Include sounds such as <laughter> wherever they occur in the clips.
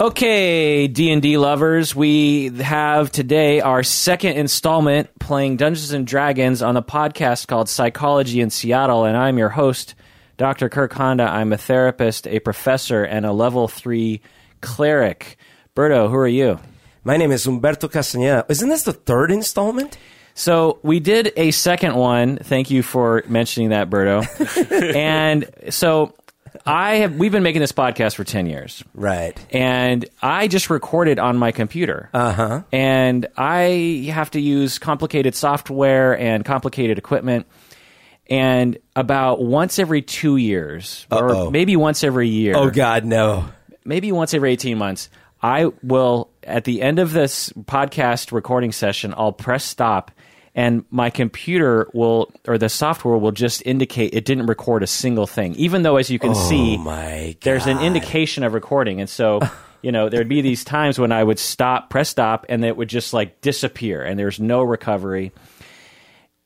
Okay, D&D lovers, we have today our second installment playing Dungeons and Dragons on a podcast called Psychology in Seattle and I'm your host, Dr. Kirk Honda. I'm a therapist, a professor and a level 3 cleric. Berto, who are you? My name is Umberto Castaneda. Isn't this the third installment? So we did a second one. Thank you for mentioning that, Berto. <laughs> and so I have we've been making this podcast for 10 years. Right. and I just recorded on my computer. Uh huh. And I have to use complicated software and complicated equipment. And about once every two years, Uh-oh. or maybe once every year, Oh God, no. maybe once every 18 months, I will, at the end of this podcast recording session, I'll press stop and my computer will, or the software will just indicate it didn't record a single thing, even though, as you can oh see, my there's an indication of recording. And so, <laughs> you know, there'd be these times when I would stop, press stop, and it would just like disappear and there's no recovery.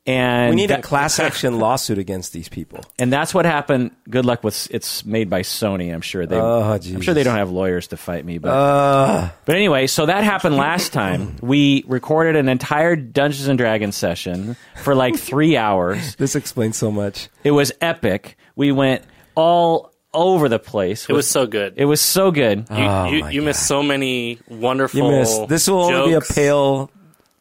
And We need a class <laughs> action lawsuit against these people. and that's what happened. Good luck with it's made by Sony. I'm sure they. Oh, I'm sure they don't have lawyers to fight me, but Uh, but anyway. So that happened last time. <laughs> We recorded an entire Dungeons and Dragons session for like three <laughs> hours. this explains so much. It was epic. We went all over the place. It was so good. It was so good. you Oh, you, you missed so many wonderful. You missed. This will only be a pale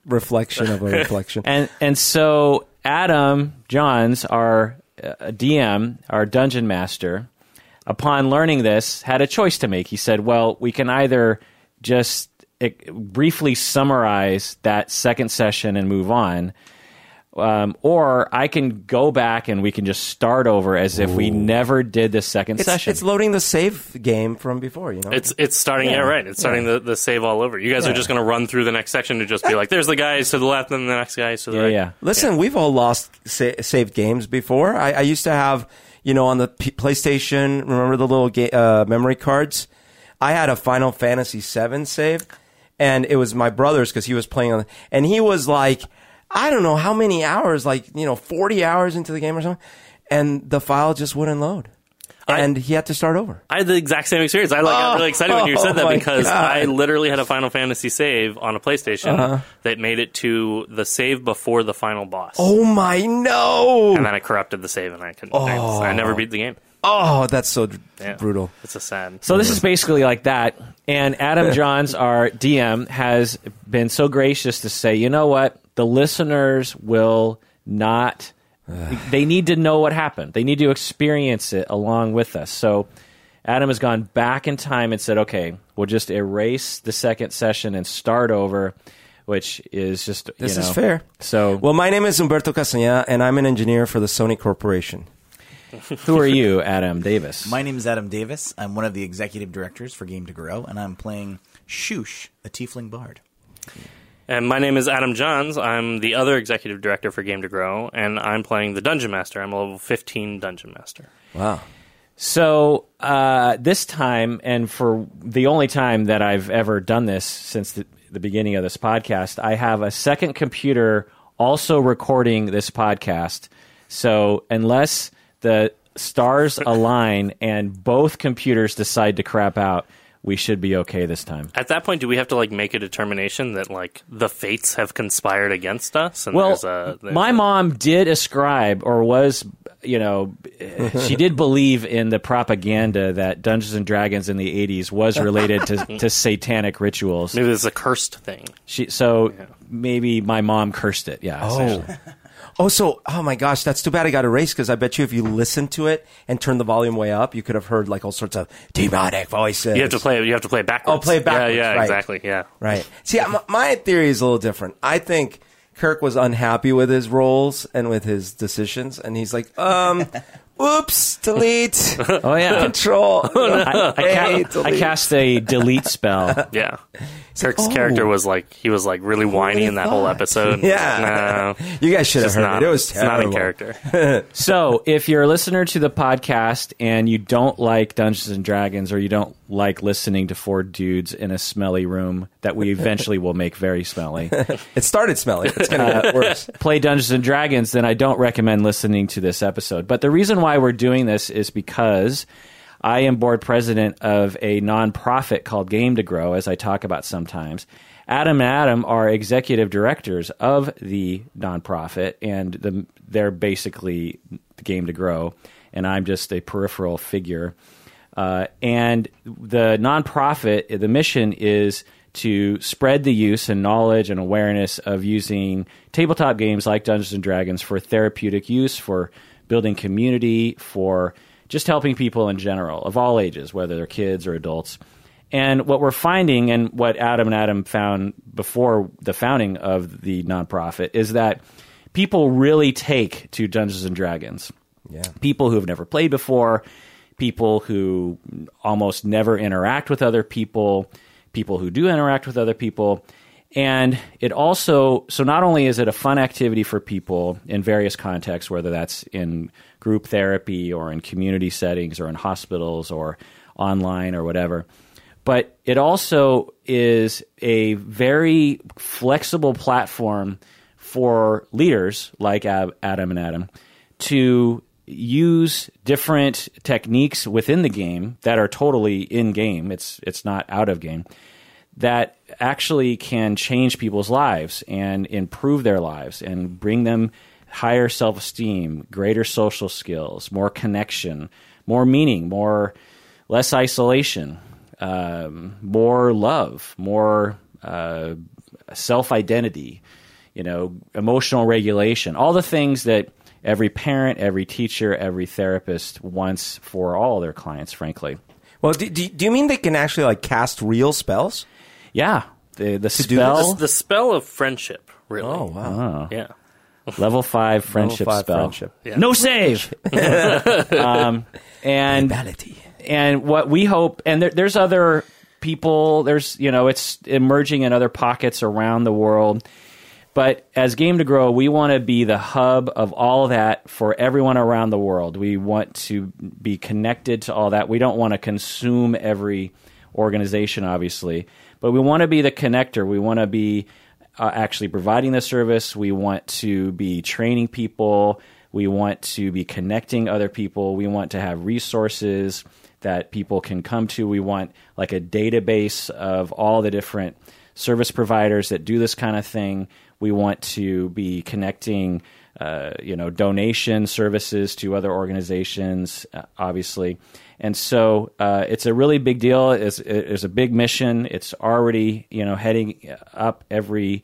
reflection of a <laughs> reflection. and and so Adam Johns, our uh, DM, our dungeon master, upon learning this, had a choice to make. He said, "Well, we can either just eh, briefly summarize that second session and move on." Um, or I can go back and we can just start over as if we never did this second It's, session. it's loading the save game from before, you know? It's it's starting. Yeah, right. It's starting the, the save all over. You guys are just going to run through the next section to just be like, "There's the guys to the left, and the next guys to the yeah, right." yeah. Listen, we've all lost sa- saved games before. I, I used to have, you know, on the P- PlayStation, remember the little ga- uh, memory cards? I had a Final Fantasy VII save, and it was my brother's because he was playing on, and he was like, I don't know how many hours, like, you know, 40 hours into the game or something, and the file just wouldn't load. And he had to start over. I had the exact same experience. I like got Oh, really excited when you said oh that my because God. Uh-huh. I literally had a Final Fantasy save on a PlayStation that made it to the save before the final boss, Oh my no! and then I corrupted the save, and I couldn't. I, I never beat the game. Oh, that's so d- Yeah. brutal. It's a sad. So this is basically like that. And Adam <laughs> Johns, our DM, has been so gracious to say, you know what? The listeners will not. <sighs> they need to know what happened. They need to experience it along with us. So Adam has gone back in time and said, okay, we'll just erase the second session and start over, which is just you This is know. fair. So Well, my name is Umberto Castañeda, and I'm an engineer for the Sony Corporation. Who are you, Adam Davis? My name is Adam Davis. I'm one of the executive directors for Game to Grow, and I'm playing Shoosh, a tiefling bard. And my name is Adam Johns. I'm the other executive director for Game to Grow, and I'm playing the Dungeon Master. I'm a level 15 Dungeon Master. Wow. So uh, this time, and for the only time that I've ever done this since the, the beginning of this podcast, I have a second computer also recording this podcast. So unless the stars <laughs> align and both computers decide to crap out, we should be okay this time. At that point, do we have to like make a determination that like the fates have conspired against us? And Well, there's a, there's my a- mom did ascribe, or was, you know, <laughs> she did believe in the propaganda that Dungeons and Dragons in the '80s was related to, <laughs> to satanic rituals. maybe there's a cursed thing. She, so maybe my mom cursed it. Yeah. Oh, so, oh my gosh, that's too bad I got erased because I bet you if you listened to it and turned the volume way up, you could have heard like all sorts of demonic voices. You have to play. it- You have to play it backwards. Oh, play it backwards, Yeah, yeah, right. exactly. Yeah. Right. See, my, my theory is a little different. I think Kirk was unhappy with his roles and with his decisions, and he's like, um, oops, delete, <laughs> Oh yeah. control. Oh, I, I, Hey, ca- I cast a delete spell. <laughs> Yeah. Kirk's oh. character was like he was like really whiny in that whole episode. Yeah. No, You guys should have heard not. it. It was it's not in character. <laughs> So, if you're a listener to the podcast and you don't like Dungeons and Dragons or you don't like listening to four dudes in a smelly room that we eventually will make very smelly, It started smelling. It's going to uh, get worse. play Dungeons and Dragons, then I don't recommend listening to this episode. But the reason why we're doing this is because I am board president of a nonprofit called Game to Grow, as I talk about sometimes. Adam and Adam are executive directors of the nonprofit, and the, they're basically Game to Grow, and I'm just a peripheral figure. Uh, and the nonprofit, the mission is to spread the use and knowledge and awareness of using tabletop games like Dungeons and Dragons for therapeutic use, for building community, for just helping people in general of all ages, whether they're kids or adults. And what we're finding, and what Adam and Adam found before the founding of the nonprofit, is that people really take to Dungeons and Dragons. Yeah. People who have never played before, people who almost never interact with other people, people who do interact with other people. And it also, so not only is it a fun activity for people in various contexts, whether that's in group therapy or in community settings or in hospitals or online or whatever, but it also is a very flexible platform for leaders like Adam and Adam to use different techniques within the game that are totally in game. It's it's not out of game that actually can change people's lives and improve their lives and bring them higher self-esteem, greater social skills, more connection, more meaning, more less isolation, um, more love, more uh, self-identity, you know, emotional regulation, all the things that every parent, every teacher, every therapist wants for all their clients, frankly. Well, do, do, do you mean they can actually like cast real spells? Yeah. The, the do spell, The, the spell of friendship, really. Oh, wow. Yeah. <laughs> level five friendship five spell. friendship. Yeah. No save. <laughs> um, and and what we hope, and there, there's other people. There's you know it's emerging in other pockets around the world. But as Game to Grow, we want to be the hub of all that for everyone around the world. We want to be connected to all that. We don't want to consume every organization, obviously, but we want to be the connector. We want to be uh, actually providing the service. We want to be training people. We want to be connecting other people. We want to have resources that people can come to. We want like a database of all the different service providers that do this kind of thing. We want to be connecting, uh, you know, donation services to other organizations, uh, obviously. And so uh, it's a really big deal. It's, it's a big mission. It's already, you know, heading up every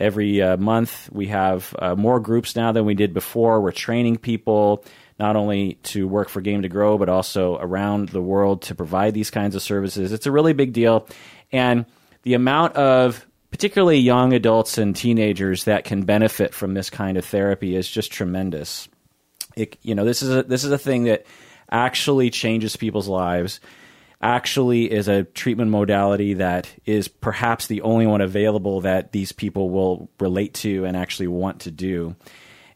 every uh, month. We have uh, more groups now than we did before. We're training people not only to work for Game to Grow, but also around the world to provide these kinds of services. It's a really big deal. And the amount of particularly young adults and teenagers that can benefit from this kind of therapy is just tremendous. It, you know, this is a, this is a thing that actually changes people's lives. Actually, is a treatment modality that is perhaps the only one available that these people will relate to and actually want to do.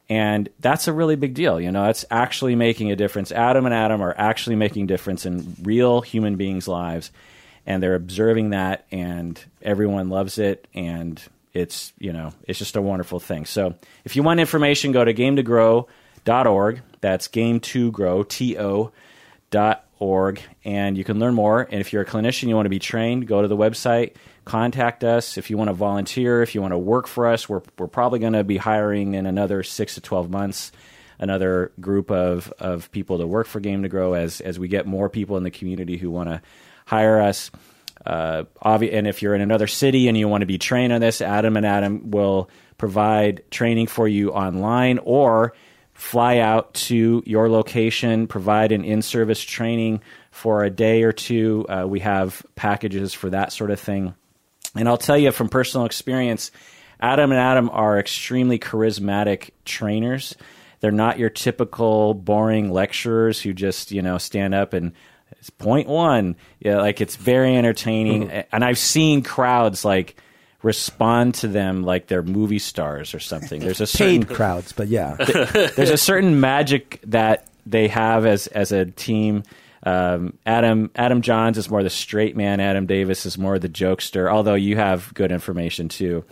And that's a really big deal. You know, it's actually making a difference. Adam and Adam are actually making difference in real human beings' lives and they're observing that and everyone loves it and it's you know it's just a wonderful thing so if you want information go to game2grow.org that's game to grow to dot org. And you can learn more. And if you're a clinician you want to be trained go to the website contact us. If you want to volunteer if you want to work for us we're, we're probably going to be hiring in another six to 12 months another group of, of people to work for game to grow as, as we get more people in the community who want to hire us. Uh, obvi- and if you're in another city and you want to be trained on this, Adam and Adam will provide training for you online or fly out to your location, provide an in service training for a day or two. Uh, we have packages for that sort of thing. And I'll tell you from personal experience, Adam and Adam are extremely charismatic trainers. They're not your typical boring lecturers who just, you know, stand up and it's point one. Yeah, like it's very entertaining. and I've seen crowds like respond to them like they're movie stars or something. There's a <laughs> certain Paid crowds, but yeah. <laughs> there's a certain magic that they have as as a team. Um, Adam Adam Johns is more the straight man. Adam Davis is more the jokester. Although you have good information too,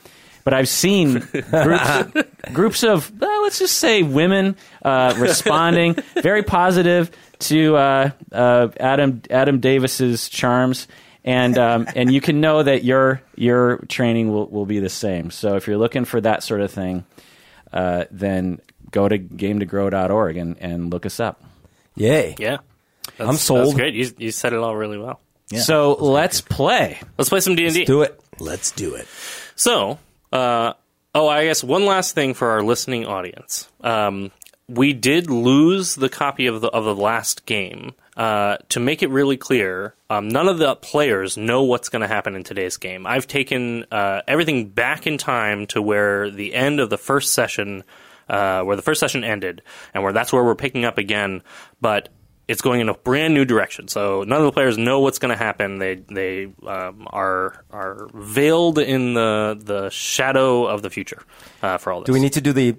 but I've seen <laughs> groups, groups of well, let's just say women uh, responding very positive to uh, uh, Adam Adam Davis's charms. And um, and you can know that your your training will, will be the same. So if you're looking for that sort of thing, uh, then go to game2grow.org and, and look us up. Yay. Yeah. That's, I'm sold. That's great. You, you said it all really well. Yeah. so let's play. Let's play some D&D. Do it. Let's do it. So, uh, oh, I guess one last thing for our listening audience. Um, we did lose the copy of the of the last game. Uh, to make it really clear, um, none of the players know what's going to happen in today's game. I've taken uh, everything back in time to where the end of the first session, uh, where the first session ended, and where that's where we're picking up again. But it's going in a brand new direction. So none of the players know what's going to happen. They they um, are are veiled in the the shadow of the future uh, for all this. Do we need to do the?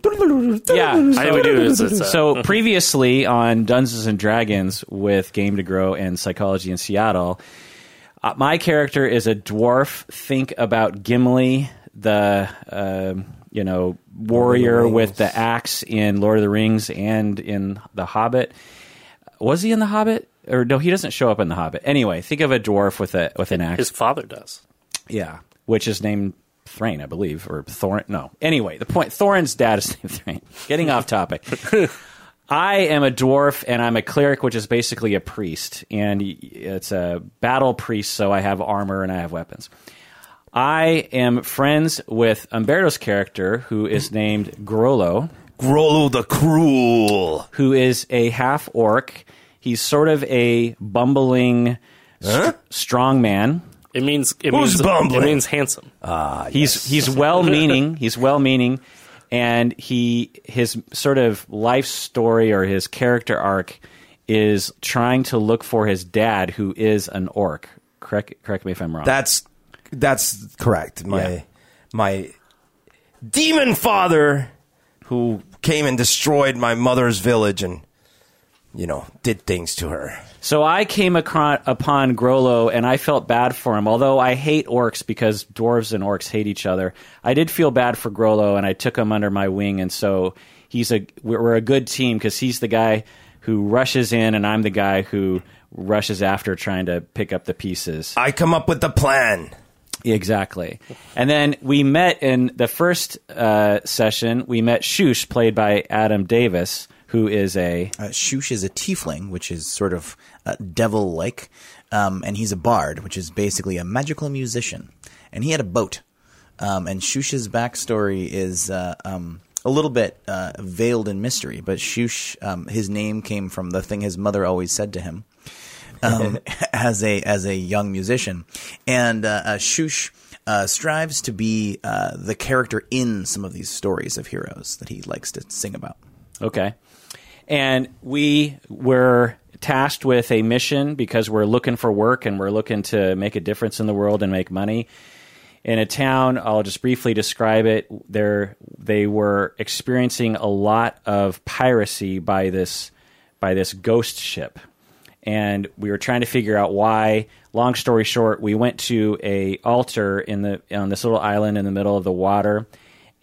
Yeah, I think we do. It's, it's, uh, So <laughs> previously on Dungeons and Dragons with Game to Grow and Psychology in Seattle, uh, my character is a dwarf. Think about Gimli, the um you know warrior Rings. with the axe in Lord of the Rings and in The Hobbit. Was he in The Hobbit? Or no, he doesn't show up in The Hobbit. Anyway, think of a dwarf with a with an axe. his father does. Yeah, which is named Thrain, I believe, or Thorin. No, anyway, the point: Thorin's dad is <laughs> named Thrain. Getting off topic. <laughs> I am a dwarf, and I'm a cleric, which is basically a priest, and it's a battle priest. So I have armor and I have weapons. I am friends with Umberto's character, who is named Grollo, Grollo the Cruel. who is a half orc. He's sort of a bumbling, Huh? strong man. It means it Who's means bumbling? it means handsome. Ah, he's he's well meaning. <laughs> He's well meaning, and he his sort of life story or his character arc is trying to look for his dad, who is an orc. Correct correct me if I'm wrong. That's that's correct. My Yeah. my demon father, who came and destroyed my mother's village and you know did things to her. So I came acro- upon Grollo and I felt bad for him. Although I hate orcs because dwarves and orcs hate each other, I did feel bad for Grollo and I took him under my wing. And so he's a we're we're a good team because he's the guy who rushes in and I'm the guy who rushes after trying to pick up the pieces. I come up with the plan. Exactly. And then we met in the first uh, session. We met Shush, played by Adam Davis, who is a Uh, Shush is a tiefling, which is sort of uh, devil-like, um, and he's a bard, which is basically a magical musician. And he had a boat. Um, and Shush's backstory is uh, um, a little bit uh, veiled in mystery, but Shush, um, his name came from the thing his mother always said to him um, <laughs> as a as a young musician, and uh, uh, Shush uh, strives to be uh, the character in some of these stories of heroes that he likes to sing about. Okay. And we were tasked with a mission because we're looking for work and we're looking to make a difference in the world and make money. In a town, I'll just briefly describe it. There, they were experiencing a lot of piracy by this by this ghost ship, and we were trying to figure out why. Long story short, we went to a altar in the on this little island in the middle of the water,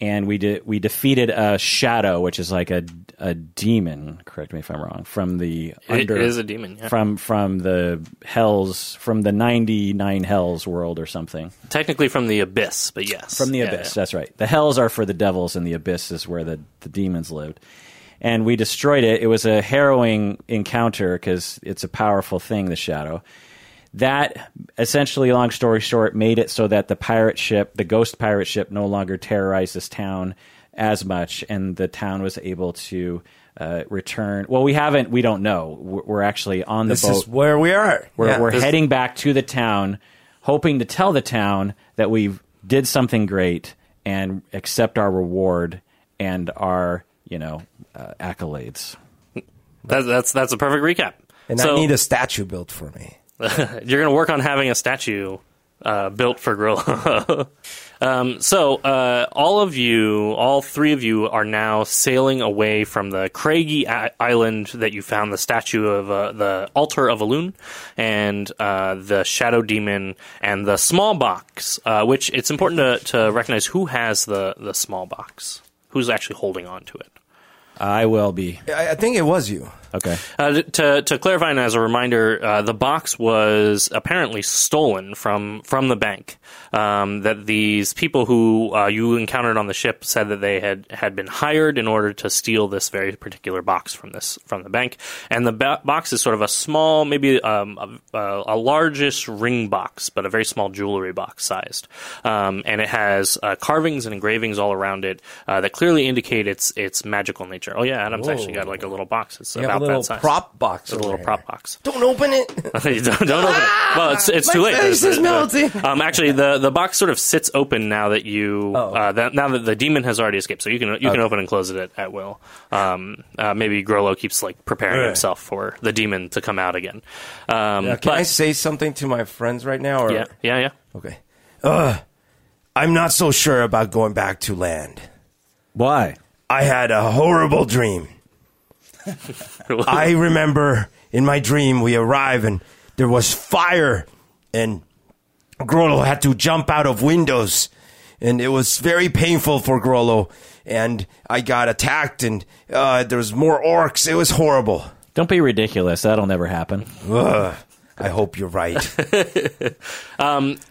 and we did we defeated a shadow, which is like a a demon. Correct me if I'm wrong. From the It under is a demon, yeah. from from the hells from the ninety nine hells world or something. Technically from the abyss, but yes, From the Yeah, abyss, yeah. that's right. The hells are for the devils, and the abyss is where the, the demons lived. And we destroyed it. It was a harrowing encounter because it's a powerful thing, the shadow. That essentially, long story short, made it so that the pirate ship, the ghost pirate ship, no longer terrorized this town as much, and the town was able to uh, return. Well, we haven't. We don't know. We're, we're actually on the This boat. This is where we are. We're, Yeah. we're This- heading back to the town, hoping to tell the town that we did something great and accept our reward and our, you know, uh, accolades. That's that's that's a perfect recap. and so I need a statue built for me. <laughs> you're going to work on having a statue uh, built for Grillo. <laughs> Um, so uh, all of you, all three of you, are now sailing away from the craggy I- island that you found the statue of uh, the altar of Alun and uh, the shadow demon and the small box. Uh, which it's important to, to recognize who has the the small box, who's actually holding on to it. I will be. I, I think it was you. Okay. Uh, to to clarify and as a reminder, uh, the box was apparently stolen from from the bank. Um, that these people who uh, you encountered on the ship said that they had had been hired in order to steal this very particular box from this from the bank. And the ba- box is sort of a small, maybe um, a, a largish ring box, but a very small jewelry box sized. Um, and it has uh, carvings and engravings all around it uh, that clearly indicate its its magical nature. Oh yeah, Adam's actually got like a little box. It's have about little that size. prop box. It's a little prop box. Don't open it. <laughs> don't, don't open it. Well, it's it's My too late. face The- is the- melting. Um, actually, the the box sort of sits open now that you Oh. uh, that, now that the demon has already escaped. So you can you can open and close it at, at will. Um, uh, maybe Grollo keeps like preparing Right. himself for the demon to come out again. Um, Now, can but- I say something to my friends right now? Or? yeah, yeah, yeah. Okay. Uh, I'm not so sure about going back to land. Why? I had a horrible dream. I <laughs> remember in my dream we arrive and there was fire and Grollo had to jump out of windows and it was very painful for Grollo and I got attacked and uh, there was more orcs. It was horrible. Don't be ridiculous. That'll never happen. Ugh. I hope you're right. <laughs>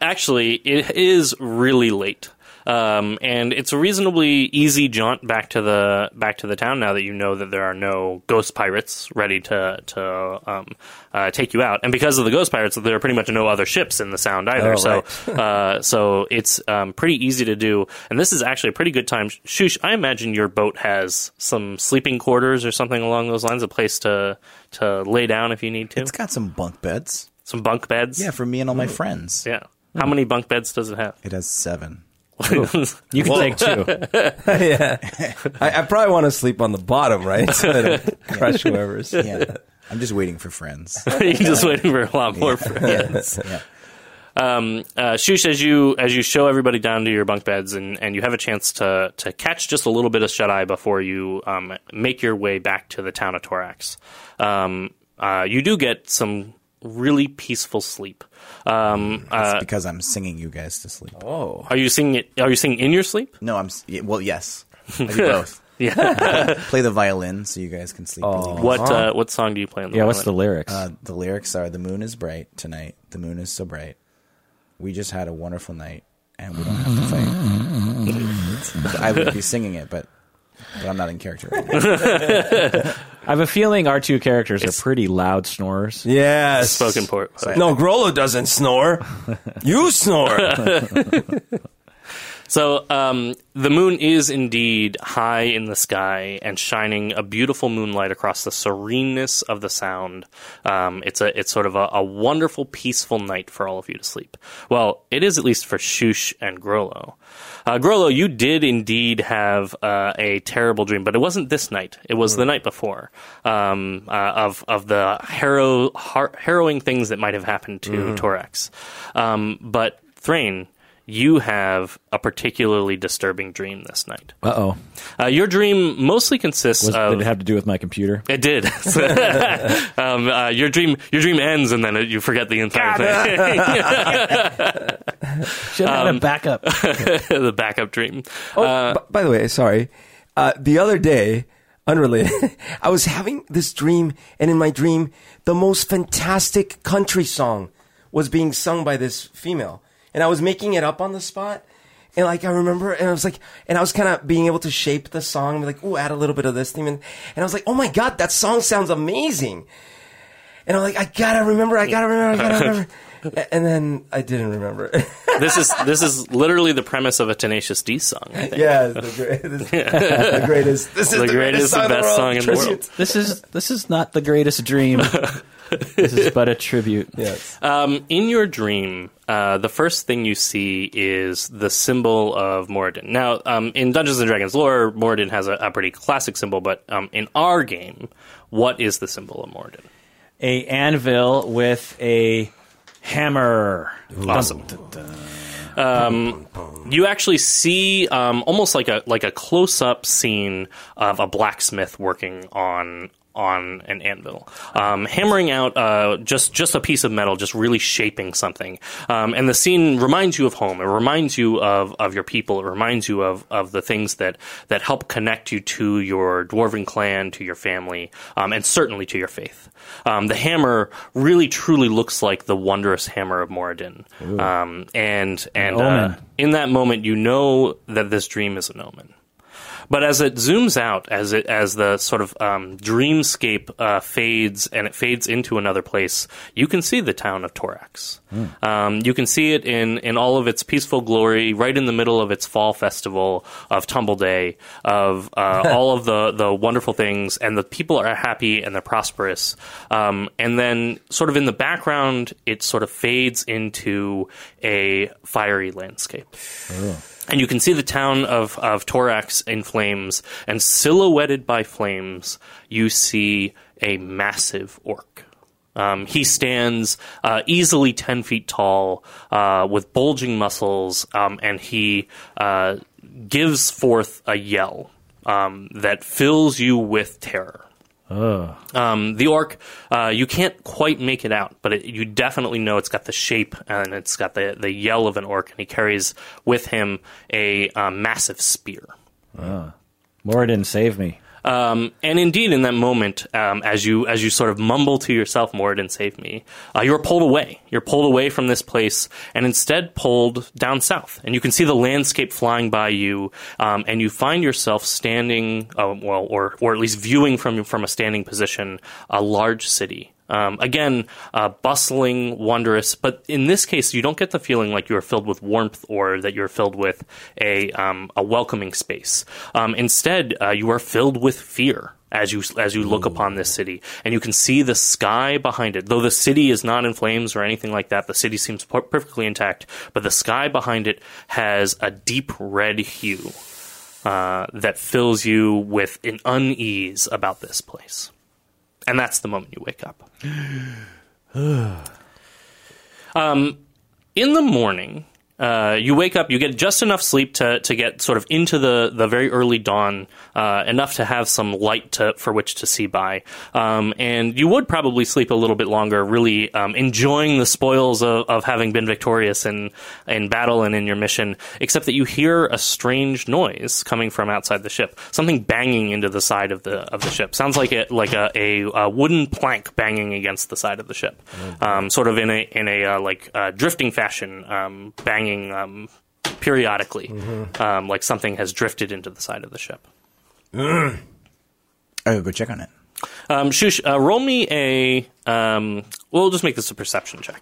Actually, it is really late. Um, and it's a reasonably easy jaunt back to the back to the town now that you know that there are no ghost pirates ready to to um, uh, take you out. And because of the ghost pirates, there are pretty much no other ships in the Sound either. Oh, so <laughs> uh, so it's um, pretty easy to do. And this is actually a pretty good time. Shush, I imagine your boat has some sleeping quarters or something along those lines, a place to to lay down if you need to, It's got some bunk beds. some bunk beds. Yeah, for me and all my friends. yeah. How many bunk beds does it have? It has seven. <laughs> You can take two. <laughs> yeah. I, I probably want to sleep on the bottom, right? <laughs> Instead of crush whoever's. Yeah. I'm just waiting for friends. You're just waiting for a lot more friends. yeah. Um, uh, Shush, as you as you show everybody down to your bunk beds, and, and you have a chance to to catch just a little bit of shut eye before you um, make your way back to the town of Torax. Um, uh, you do get some really peaceful sleep. Um, It's uh, because I'm singing you guys to sleep. Oh. are you singing it? Are you singing in your sleep? No, I'm. Well, yes. I do <laughs> both. Yeah. <laughs> Play the violin so you guys can sleep. easy. what uh, what song do you play on the Yeah, what's the lyrics? Uh, the lyrics are: "The moon is bright tonight. The moon is so bright. We just had a wonderful night, and we don't have to fight." <laughs> I would be singing it, but but I'm not in character. Right now. <laughs> I have a feeling our two characters are pretty loud snorers. Yes. spoken port? No, Grollo doesn't snore. You snore. <laughs> So um, the moon is indeed high in the sky and shining a beautiful moonlight across the sereneness of the sound. Um, it's a it's sort of a, a wonderful, peaceful night for all of you to sleep. Well, it is at least for Shush and Grollo. Uh, Grollo, you did indeed have uh, a terrible dream, but it wasn't this night. It was the night before um, uh, of of the harrow, har- harrowing things that might have happened to Torax. Um, but Thrain, you have a particularly disturbing dream this night. Uh oh. Uh, your dream mostly consists Was of. Did it have to do with my computer? it did. <laughs> um, uh, your dream, your dream ends, and then it, you forget the entire thing. <laughs> Should have had a backup. <laughs> the backup dream. Oh, b- by the way, sorry. Uh, the other day, unrelated, I was having this dream, and in my dream, the most fantastic country song was being sung by this female, and I was making it up on the spot. And like I remember, and I was like, and I was kind of being able to shape the song, like, oh, add a little bit of this theme, and, and I was like, oh my god, that song sounds amazing. And I'm like, I gotta remember, I gotta remember, I gotta <laughs> remember. And then I didn't remember. <laughs> this is this is literally the premise of a Tenacious D song. I think. Yeah, it's the, great, <laughs> this, the greatest. This is The the, greatest, greatest, the song in best the song world. in the world. This is this is not the greatest dream. This is but a tribute. <laughs> Yes. Um, in your dream, uh, the first thing you see is the symbol of Moradin. Now, um, in Dungeons and Dragons lore, Moradin has a, a pretty classic symbol, but um, in our game, what is the symbol of Moradin? A anvil with a hammer. Awesome. um, you actually see um, almost like a like a close up scene of a blacksmith working on on an anvil, um, hammering out uh, just just a piece of metal, just really shaping something. Um, and the scene reminds you of home. It reminds you of, of your people. It reminds you of, of the things that that help connect you to your dwarven clan, to your family, um, and certainly to your faith. Um, the hammer really truly looks like the wondrous hammer of Moradin, um, and and uh, in that moment, you know that this dream is an omen. But as it zooms out, as it as the sort of um, dreamscape uh, fades and it fades into another place, you can see the town of Torax. Um, you can see it in in all of its peaceful glory, right in the middle of its fall festival of Tumble Day, of uh, <laughs> all of the the wonderful things, and the people are happy and they're prosperous. Um, and then, sort of in the background, it sort of fades into a fiery landscape and you can see the town of, of Torax in flames, and silhouetted by flames, you see a massive orc. Um, he stands uh, easily 10 feet tall, uh, with bulging muscles, um, and he uh, gives forth a yell um, that fills you with terror. Um, the orc, uh, you can't quite make it out, but it, you definitely know it's got the shape and it's got the, the yell of an orc, and he carries with him a uh, massive spear. Moradin, save me. Um, and indeed, in that moment, um, as you as you sort of mumble to yourself, "Moradin, save me," uh, you're pulled away. You're pulled away from this place, and instead pulled down south. And you can see the landscape flying by you, um, and you find yourself standing, uh, well, or or at least viewing from from a standing position, a large city. Um, again, uh, bustling, wondrous, but in this case, you don't get the feeling like you are filled with warmth or that you're filled with a um, a welcoming space. Um, instead, uh, you are filled with fear as you as you look upon this city, and you can see the sky behind it. Though the city is not in flames or anything like that, the city seems per- perfectly intact. But the sky behind it has a deep red hue uh, that fills you with an unease about this place. And that's the moment you wake up. <sighs> um, in the morning, uh, you wake up, you get just enough sleep to, to get sort of into the, the very early dawn, uh, enough to have some light to, for which to see by. Um, and you would probably sleep a little bit longer, really um, enjoying the spoils of, of having been victorious in, in battle and in your mission, except that you hear a strange noise coming from outside the ship. Something banging into the side of the, of the ship. Sounds like a, like a, a, a wooden plank banging against the side of the ship. Um, sort of in a, in a uh, like uh, drifting fashion, um, banging um, periodically, um, like something has drifted into the side of the ship. <clears throat> I gotta go check on it. Um, Shush, uh, roll me a. Um, we'll just make this a perception check.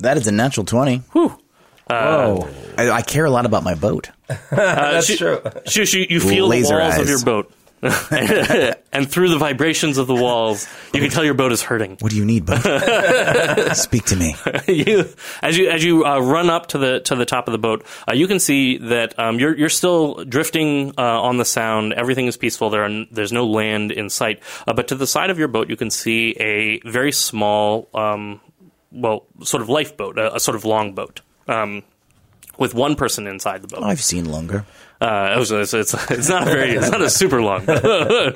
That is a natural twenty. Whew. Whoa. I, I care a lot about my boat. <laughs> That's Shu- true. Shush, you, you feel Laser the walls of your boat. <laughs> and through the vibrations of the walls, you can tell your boat is hurting. What do you need, boat? <laughs> Speak to me. you, as you as you uh, run up to the to the top of the boat, uh, you can see that um, you're you're still drifting uh, on the sound. Everything is peaceful. There are, there's no land in sight. Uh, but to the side of your boat, you can see a very small, um, well, sort of lifeboat, a, a sort of longboat. Um, with one person inside the boat. I've seen longer. Uh, was, it's, it's, it's not a very, it's not a super long boat. <laughs>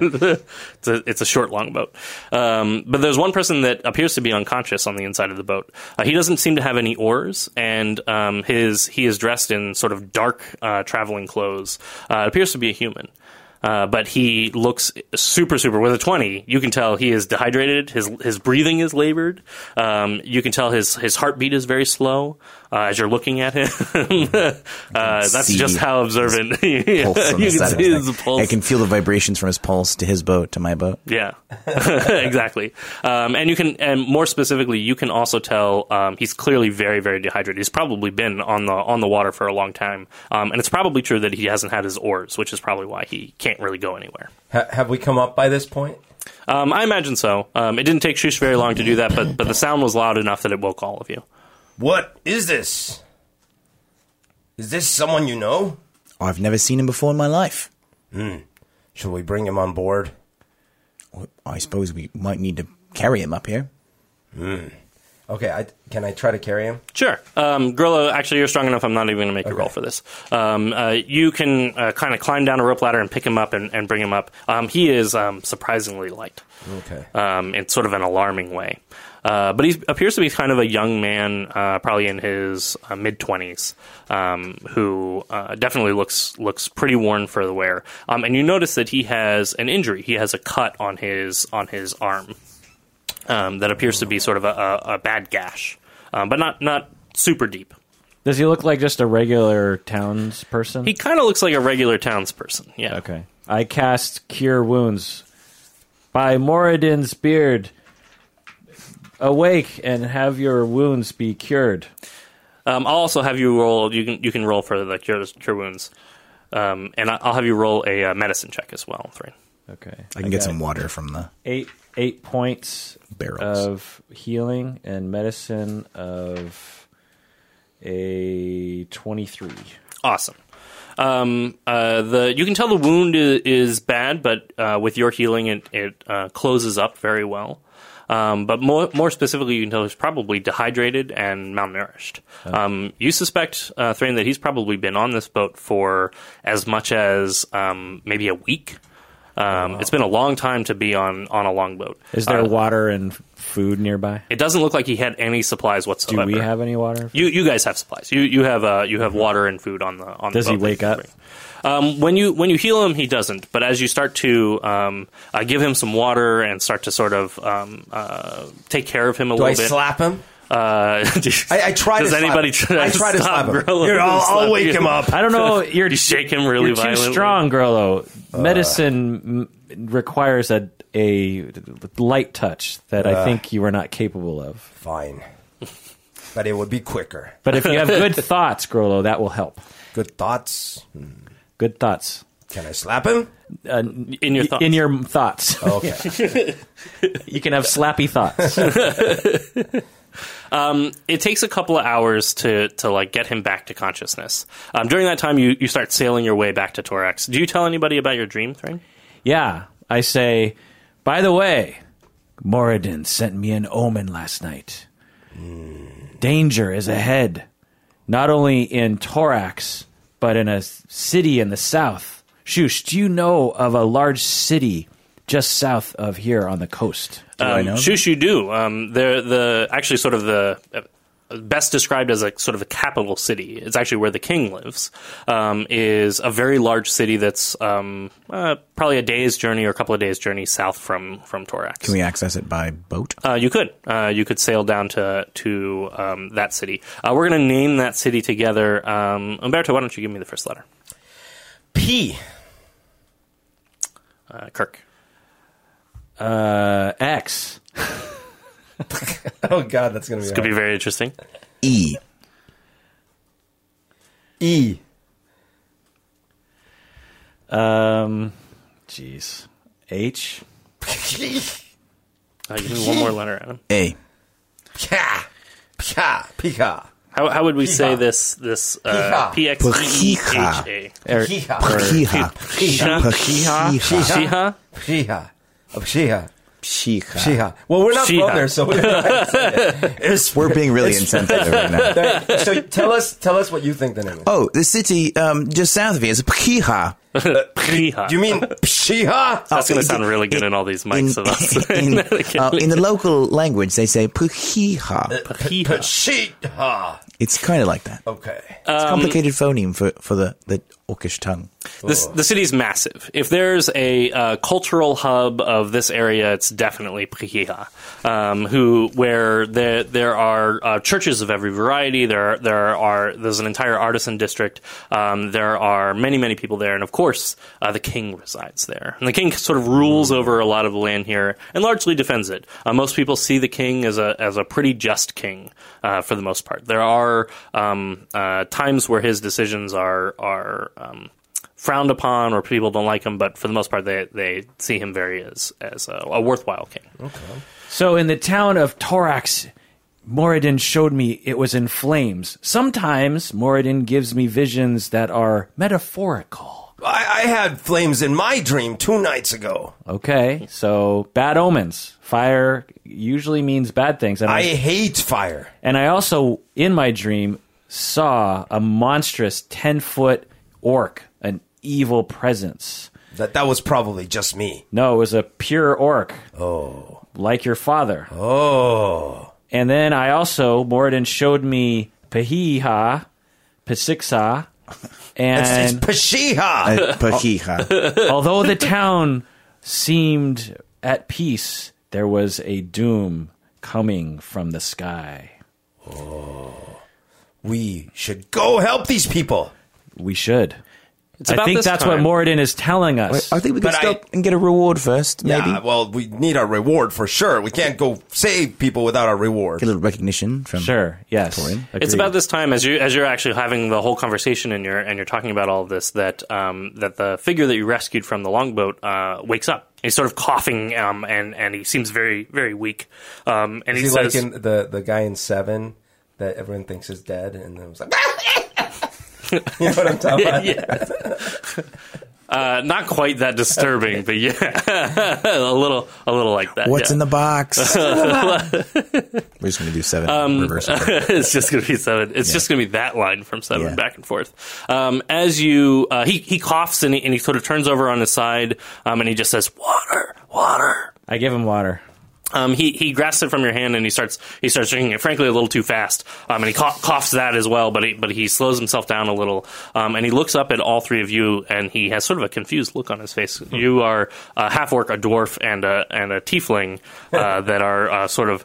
it's, a, it's a short long boat. Um, but there's one person that appears to be unconscious on the inside of the boat. Uh, he doesn't seem to have any oars, and um, his he is dressed in sort of dark uh, traveling clothes. Uh, it appears to be a human. Uh, but he looks super, super. With a twenty, you can tell he is dehydrated. His his breathing is labored. Um, you can tell his his heartbeat is very slow uh, as you're looking at him. <laughs> uh, that's just how observant you <laughs> Pulse on can see his his pulse. I can feel the vibrations from his pulse to his boat to my boat. Yeah, <laughs> exactly. Um, and you can, and more specifically, you can also tell um, he's clearly very, very dehydrated. He's probably been on the on the water for a long time, um, and it's probably true that he hasn't had his oars, which is probably why he can't really go anywhere. Ha- have we come up by this point? Um, I imagine so. Um, it didn't take Shush very long to do that, but but the sound was loud enough that it woke all of you. What is this? Is this someone you know? I've never seen him before in my life. Hmm. Shall we bring him on board? I suppose we might need to carry him up here. Hmm. Okay, I, can I try to carry him? Sure. Um, Grillo, actually, you're strong enough. I'm not even going to make a roll for this. Um, uh, you can uh, kind of climb down a rope ladder and pick him up and, and bring him up. Um, he is um, surprisingly light Okay. um, in sort of an alarming way. Uh, but he appears to be kind of a young man, uh, probably in his uh, mid twenties, um, who uh, definitely looks looks pretty worn for the wear. Um, and you notice that he has an injury. He has a cut on his on his arm um, that appears to be sort of a, a, a bad gash, um, but not not super deep. Does he look like just a regular townsperson? He kind of looks like a regular townsperson. Yeah. Okay. I cast Cure Wounds. By Moradin's beard, awake and have your wounds be cured. Um, I'll also have you roll. You can you can roll for the cure, cure wounds, um, and I- I'll have you roll a uh, medicine check as well. Three. Okay. I can get some water from the eight eight points Barrels. of healing and medicine of a twenty three. Awesome. Um, uh, the you can tell the wound is, is bad, but uh, with your healing, it it uh, closes up very well. Um, but more more specifically, you can tell he's probably dehydrated and malnourished. Um, you suspect, uh, Thrain, that he's probably been on this boat for as much as um, maybe a week. Um, It's been a long time to be on on a longboat. Is there Uh, water and food nearby? It doesn't look like he had any supplies whatsoever. Do we have any water? You you guys have supplies. You you have uh you have water and food on the on. Does the he boat that wake up? Bring. Um, when you when you heal him, he doesn't. But as you start to um, uh, give him some water and start to sort of um, uh, take care of him a Do I little bit, slap him? uh, <laughs> I, I try Does to slap anybody him. try I to try to stop slap him. Grillo Here, I'll, I'll wake you? him up. <laughs> I don't know. You're <laughs> You shake him really you're too strong, Grillo. Medicine m- requires a a light touch that I Uh. think you are not capable of. Fine. But it would be quicker. But if you have good thoughts, Grollo, that will help. Good thoughts. Good thoughts. Can I slap him? Uh, in your thoughts. in your thoughts. Okay. <laughs> you can have slappy thoughts. <laughs> it takes a couple of hours to to like get him back to consciousness. Um, during that time, you you start sailing your way back to Torax. Do you tell anybody about your dream, Thrain? yeah, I say. By the way, Moradin sent me an omen last night. Danger is ahead, not only in Torax, but in a city in the south. Shush, do you know of a large city just south of here on the coast? Do I Um, know? Shush, you do. Um, they're the actually sort of the best described as a sort of a capital city. It's actually where the king lives. Um, is a very large city that's um, uh, probably a day's journey or a couple of days' journey south from from Torax. Can we access it by boat? Uh, you could. Uh, you could sail down to to um, that city. Uh, we're going to name that city together. Um, Umberto, why don't you give me the first letter? P. Uh, Kirk. Uh, X. <laughs> Oh God, that's gonna be. Could be very interesting. E. E. Um, jeez. H. Uh, give me one more letter, Adam. A. Pika. Pika. Pika. How, how would we say this? This uh, P X E E H A. Er, Pika. Pchiha. Shiha. Pchiha. Shiha. Pika. Pika. Pchiha. Pika. Well, we're not Shiha. from there, so we don't know how to say it. <laughs> It's- We're being really insensitive right now. so tell us, tell us what you think the name is. Oh, the city um, just south of here is Pchiha. Shiha. <laughs> Do you mean Pshiha? That's going Oh, to sound really good in all these mics of us. in, <laughs> uh, in the local language, they say Pchiha. Shiha. Pshiha. It's kind of like that. Okay. It's a complicated phoneme for, for the, the Orcish tongue. This, the city's massive. If there's a uh, cultural hub of this area, it's definitely Prihiha, um, who where there there are uh, churches of every variety. There there are there's an entire artisan district. Um, there are many many people there, and of course uh, the king resides there. And the king sort of rules over a lot of the land here and largely defends it. Uh, most people see the king as a as a pretty just king uh, for the most part. There are um, uh, times where his decisions are are um, frowned upon or people don't like him, but for the most part, they, they see him very as as a, a worthwhile king. Okay. So in the town of Torax, Moradin showed me it was in flames. Sometimes Moradin gives me visions that are metaphorical. I, I had flames in my dream two nights ago. Okay, so bad omens. Fire usually means bad things, and I, I hate fire. and I also in my dream saw a monstrous ten foot orc, an evil presence. That that was probably just me. No, it was a pure orc. Oh, like your father. Oh, And then I also Moradin showed me Pahiha, Pasiksa, it's, <laughs> it's and Pashiha. Uh, <laughs> although the town seemed at peace, there was a doom coming from the sky. Oh. We should go help these people. We should. It's I think this that's time. what Moradin is telling us. I think we can But I- stop and get a reward first, maybe. Yeah, well, we need a reward for sure. We can't go save people without a reward. Get a little recognition from. sure. Yes. It's about this time as you as you're actually having the whole conversation and you're and you're talking about all of this that um, that the figure that you rescued from the longboat uh, wakes up. He's sort of coughing um, and and he seems very very weak. Um, and Is he, he says, like in the the guy in Seven that everyone thinks is dead, and then it was like, <laughs> <laughs> you know what I'm talking about? <laughs> yeah. Uh, not quite that disturbing, but yeah, <laughs> a little, a little like that. What's yeah. in the box? <laughs> We're just going to do seven Um, reverse. it's just going to be seven. It's just going to be that line from seven Yeah. back and forth. Um, as you, uh, he he coughs and he, and he sort of turns over on his side, um, and he just says, "Water, water." I give him water. Um, he he grasps it from your hand and he starts he starts drinking it. Frankly, a little too fast. Um, and he cough, coughs that as well. But he but he slows himself down a little. Um, and he looks up at all three of you and he has sort of a confused look on his face. You are a half orc, a dwarf, and a and a tiefling <laughs> uh, that are uh, sort of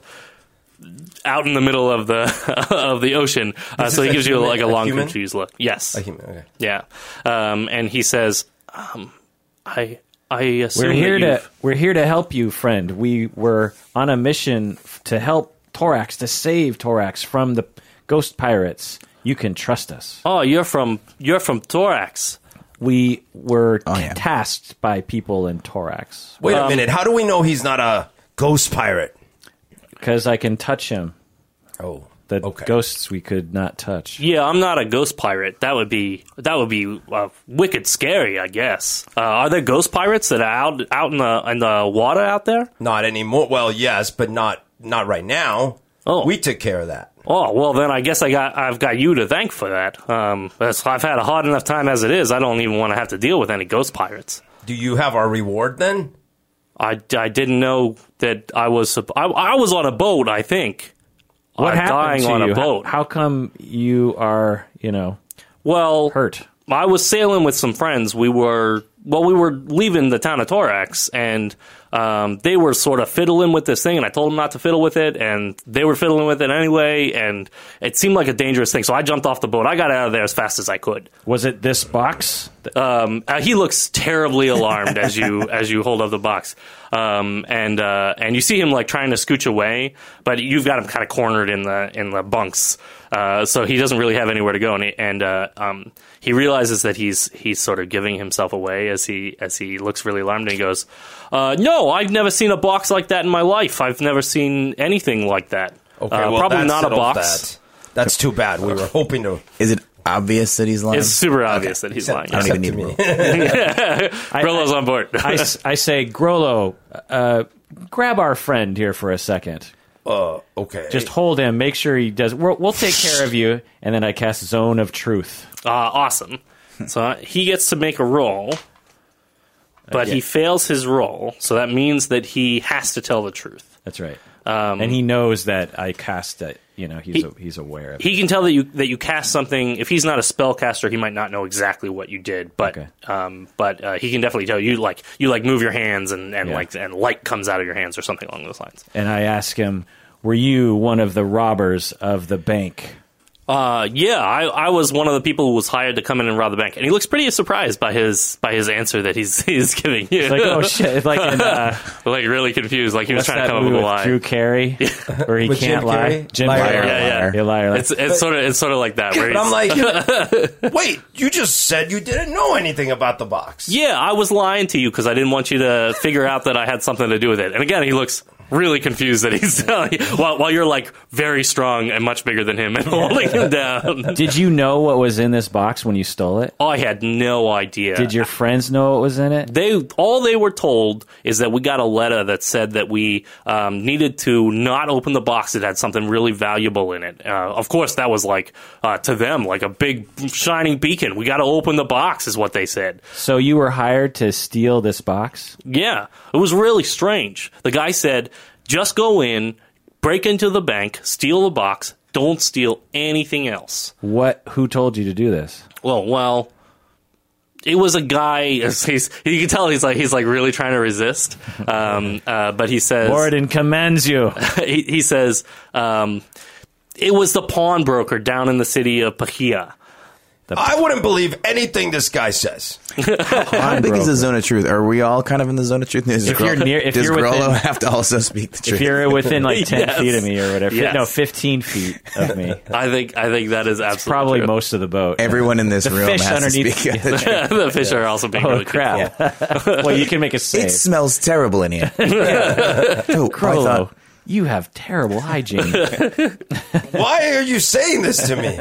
out in the middle of the <laughs> of the ocean. Uh, so he gives you like a a long human? confused look. Yes. A human, okay. Yeah. Um, and he says, um, "I." I assume We're here that to we're here to help you, friend. We were on a mission to help Torax to save Torax from the ghost pirates. You can trust us. Oh, you're from you're from Torax. We were Oh, yeah. tasked by people in Torax Wait a Um, minute. How do we know he's not a ghost pirate? because I can touch him. Oh, The okay. ghosts we could not touch. Yeah, I'm not a ghost pirate. That would be that would be uh, wicked scary, I guess. Uh, are there ghost pirates that are out out in the in the water out there? Not anymore. Well, yes, but not not right now. Oh. we took care of that. Oh well, then I guess I got I've got you to thank for that. Um, I've had a hard enough time as it is. I don't even want to have to deal with any ghost pirates. Do you have our reward then? I, I didn't know that I was I, I was on a boat. I think. What Uh, happened dying to on you? a boat? How, how come you are, you know, well, hurt? I was sailing with some friends. We were well, we were leaving the town of Torax, and um, they were sort of fiddling with this thing, and I told them not to fiddle with it, and they were fiddling with it anyway, and it seemed like a dangerous thing. So I jumped off the boat. I got out of there as fast as I could. Was it this box? Um, uh, he looks terribly <laughs> alarmed as you as you hold up the box, um, and uh, and you see him like trying to scooch away, but you've got him kind of cornered in the in the bunks, uh, so he doesn't really have anywhere to go, and he, and uh, um, he realizes that he's he's sort of giving himself away as he as he looks really alarmed, and he goes, uh, "No, I've never seen a box like that in my life. I've never seen anything like that. Okay, Uh, well, probably that not a box." That. That's too bad. We were hoping to. Is it obvious that he's lying? It's super obvious that he's lying. I don't Except even to need me. Grollo's <laughs> <laughs> on board. I say, Grollo, uh, grab our friend here for a second. Uh, okay. Just hold him. Make sure he does. We'll, we'll take <laughs> care of you. And then I cast Zone of Truth. Uh, awesome. So uh, he gets to make a roll, but he fails his roll. So that means that he has to tell the truth. That's right. and he knows that I cast it. You know, he's Um, He- he's aware of. it. He can tell that you that you cast something. If he's not a spellcaster, he might not know exactly what you did. But Okay. um, but uh, he can definitely tell you like you like move your hands and, and Yeah. like and light comes out of your hands or something along those lines. and I ask him, "Were you one of the robbers of the bank?" Uh, yeah, I, I was one of the people who was hired to come in and rob the bank, and he looks pretty surprised by his by his answer that he's <laughs> he's giving you. It's like, oh shit! Like in uh, <laughs> like really confused, like he was trying to come up with a with lie. Drew Carey, <laughs> where he can't Jim lie. Carrey? Jim Liar, Carrey. yeah, yeah. You liar. It's it's sort of it's sort of like that. Where But I'm like, wait, you just said you didn't know anything about the box. yeah, I was lying to you because I didn't want you to figure out that I had something to do with it. And again, he looks really confused that he's <laughs> while, while you're like very strong and much bigger than him and holding him down. <laughs> Did you know what was in this box when you stole it? I had no idea. Did your friends know what was in it? they all they were told is that we got a letter that said that we um, needed to not open the box that had something really valuable in it. Uh, of course, that was like uh, to them like a big shining beacon. We got to open the box, is what they said. So you were hired to steal this box? Yeah, it was really strange. The guy said, "Just go in, break into the bank, steal the box. Don't steal anything else." What? Who told you to do this? Well, well, it was a guy. <laughs> He's, you can tell he's like he's like really trying to resist. Um, uh, but he says Warden commends you. <laughs> he, he says um, it was the pawnbroker down in the city of Pahia. I wouldn't believe anything this guy says. How big is the zone of truth? Are we all kind of in the zone of truth? Does If you're near- if does you're Grollo within- have to also speak the truth? if you're within like <laughs> ten Yes. feet of me or whatever, Yes. no, fifteen feet of me, I think I think that is absolutely probably true. most of the boat. Everyone in this The room fish has to underneath- speak <laughs> the truth. <laughs> the fish are also being oh really crap! well, you can make a It smells terrible in here. Oh, I Grollo, thought- you have terrible hygiene. Why are you saying this to me?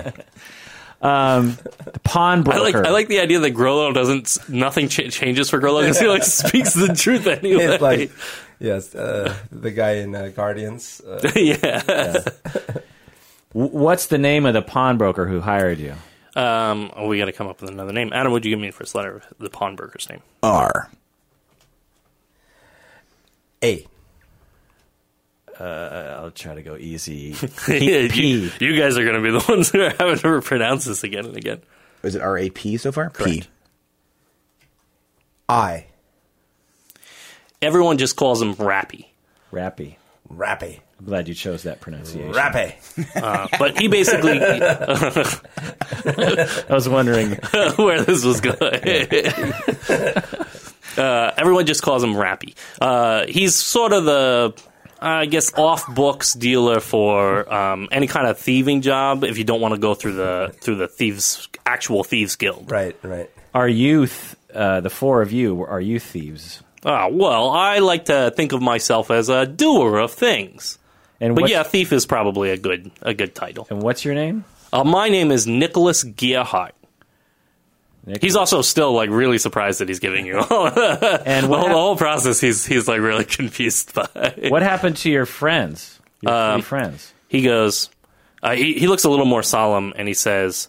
The I pawnbroker. like I like the idea that Grollo doesn't nothing ch- changes for Grollo because he like <laughs> speaks the truth anyway. It's like, yes, uh, the guy in uh, Guardians. Uh, <laughs> yeah. W- What's the name of the pawnbroker who hired you? Um, oh, we got to come up with another name. Adam, would you give me the first letter of the pawnbroker's name? R. A. I'll try to go easy. <laughs> you, you guys are going to be the <laughs> ones who are having to pronounce this again and again. Is it R A P so far? P. I. Everyone just calls him Rappy. Rappy. Rappy. I'm glad you chose that pronunciation. Rappy. Uh, but he basically <laughs> I was wondering. where this was going. uh, everyone just calls him Rappy. Uh, he's sort of the, I guess, off books dealer for um, any kind of thieving job. If you don't want to go through the through the thieves actual thieves guild. Right, right. Are you, th- uh, the four of you, are you thieves? Ah, well, I like to think of myself as a doer of things. And But yeah, thief is probably a good a good title. And what's your name? Uh, my name is Nicholas Gearhart. Nick? He's also still like really surprised that he's giving you all. <laughs> and the, the whole process. He's he's like really <laughs> confused by. what happened to your friends? Your Um, friends. He goes. Uh, he he looks a little more solemn and he says,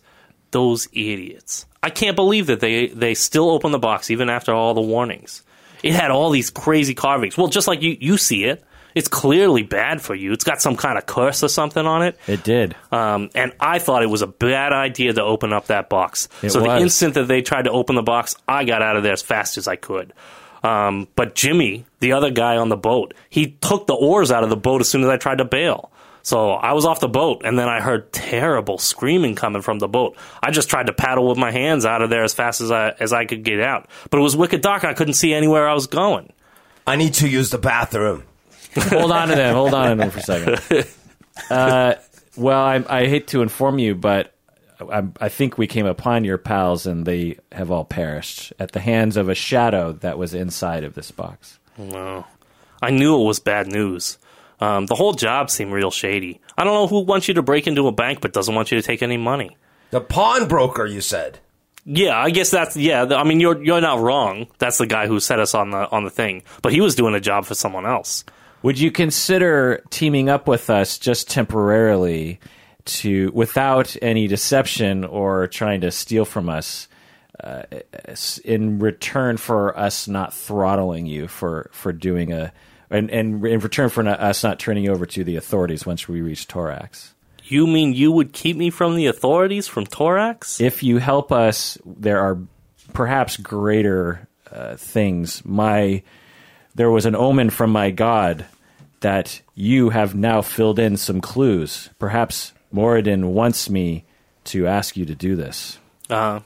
"Those idiots! I can't believe that they they still open the box even after all the warnings. It had all these crazy carvings. Well, just like you you see it." It's clearly bad for you. It's got some kind of curse or something on it. It did. Um, and I thought it was a bad idea to open up that box. It so the instant that they tried to open the box, I got out of there as fast as I could. Um, but Jimmy, the other guy on the boat, he took the oars out of the boat as soon as I tried to bail. So I was off the boat, and then I heard terrible screaming coming from the boat. I just tried to paddle with my hands out of there as fast as I as I could get out. But it was wicked dark; I couldn't see anywhere I was going. I need to use the bathroom. Hold on to them. Hold on to them for a second. <laughs> Uh, well, I, I hate to inform you, but I, I think we came upon your pals and they have all perished at the hands of a shadow that was inside of this box. No. I knew it was bad news. Um, the whole job seemed real shady. I don't know who wants you to break into a bank but doesn't want you to take any money. The pawnbroker, you said. Yeah, I guess that's yeah. I mean, you're you're not wrong. That's the guy who set us on the on the thing, but he was doing a job for someone else. Would you consider teaming up with us just temporarily to, without any deception or trying to steal from us, uh, in return for us not throttling you for, for doing a, and, and in return for not, us not turning you over to the authorities once we reach Torax? You mean you would keep me from the authorities from Torax? If you help us, there are perhaps greater uh, things. My there was an omen from my god that you have now filled in some clues. Perhaps Moradin wants me to ask you to do this. Uh,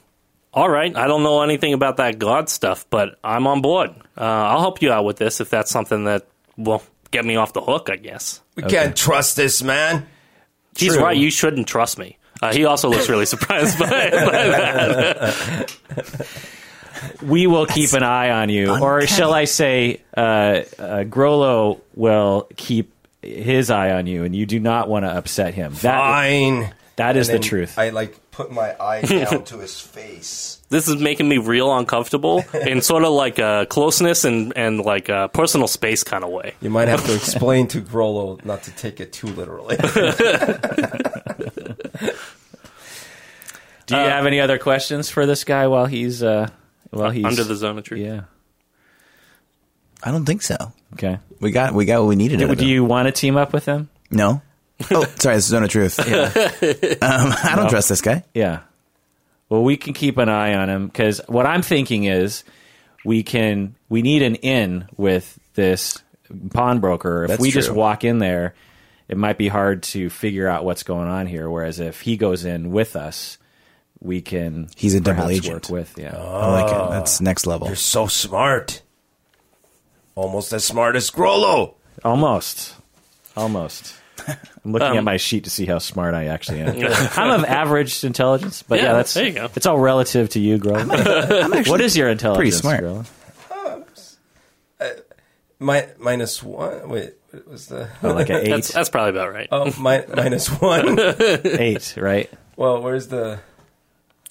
all right, I don't know anything about that god stuff, but I'm on board. Uh, I'll help you out with this if that's something that will get me off the hook. I guess We can't trust this man. he's True. right. You shouldn't trust me. Uh, he also looks really <laughs> surprised by, by that. <laughs> we will keep an eye on you, or shall I say, uh, uh, Grollo will keep his eye on you, and you do not want to upset him. That Fine. that is And the truth. I like put my eye <laughs> down to his face. This is making me real uncomfortable in sort of like a closeness and, and like a personal space kind of way. You might have to explain to Grollo not to take it too literally. <laughs> do you have any other questions for this guy while he's uh, while he's Under the zone of truth. Yeah. I don't think so. Okay. We got we got what we needed. out Do, of do him. you want to team up with him? No. Oh, <laughs> sorry. This is Zone of Truth. <laughs> um, I don't trust this guy. Yeah. Well, we can keep an eye on him because what I'm thinking is we can we need an in with this pawnbroker. If That's we just walk in there, it might be hard to figure out what's going on here. Whereas if he goes in with us, we can He's a double agent. Work with yeah. I like it. That's next level. You're so smart. Almost as smart as Grollo. Almost. Almost. <laughs> I'm looking Um, at my sheet to see how smart I actually am. <laughs> I'm of average intelligence, but yeah, Yeah, that's there you go. It's all relative to you, Grove. <laughs> what is your intelligence? Pretty smart. Grove? Mi- minus one. Wait, what was the? Oh, like an eight, That's, that's probably about right. Oh, mi- minus one. eight, right? well, where's the?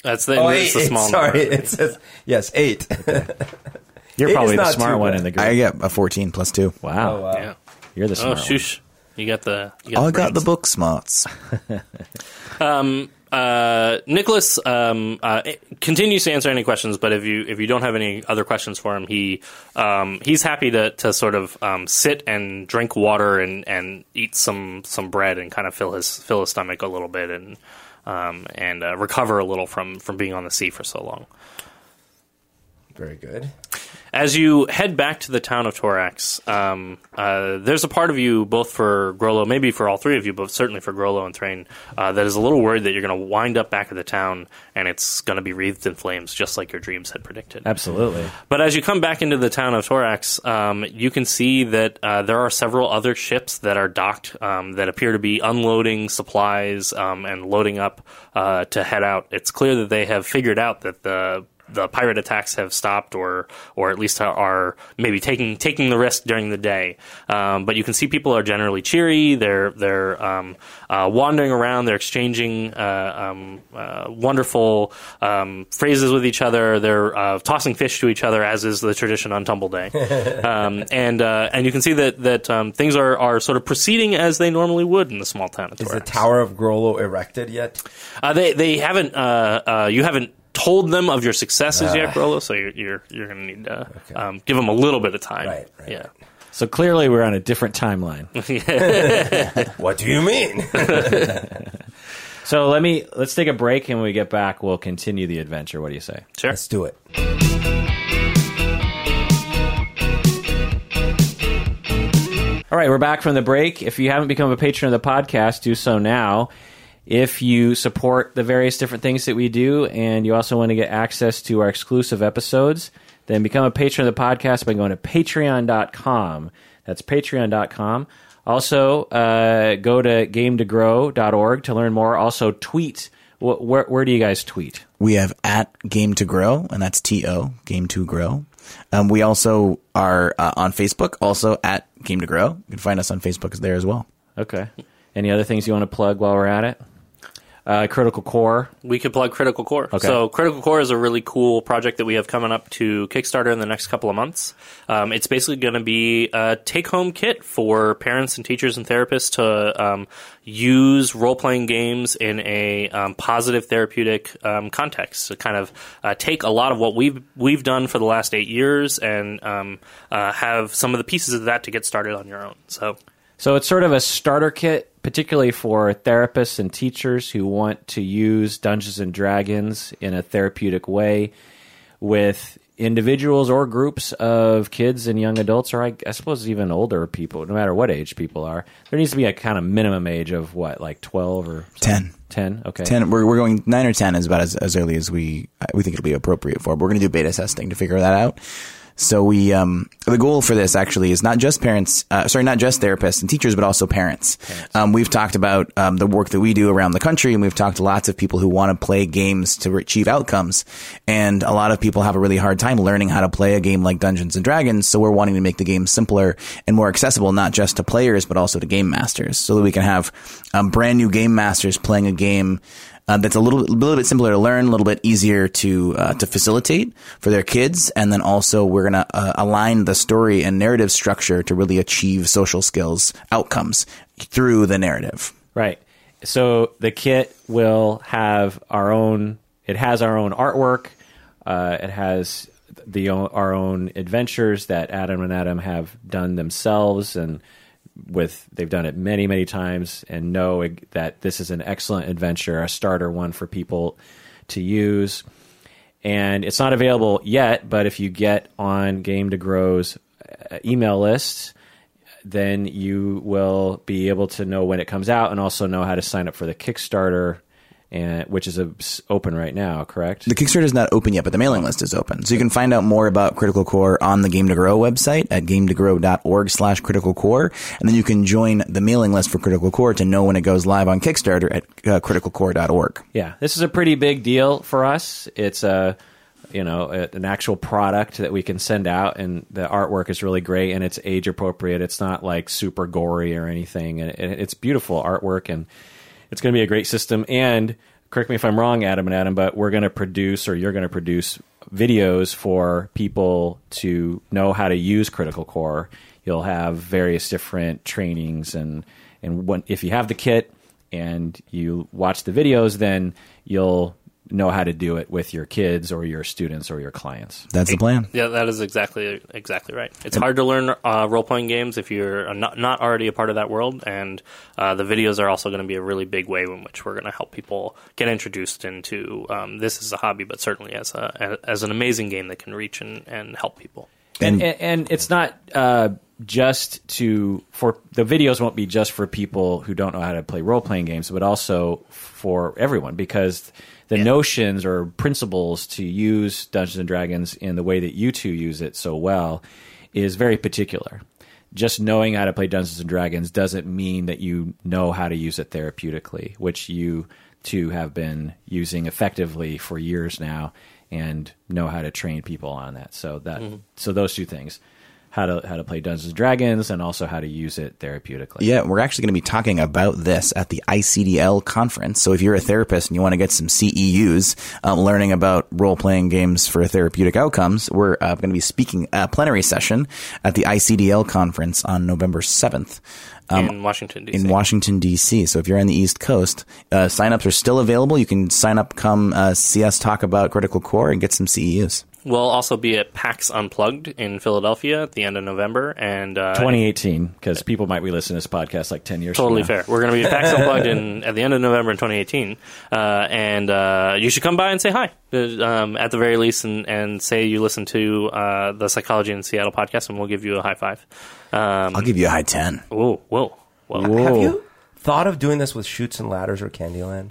That's the, Oh, that's the small <laughs> Sorry, number. it says yes, eight. <laughs> You're Eight probably the smart one bad. in the group. I get a 14 plus two. wow. Oh, wow. Yeah. you're the Oh, smart one. shoosh. You got the. You got I the got the book smarts. <laughs> uh, Nicholas um, uh, continues to answer any questions, but if you if you don't have any other questions for him, he um, he's happy to, to sort of um, sit and drink water and, and eat some, some bread and kind of fill his fill his stomach a little bit and um, and uh, recover a little from, from being on the sea for so long. Very good. As you head back to the town of Torax, um, uh, there's a part of you, both for Grollo, maybe for all three of you, but certainly for Grollo and Thrain, uh, that is a little worried that you're going to wind up back at the town and it's going to be wreathed in flames, just like your dreams had predicted. Absolutely. But as you come back into the town of Torax, um, you can see that uh, there are several other ships that are docked um, that appear to be unloading supplies um, and loading up uh, to head out. It's clear that they have figured out that the the pirate attacks have stopped, or or at least are, maybe taking taking the risk during the day. Um, but you can see people are generally cheery. They're they're um, uh, wandering around. They're exchanging uh, um, uh, wonderful um, phrases with each other. They're uh, tossing fish to each other, as is the tradition on Tumble Day. <laughs> um, and uh, and you can see that that um, things are, are sort of proceeding as they normally would in the small town of Is the Tower of Grollo erected yet? Uh, they they haven't uh, uh, you haven't told them of your successes Ah. yet, Grollo. So you're you're, you're going to need to um, give them a little bit of time. Right, right, yeah. So clearly, we're on a different timeline. <laughs> What do you mean? <laughs> so let me let's take a break, and when we get back, we'll continue the adventure. What do you say? Sure. Let's do it. All right, we're back from the break. If you haven't become a patron of the podcast, do so now. If you support the various different things that we do, and you also want to get access to our exclusive episodes, then become a patron of the podcast by going to patreon.com. That's patreon.com. Also, uh, go to gametogrow.org to learn more. Also, tweet. Wh- Where, where do you guys tweet? We have at Game to Grow, and that's T O Game to Grow. Um, we also are uh, on Facebook, also at Game to Grow. You can find us on Facebook there as well. Okay. Any other things you want to plug while we're at it? Uh, Critical Core. We could plug Critical Core. Okay. So Critical Core is a really cool project that we have coming up to Kickstarter in the next couple of months. Um, it's basically going to be a take-home kit for parents and teachers and therapists to um, use role-playing games in a um, positive therapeutic um, context. To kind of uh, take a lot of what we've we've done for the last eight years and um, uh, have some of the pieces of that to get started on your own. So So it's sort of a starter kit, particularly for therapists and teachers who want to use Dungeons and Dragons in a therapeutic way with individuals or groups of kids and young adults, or I, I suppose even older people, no matter what age people are. There needs to be a kind of minimum age of what, like 12 or Ten. 10? Okay. Ten. We're, we're going nine or ten is about as, as early as we we think it'll be appropriate for. But we're going to do beta testing to figure that out. So we, um, the goal for this actually is not just parents, uh, sorry, not just therapists and teachers, but also parents. Um, we've talked about um, the work that we do around the country, and we've talked to lots of people who want to play games to achieve outcomes. And a lot of people have a really hard time learning how to play a game like Dungeons and Dragons. So we're wanting to make the game simpler and more accessible, not just to players, but also to game masters, so that we can have um, brand new game masters playing a game uh, that's a little, little bit simpler to learn, a little bit easier to uh, to facilitate for their kids, and then also we're gonna uh, align the story and narrative structure to really achieve social skills outcomes through the narrative. Right. So the kit will have our own. It has our own artwork. Uh, it has the our own adventures that Adam and Adam have done themselves, and with they've done it many many times, and know that this is an excellent adventure, a starter one for people to use. And it's not available yet, but if you get on Game to Grow's uh, email list, then you will be able to know when it comes out and also know how to sign up for the Kickstarter, and which is a, open right now. Correct? The Kickstarter is not open yet, but the mailing list is open. So you can find out more about Critical Core on the Game to Grow website at gametogrow.org slash critical core. And then you can join the mailing list for Critical Core to know when it goes live on Kickstarter at uh, criticalcore.org. yeah, this is a pretty big deal for us. It's a you know a, an actual product that we can send out, and the artwork is really great and it's age appropriate. It's not like super gory or anything, and it, it's beautiful artwork, and it's going to be a great system. And correct me if I'm wrong, Adam and Adam, but we're going to produce or you're going to produce videos for people to know how to use Critical Core. You'll have various different trainings, and and when, if you have the kit and you watch the videos, then you'll know how to do it with your kids or your students or your clients. That's the plan. Yeah, that is exactly exactly right. It's hard to learn uh, role playing games if you're not not already a part of that world, and uh, the videos are also going to be a really big way in which we're going to help people get introduced into um, this as a hobby, but certainly as a as an amazing game that can reach and, and help people. and, and, and it's not uh, just to for the videos won't be just for people who don't know how to play role playing games, but also for everyone because the notions or principles to use Dungeons and Dragons in the way that you two use it so well is very particular. Just knowing how to play Dungeons and Dragons doesn't mean that you know how to use it therapeutically, which you two have been using effectively for years now and know how to train people on that. So that mm-hmm. so those two things. How to how to play Dungeons and Dragons and also how to use it therapeutically. Yeah, we're actually going to be talking about this at the ICDL conference. So if you're a therapist and you want to get some CEUs, um, learning about role playing games for therapeutic outcomes, we're uh, going to be speaking a plenary session at the ICDL conference on November 7th. in Washington D.C. Um, in Washington D.C. So if you're on the East Coast, uh, signups are still available. You can sign up, come uh, see us talk about Critical Core, and get some CEUs. We'll also be at PAX Unplugged in Philadelphia at the end of November, and uh, 2018 because people might be listening to this podcast like 10 years Totally from now. fair. We're going to be at PAX <laughs> Unplugged in, at the end of November in 2018, uh, and uh, you should come by and say hi, uh, um, at the very least, and, and say you listen to uh, the Psychology in Seattle podcast, and we'll give you a high five. Um, I'll give you a high 10. whoa, whoa, whoa. Have you thought of doing this with Chutes and Ladders or Candyland?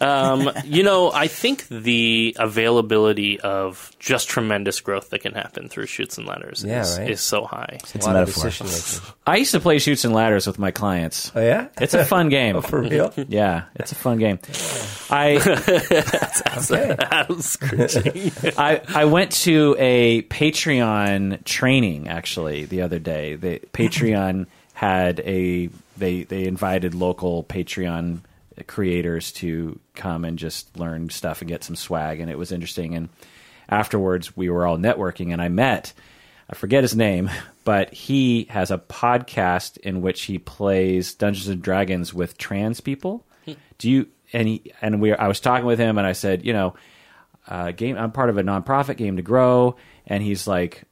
Um, you know, I think the availability of just tremendous growth that can happen through Chutes and Ladders Yeah, is, right. is so high. It's a a lot of metaphor. decision making. I used to play Chutes and Ladders with my clients. Oh yeah, It's a fun game. <laughs> Oh, for real. Yeah, it's a fun game. I <laughs> Okay. <laughs> I I went to a Patreon training actually the other day. The Patreon had a they they invited local Patreon creators to come and just learn stuff and get some swag and it was interesting and afterwards we were all networking and I met I forget his name, <laughs> but he has a podcast in which he plays Dungeons and Dragons with trans people. Do you and he and we I was talking with him and I said, you know, uh, game. I'm part of a nonprofit game to grow, and he's like,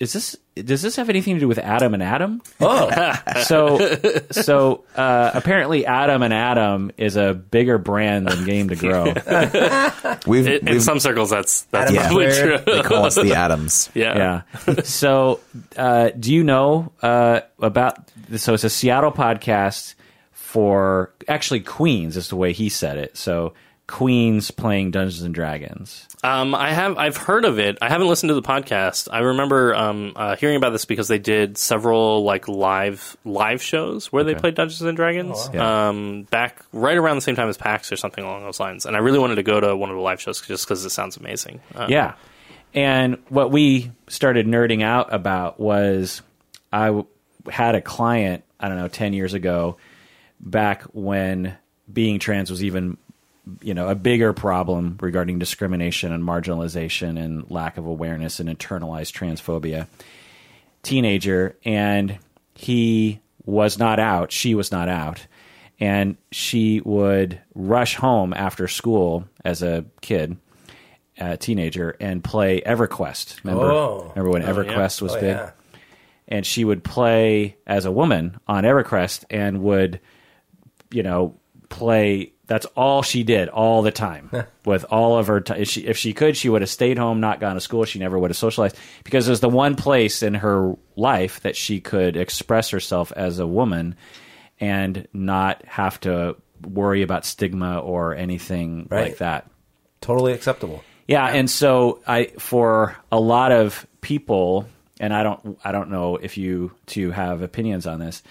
"Is this? Does this have anything to do with Adam and Adam?" Oh, <laughs> <laughs> So, so uh, apparently, Adam and Adam is a bigger brand than Game to Grow. <laughs> We've, In, in we've some circles, that's that's Adam probably true. they call us the Adams. yeah. yeah. So, uh, do you know uh, about? So it's a Seattle podcast for actually Queens is the way he said it. So queens playing Dungeons and Dragons. Um, I have I've heard of it. I haven't listened to the podcast. I remember um, uh, hearing about this because they did several like live live shows where they played Dungeons and Dragons. Yeah. Um, back right around the same time as PAX or something along those lines. And I really wanted to go to one of the live shows just because it sounds amazing. Uh, Yeah. And what we started nerding out about was I w- had a client, I don't know, 10 years ago, back when being trans was even, you know, a bigger problem regarding discrimination and marginalization and lack of awareness and internalized transphobia. Teenager, and he was not out. She was not out. And she would rush home after school as a kid uh, teenager and play EverQuest. Remember, Oh. remember when EverQuest was Oh, big? yeah. And she would play as a woman on EverQuest and would, you know, play. That's all she did all the time <laughs> with all of her. T- if, she, if she could, she would have stayed home, not gone to school. She never would have socialized because it was the one place in her life that she could express herself as a woman and not have to worry about stigma or anything Right. like that. Totally acceptable. Yeah, and so I for a lot of people, and I don't I don't know if you two have opinions on this.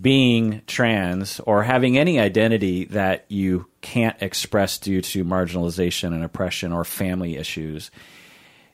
Being trans or having any identity that you can't express due to marginalization and oppression or family issues.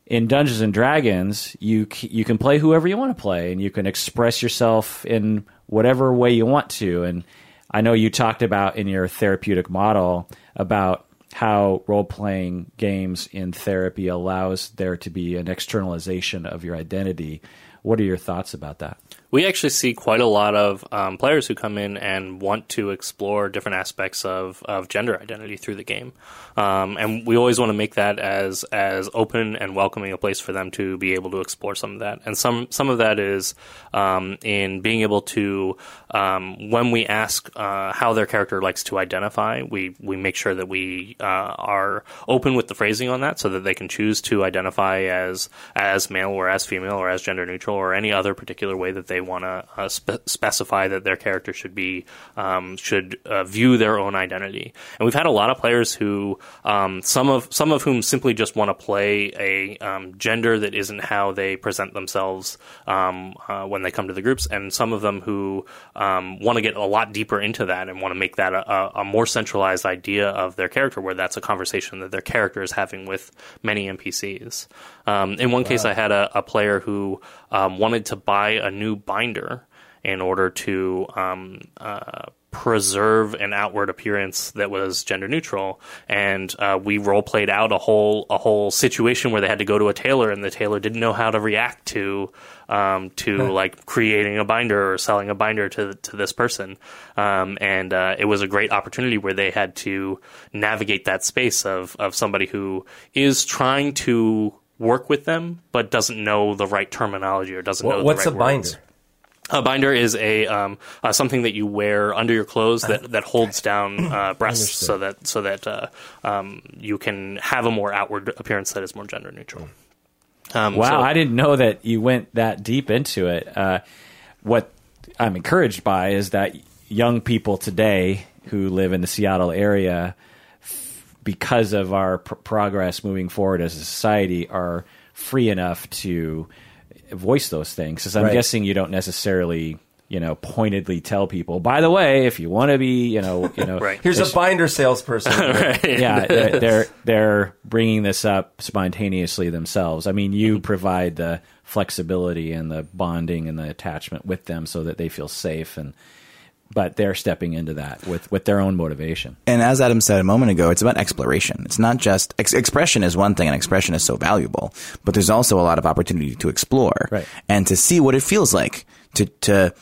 In Dungeons and Dragons, you you can play whoever you want to play, and you can express yourself in whatever way you want to. And I know you talked about in your therapeutic model about how role playing games in therapy allows there to be an externalization of your identity. What are your thoughts about that? We actually see quite a lot of um, players who come in and want to explore different aspects of, of gender identity through the game, um, and we always want to make that as as open and welcoming a place for them to be able to explore some of that. And some some of that is um, in being able to um, when we ask uh, how their character likes to identify, we we make sure that we uh, are open with the phrasing on that, so that they can choose to identify as as male or as female or as gender neutral or any other particular way that they want to uh, spe- specify that their character should be um, should uh, view their own identity. And we've had a lot of players who um, some of some of whom simply just want to play a um, gender that isn't how they present themselves um, uh, when they come to the groups, and some of them who um, want to get a lot deeper into that and want to make that a, a more centralized idea of their character, where that's a conversation that their character is having with many NPCs. Um, in one case, I had a, a player who um, wanted to buy a new binder in order to um, uh, preserve an outward appearance that was gender neutral, and uh, we role played out a whole a whole situation where they had to go to a tailor, and the tailor didn't know how to react to um, to like creating a binder or selling a binder to to this person, um, and uh, it was a great opportunity where they had to navigate that space of of somebody who is trying to work with them but doesn't know the right terminology or doesn't know What, the what's right a binder? words. A binder is a um, uh, something that you wear under your clothes that, that holds down <clears throat> uh, breasts so that so that uh, um, you can have a more outward appearance that is more gender neutral. Um, Wow, so- I didn't know that you went that deep into it. Uh, what I'm encouraged by is that young people today who live in the Seattle area, f- because of our pr- progress moving forward as a society, are free enough to voice those things. Because I'm Right. guessing you don't necessarily, you know, pointedly tell people. By the way, if you want to be, you know, you know, <laughs> Right. Here's a binder salesperson. <laughs> yeah, they're, they're they're bringing this up spontaneously themselves. I mean, Mm-hmm. you provide the flexibility and the bonding and the attachment with them so that they feel safe and but they're stepping into that with with their own motivation. And as Adam said a moment ago, it's about exploration. It's not just ex- expression is one thing, and expression is so valuable, but there's also a lot of opportunity to explore Right. and to see what it feels like to to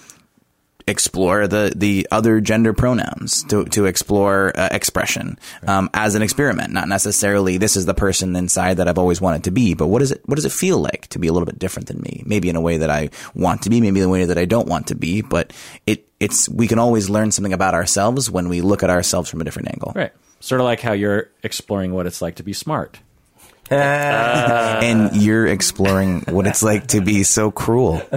explore the the other gender pronouns, to to explore uh, expression um, as an experiment, not necessarily this is the person inside that I've always wanted to be, but what is it? What does it feel like to be a little bit different than me? Maybe in a way that I want to be, maybe in a way that I don't want to be, but it it's we can always learn something about ourselves when we look at ourselves from a different angle. Right. Sort of like how you're exploring what it's like to be smart. <laughs> and you're exploring what it's like to be so cruel. <laughs>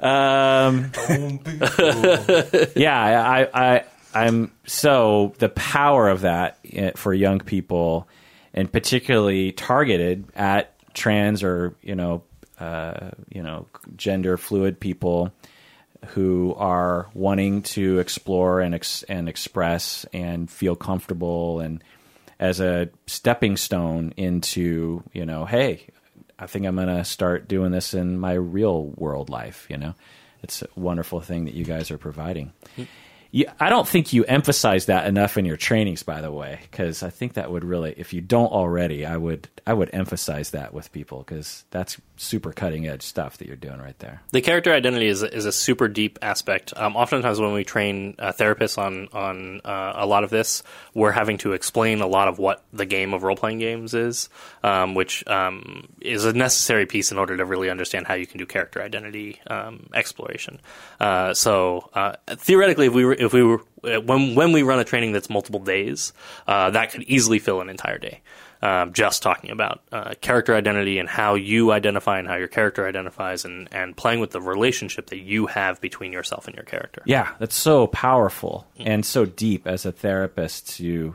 Um, <laughs> yeah, I, I I'm so the power of that eh, for young people, and particularly targeted at trans or you know, uh, you know, gender fluid people who are wanting to explore and ex- and express and feel comfortable and as a stepping stone into you know, hey, I think I'm going to start doing this in my real world life. You know, it's a wonderful thing that you guys are providing. You, I don't think you emphasize that enough in your trainings, by the way, because I think that would really, if you don't already, I would, I would emphasize that with people because that's super cutting edge stuff that you're doing right there. The character identity is is a super deep aspect. Um, oftentimes, when we train uh, therapists on on uh, a lot of this, we're having to explain a lot of what the game of role playing games is, um, which um, is a necessary piece in order to really understand how you can do character identity um, exploration. Uh, so uh, theoretically, if we were, if we were uh, when when we run a training that's multiple days, uh, that could easily fill an entire day. Um, just talking about uh, character identity and how you identify and how your character identifies, and, and playing with the relationship that you have between yourself and your character. Yeah, that's so powerful and so deep as a therapist to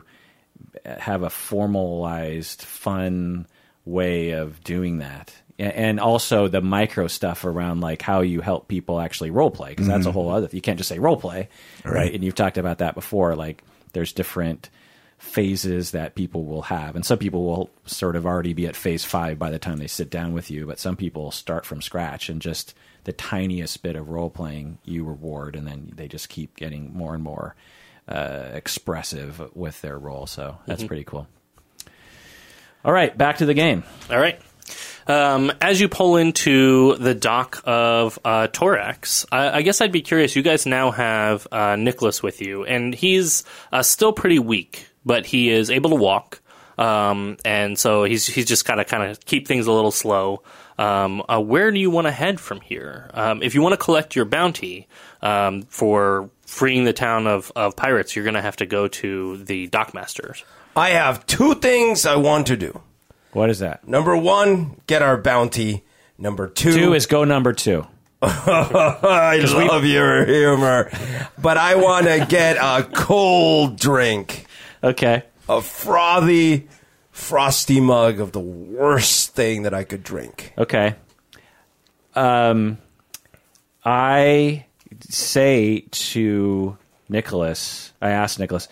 have a formalized, fun way of doing that. And also the micro stuff around like how you help people actually role play because that's a whole other. Thing. You can't just say role play, right. And you've talked about that before. Like there's different phases that people will have, and some people will sort of already be at phase five by the time they sit down with you. But some people start from scratch and just the tiniest bit of role playing you reward, and then they just keep getting more and more uh, expressive with their role. So that's pretty cool. All right, back to the game. All right. Um, as you pull into the dock of uh, Torax, I, I guess I'd be curious. You guys now have uh, Nicholas with you, and he's uh, still pretty weak, but he is able to walk. Um, and so he's he's just got to kind of keep things a little slow. Um, uh, where do you want to head from here? Um, if you want to collect your bounty um, for freeing the town of, of pirates, you're going to have to go to the dockmasters. I have two things I want to do. What is that? Number one, get our bounty. Number two, Two is go number two. <laughs> I love your humor, but I want to get a cold drink, Okay. a frothy, frosty mug of the worst thing that I could drink. Okay. Um, I say to Nicholas, I asked Nicholas,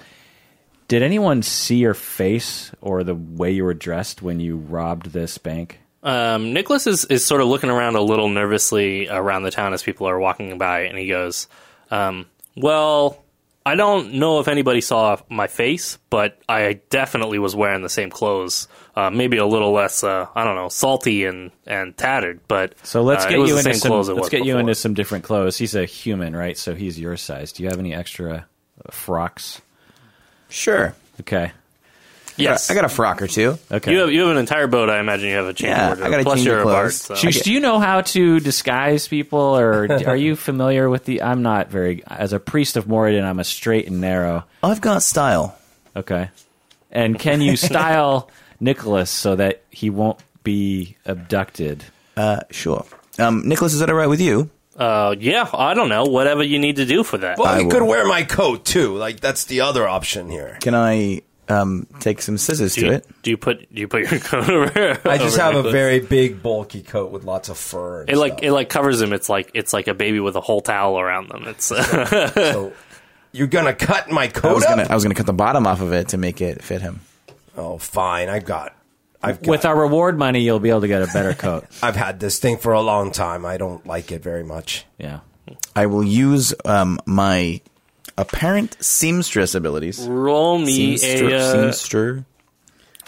did anyone see your face or the way you were dressed when you robbed this bank? Um, Nicholas is, is sort of looking around a little nervously around the town as people are walking by, and he goes, um, Well, I don't know if anybody saw my face, but I definitely was wearing the same clothes. Uh, maybe a little less, uh, I don't know, salty and, and tattered, but So let's uh, get it you into some. Let's was get you before. into some different clothes. He's a human, right? So he's your size. Do you have any extra uh, frocks? Sure. Okay. Yes. I got a frock or two. Okay. you have you have an entire boat. I imagine you have a change Yeah, wardrobe. I got a Plus, change you're of a bard. clothes. So. Shoosh, do you know how to disguise people, or <laughs> are you familiar with the? I'm not very. As a priest of Moradin, I'm a straight and narrow. I've got style. Okay. And can you <laughs> style Nicholas so that he won't be abducted? Uh, sure. Um, Nicholas, is that all right with you? Uh, yeah, I don't know. Whatever you need to do for that. Well, I you will. could wear my coat too. Like that's the other option here. Can I um, take some scissors do, to you, it? do you put do you put your <laughs> coat over? I just over have a Nicholas? very big, bulky coat with lots of fur. And It like stuff. it like covers him. It's like it's like a baby with a whole towel around them. It's <laughs> So you're gonna cut my I coat was up? gonna I was gonna cut the bottom off of it to make it fit him. Oh, fine. I've got. I've got, With our reward money, you'll be able to get a better coat. <laughs> I've had this thing for a long time. I don't like it very much. Yeah. I will use um, my apparent seamstress abilities. roll me Seamster, a uh, seamster.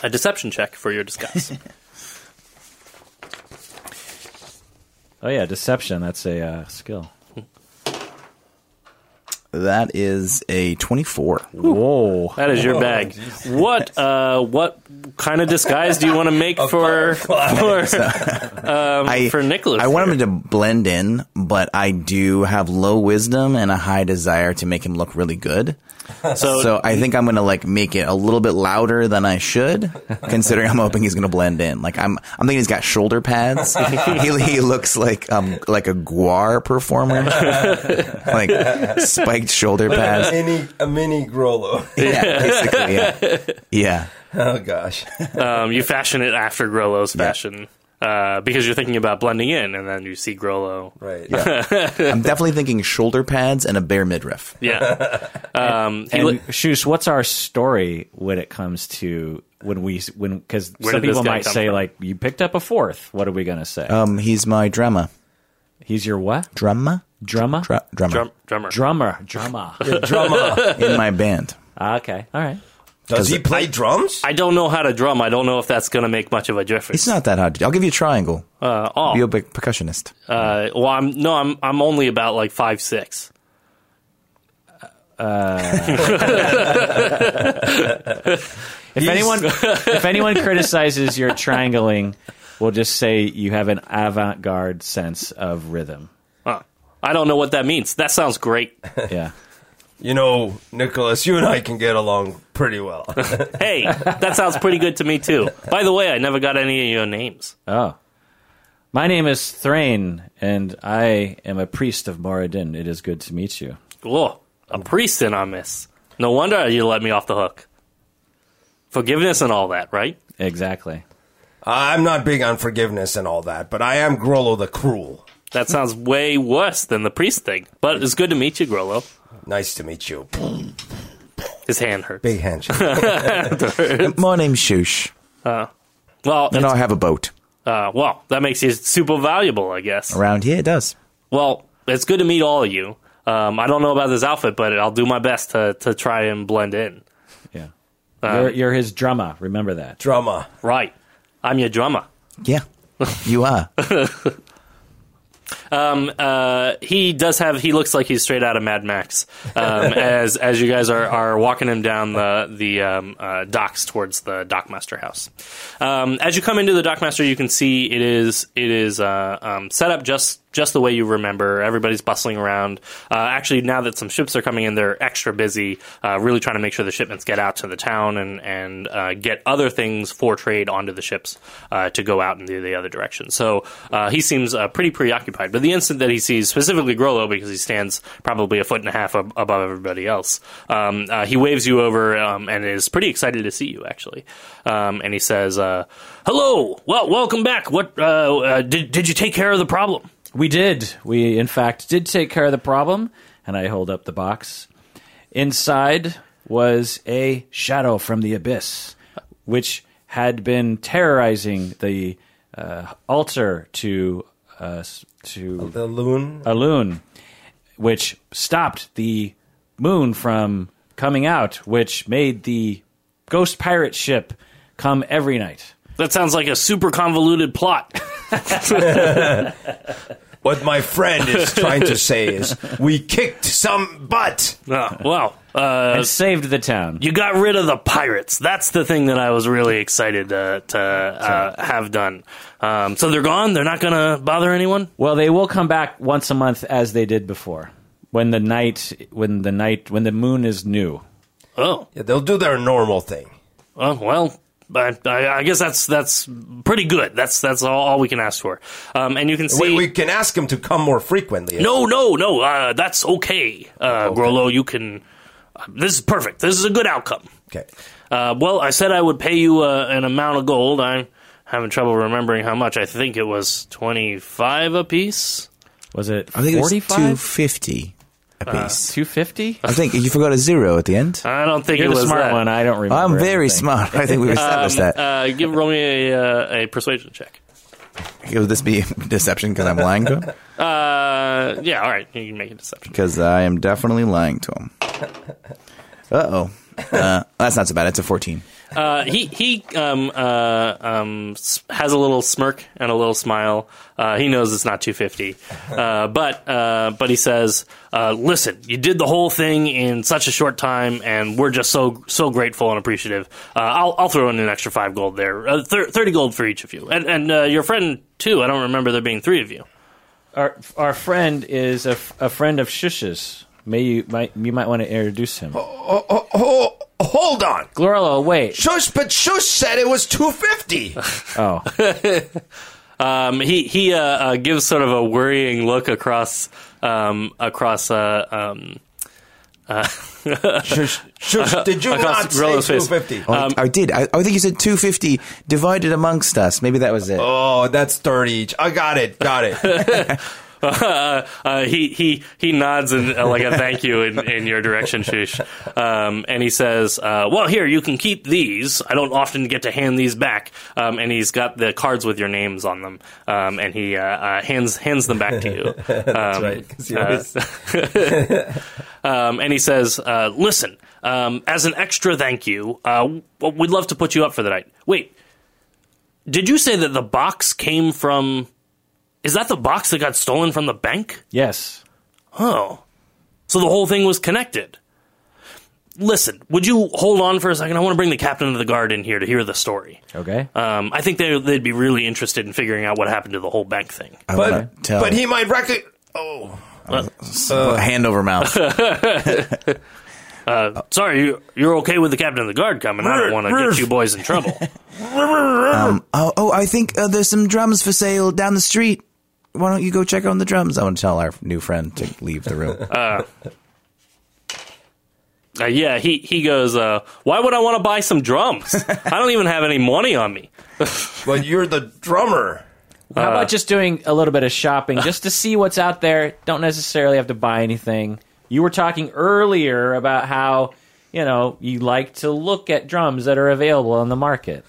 a deception check for your disguise. <laughs> Oh yeah, deception. That's a uh, skill. That is a twenty-four. Whoa. that is your bag. <laughs> What uh what kind of disguise do you want to make for for <laughs> um, I, for Nicholas? I want here? him to blend in, but I do have low wisdom and a high desire to make him look really good. <laughs> So, So I think I'm gonna like make it a little bit louder than I should, <laughs> considering I'm hoping he's gonna blend in. Like I'm, I'm thinking he's got shoulder pads. <laughs> he, he looks like um like a GWAR performer, like spiked shoulder pads. mini a mini Grollo. Yeah, basically, yeah, yeah. oh gosh. um, you fashion it after Grollo's fashion. Uh, because you're thinking about blending in, and then you see Grollo. Right. <laughs> I'm definitely thinking shoulder pads and a bare midriff. Yeah. <laughs> Um, he And li- Shush, what's our story when it comes to when we when because some people might say from? like you picked up a fourth. What are we gonna say? Um, he's my drummer. He's your what? Drummer? Drummer. Dr- drummer. drum, drummer. Drummer. Drummer. Drummer. <laughs> in my band. Ah, okay. All right. Does he play drums? I don't know how to drum. I don't know if that's going to make much of a difference. It's not that hard. to do. I'll give you a triangle. Uh, oh, Be a big percussionist. uh, well, I'm no, I'm I'm only about like five six. <laughs> If anyone <laughs> if anyone criticizes your triangling, we'll just say you have an avant-garde sense of rhythm. Huh. I don't know what that means. That sounds great. Yeah. You know, Nicholas, you and I can get along pretty well. <laughs> hey, that sounds pretty good to me too. By the way, I never got any of your names. Oh. My name is Thrain, and I am a priest of Moradin. It is good to meet you. Whoa, a priest in on this. No wonder you let me off the hook. Forgiveness and all that, right? Exactly. I'm not big on forgiveness and all that, but I am Grollo the Cruel. That sounds way worse than the priest thing. But it's good to meet you, Grollo. Nice to meet you. His hand hurts. Big handshake. <laughs> My name's Shoosh, Well, and I have a boat. uh, well, that makes you super valuable, I guess. Around here, it does. Well, it's good to meet all of you. Um, I don't know about this outfit, but I'll do my best to, to try and blend in. Yeah. you're, you're his drummer. Remember that. Drummer. Right. I'm your drummer. Yeah, you are. <laughs> Uh, he does have. He looks like he's straight out of Mad Max. Um, <laughs> as as you guys are, are walking him down the the um, uh, docks towards the dockmaster house. Um, as you come into the dockmaster, you can see it is it is uh, um, set up just just the way you remember. Everybody's bustling around. Uh, actually, now that some ships are coming in, they're extra busy, uh, really trying to make sure the shipments get out to the town and and uh, get other things for trade onto the ships uh, to go out in the, the other direction. So uh, he seems uh, pretty preoccupied. But the instant that he sees specifically Grollo, because he stands probably a foot and a half ab- above everybody else, um, uh, he waves you over um, and is pretty excited to see you actually. Um, and he says, uh, "Hello, well, welcome back. What did did you take care of the problem?" We did. We, in fact, did take care of the problem. And I hold up the box. Inside was a shadow from the abyss, which had been terrorizing the uh, altar to uh, s- to Selûne. Alun, which stopped the moon from coming out, which made the ghost pirate ship come every night. That sounds like a super convoluted plot. <laughs> <laughs> What my friend is <laughs> trying to say is we kicked some butt. Uh, well, uh, and saved the town. you got rid of the pirates. That's the thing that I was really excited to, to uh, have done. Um, so they're gone. They're not going to bother anyone. Well, they will come back once a month as they did before. When the night, when the night, when the moon is new. Oh, Yeah, they'll do their normal thing. uh, well. But I, I guess that's that's pretty good. That's that's all, all we can ask for. Um, and you can see. We, we can ask him to come more frequently. No, no, no. Uh, that's okay, uh, Grollo. You can. Uh, this is perfect. This is a good outcome. Okay. Uh, well, I said I would pay you uh, an amount of gold. I'm having trouble remembering how much. I think it was twenty five apiece. Was it I think it was two 45? fifty a piece. 250? I think you forgot a zero at the end. I don't think You're it the was smart that. one. I don't remember. I'm very everything. smart. I think we've <laughs> established that. Uh, give roll me a, uh, a persuasion check. Will this be deception because I'm lying to him? Uh, yeah, all right. You can make a deception. Because I am definitely lying to him. Uh-oh. Uh That's not so bad. It's a 14. Uh, he he um, uh, um, has a little smirk and a little smile. Uh, he knows it's not 250, uh, but uh, but he says, uh, "Listen, you did the whole thing in such a short time, and we're just so so grateful and appreciative. I'll I'll throw in an extra five gold there, thir- thirty gold for each of you, and and your friend too. I don't remember there being three of you. Our, our friend is a, f- a friend of Shush's. May you might you might want to introduce him. Oh, oh, oh, hold on. Glorlo, wait. Shush, but Shush said it was 250. <laughs> Oh, <laughs> Um, he he uh, uh, gives sort of a worrying look across um, across uh, um, <laughs> Shush, Shush, did you Across not say 250? Oh, I did. I, I think you said 250 divided amongst us. Maybe that was it. Oh, that's 30 each. I got it. Got it. Uh, <laughs> uh, he he he nods and uh, like a thank you in, in your direction, Shush. Um, and he says, uh, "Well, here you can keep these. I don't often get to hand these back." Um, and he's got the cards with your names on them, um, and he uh, uh, hands hands them back to you. <laughs> That's Um, right. always- <laughs> Um, and he says, uh, "Listen, um, as an extra thank you, uh, we'd love to put you up for the night. Wait, did you say that the box came from? Is that the box that got stolen from the bank? yes. Oh, so the whole thing was connected. Listen, would you hold on for a second? I want to bring the captain of the guard in here to hear the story. Okay. Um, I think they, they'd be really interested in figuring out what happened to the whole bank thing. I wanna but, tell. but he might wreck it. Oh. Uh, hand over mouth. <laughs> Sorry, you, you're okay with the captain of the guard coming? I don't want to get you boys in trouble. <laughs> oh, oh, I think uh, there's some drums for sale down the street. Why don't you go check on the drums? I want to tell our new friend to leave the room. <laughs> Uh, yeah, he he goes. Uh, Why would I want to buy some drums? <laughs> I don't even have any money on me. <laughs> But you're the drummer. How about just doing a little bit of shopping just to see what's out there? Don't necessarily have to buy anything. You were talking earlier about how, you know, you like to look at drums that are available on the market.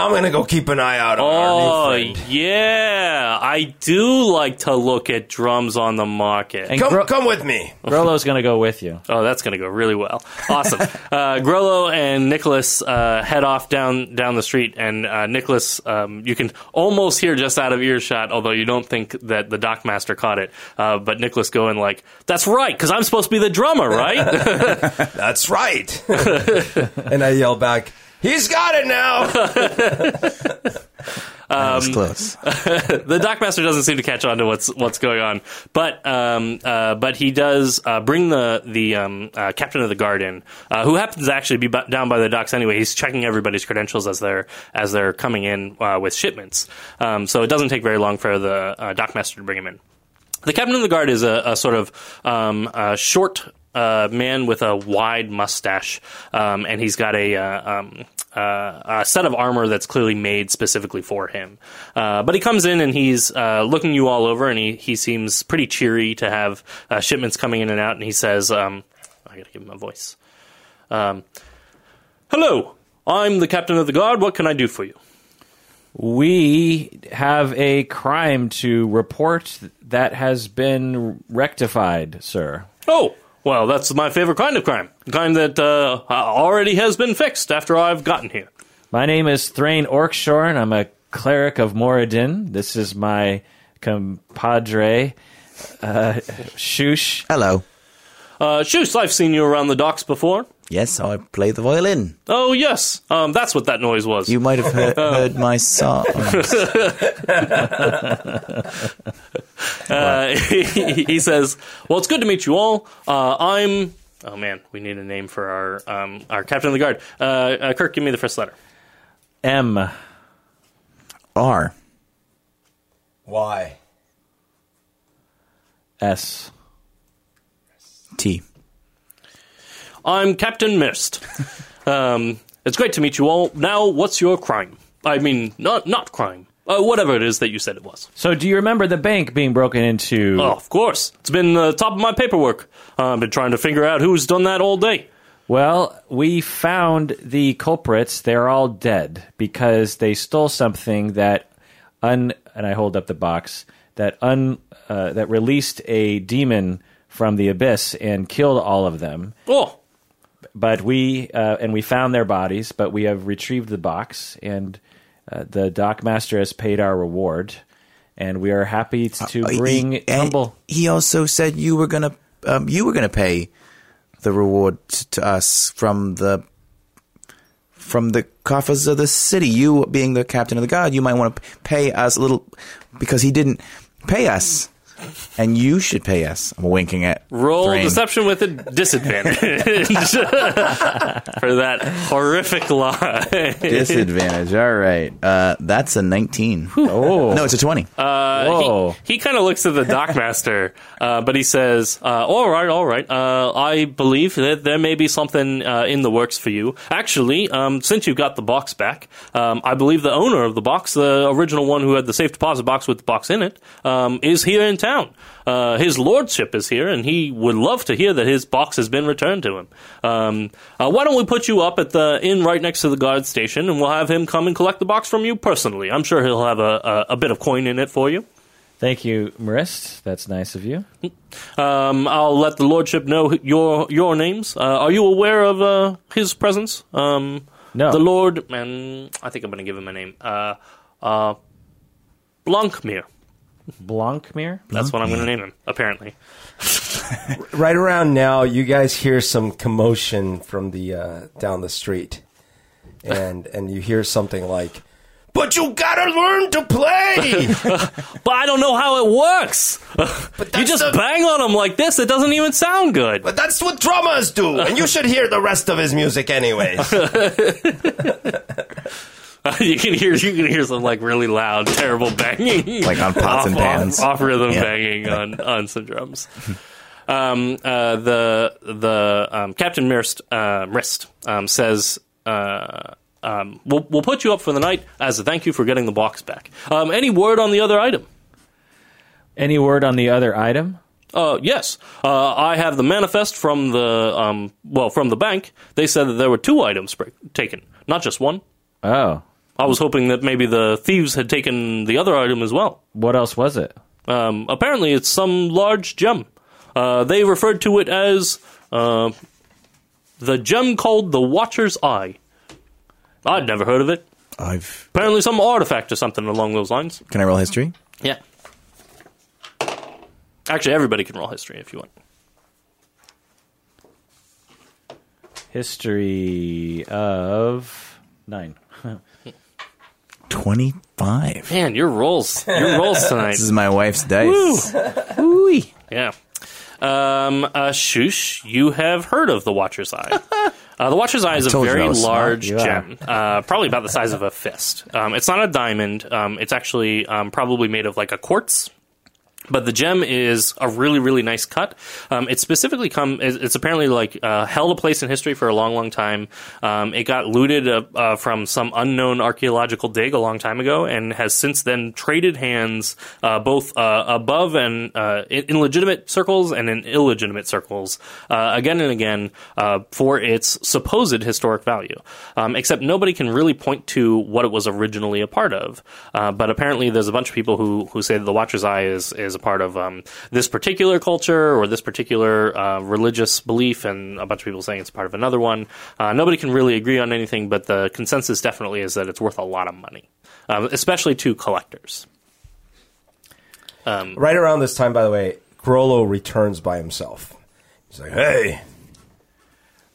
I'm going to go keep an eye out on Oh our new friend. yeah, I do like to look at drums on the market. And Come, Gro- come with me. Grollo's going to go with you. Oh, that's going to go really well. Awesome. <laughs> uh, Grollo and Nicholas uh, head off down down the street, and uh, Nicholas, um, you can almost hear just out of earshot, although you don't think that the dockmaster caught it. Uh, but Nicholas going like, "That's right, because I'm supposed to be the drummer, right?" <laughs> That's right. <laughs> and I yell back, He's got it now. <laughs> that was close. <laughs> the dockmaster doesn't seem to catch on to what's what's going on, but um, uh, but he does uh, bring the the um, uh, captain of the guard in, uh, who happens to actually be bu- down by the docks anyway. He's checking everybody's credentials as they're as they're coming in uh, with shipments. Um, so it doesn't take very long for the uh, dockmaster to bring him in. The captain of the guard is a, a sort of um, a short uh, man with a wide mustache, um, and he's got a, uh, um, uh, a set of armor that's clearly made specifically for him. Uh, but he comes in and he's uh, looking you all over, and he, he seems pretty cheery to have uh, shipments coming in and out. And he says, um, "I got to give him a voice." Um, Hello, I'm the captain of the guard. What can I do for you? We have a crime to report that has been rectified, sir. Oh, well, that's my favorite kind of crime. The kind that uh, already has been fixed after I've gotten here. My name is Thrain Orkshorn. I'm a cleric of Moradin. This is my compadre, uh, Shush. Hello. Uh, Shoes, I've seen you around the docks before. Yes, I play the violin. Oh, yes. Um, that's what that noise was. You might have heard, <laughs> heard my song. <laughs> Uh, he, <laughs> he says, "Well, it's good to meet you all. Uh, I'm. Oh man, we need a name for our um, our captain of the guard. Uh, uh, Kirk, give me the first letter. M. R. Why? S. T. I'm Captain Mist. <laughs> um, it's great to meet you all. Now, what's your crime? I mean, not not crime. Uh, whatever it is that you said it was. So, do you remember the bank being broken into? Oh, of course. It's been uh, top of my paperwork. Uh, I've been trying to figure out who's done that all day. Well, we found the culprits. They're all dead because they stole something that un and I hold up the box that un uh, that released a demon from the abyss and killed all of them. Oh, But we uh, and we found their bodies, but we have retrieved the box and uh, the dock master has paid our reward, and we are happy to Uh, bring he, and humble. He also said you were gonna um, you were gonna pay the reward to us from the from the coffers of the city. You being the captain of the guard, you might want to pay us a little because he didn't pay us. And you should pay us. I'm winking at Roll Thrain. deception with a disadvantage <laughs> for that horrific lie. Disadvantage. All right. Uh, that's a 19. Oh, No, it's a 20. Uh, Whoa. he, he kind of looks at the dockmaster, uh, but he says, uh, "All right, all right. Uh, I believe that there may be something uh, in the works for you. Actually, um, since you got the box back, um, I believe the owner of the box, the original one who had the safe deposit box with the box in it, um, is here in town. Uh, his lordship is here, and he would love to hear that his box has been returned to him. Um, uh, why don't we put you up at the inn right next to the guard station, and we'll have him come and collect the box from you personally. I'm sure he'll have a, a, a bit of coin in it for you." thank you, Marist. That's nice of you. Um, I'll let the lordship know your your names. Uh, are you aware of uh, his presence? Um, No. The Lord, and I think I'm going to give him a name. Uh, uh, Blancmere. Blancmere. That's what I'm going to name him. Apparently, <laughs> Right around now, you guys hear some commotion from the uh, down the street, and and you hear something like, "But you gotta learn to play." <laughs> but I don't know how it works. But you just the- bang on him like this; it doesn't even sound good. but that's what drummers do, and you should hear the rest of his music anyways. <laughs> <laughs> you can hear you can hear some like really loud, terrible banging, Like on pots off, and pans. off, off rhythm Yeah. banging on <laughs> on some drums. Um, uh, the the um, Captain Mirst uh, Mrist um, says. Uh, um, we'll, we'll put you up for the night as a thank you for getting the box back. Um, any word on the other item? Any word on the other item? Uh, yes, uh, I have the manifest from the um, well from the bank. They said that there were two items break- taken, not just one. Oh, I was hoping that maybe the thieves had taken the other item as well. what else was it? Um, apparently, it's some large gem. Uh, they referred to it as uh, the gem called the Watcher's Eye. I'd never heard of it. I've. Apparently, some artifact or something along those lines. Can I roll history? Yeah. Actually, everybody can roll history if you want. History of nine. <laughs> 25. Man, your rolls, your rolls <laughs> tonight. This is my wife's dice. Ooh. Yeah. Um, uh, Shush, you have heard of the Watcher's Eye. <laughs> Uh, the Watcher's Eye is a told you I very was smart. large You are. gem, uh, probably about the size of a fist. Um, it's not a diamond. Um, it's actually um, probably made of like a quartz. But the gem is a really, really nice cut. Um, it's specifically come. It's apparently like uh, held a place in history for a long, long time. Um, it got looted uh, uh, from some unknown archaeological dig a long time ago, and has since then traded hands uh, both uh, above and uh, in, legitimate circles and in illegitimate circles uh, again and again uh, for its supposed historic value. Um, except nobody can really point to what it was originally a part of. Uh, but apparently, there's a bunch of people who who say that the Watcher's Eye is is part of um, this particular culture or this particular uh, religious belief, and a bunch of people saying it's part of another one. Uh, nobody can really agree on anything, but the consensus definitely is that it's worth a lot of money, um, especially to collectors. right around this time, by the way, Grollo returns by himself. He's like, "Hey,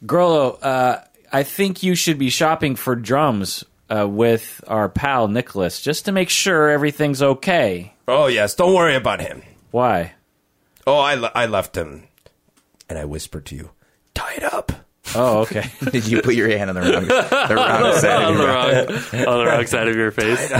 Grollo, uh, I think you should be shopping for drums uh, with our pal Nicholas, just to make sure everything's okay. Oh yes, don't worry about him. Why? Oh, I le- I left him." And I whispered to you, "Tied up." Oh, okay. <laughs> Did you put your hand on the wrong, the wrong <laughs> side on of the your wrong, on the wrong <laughs> side of your face.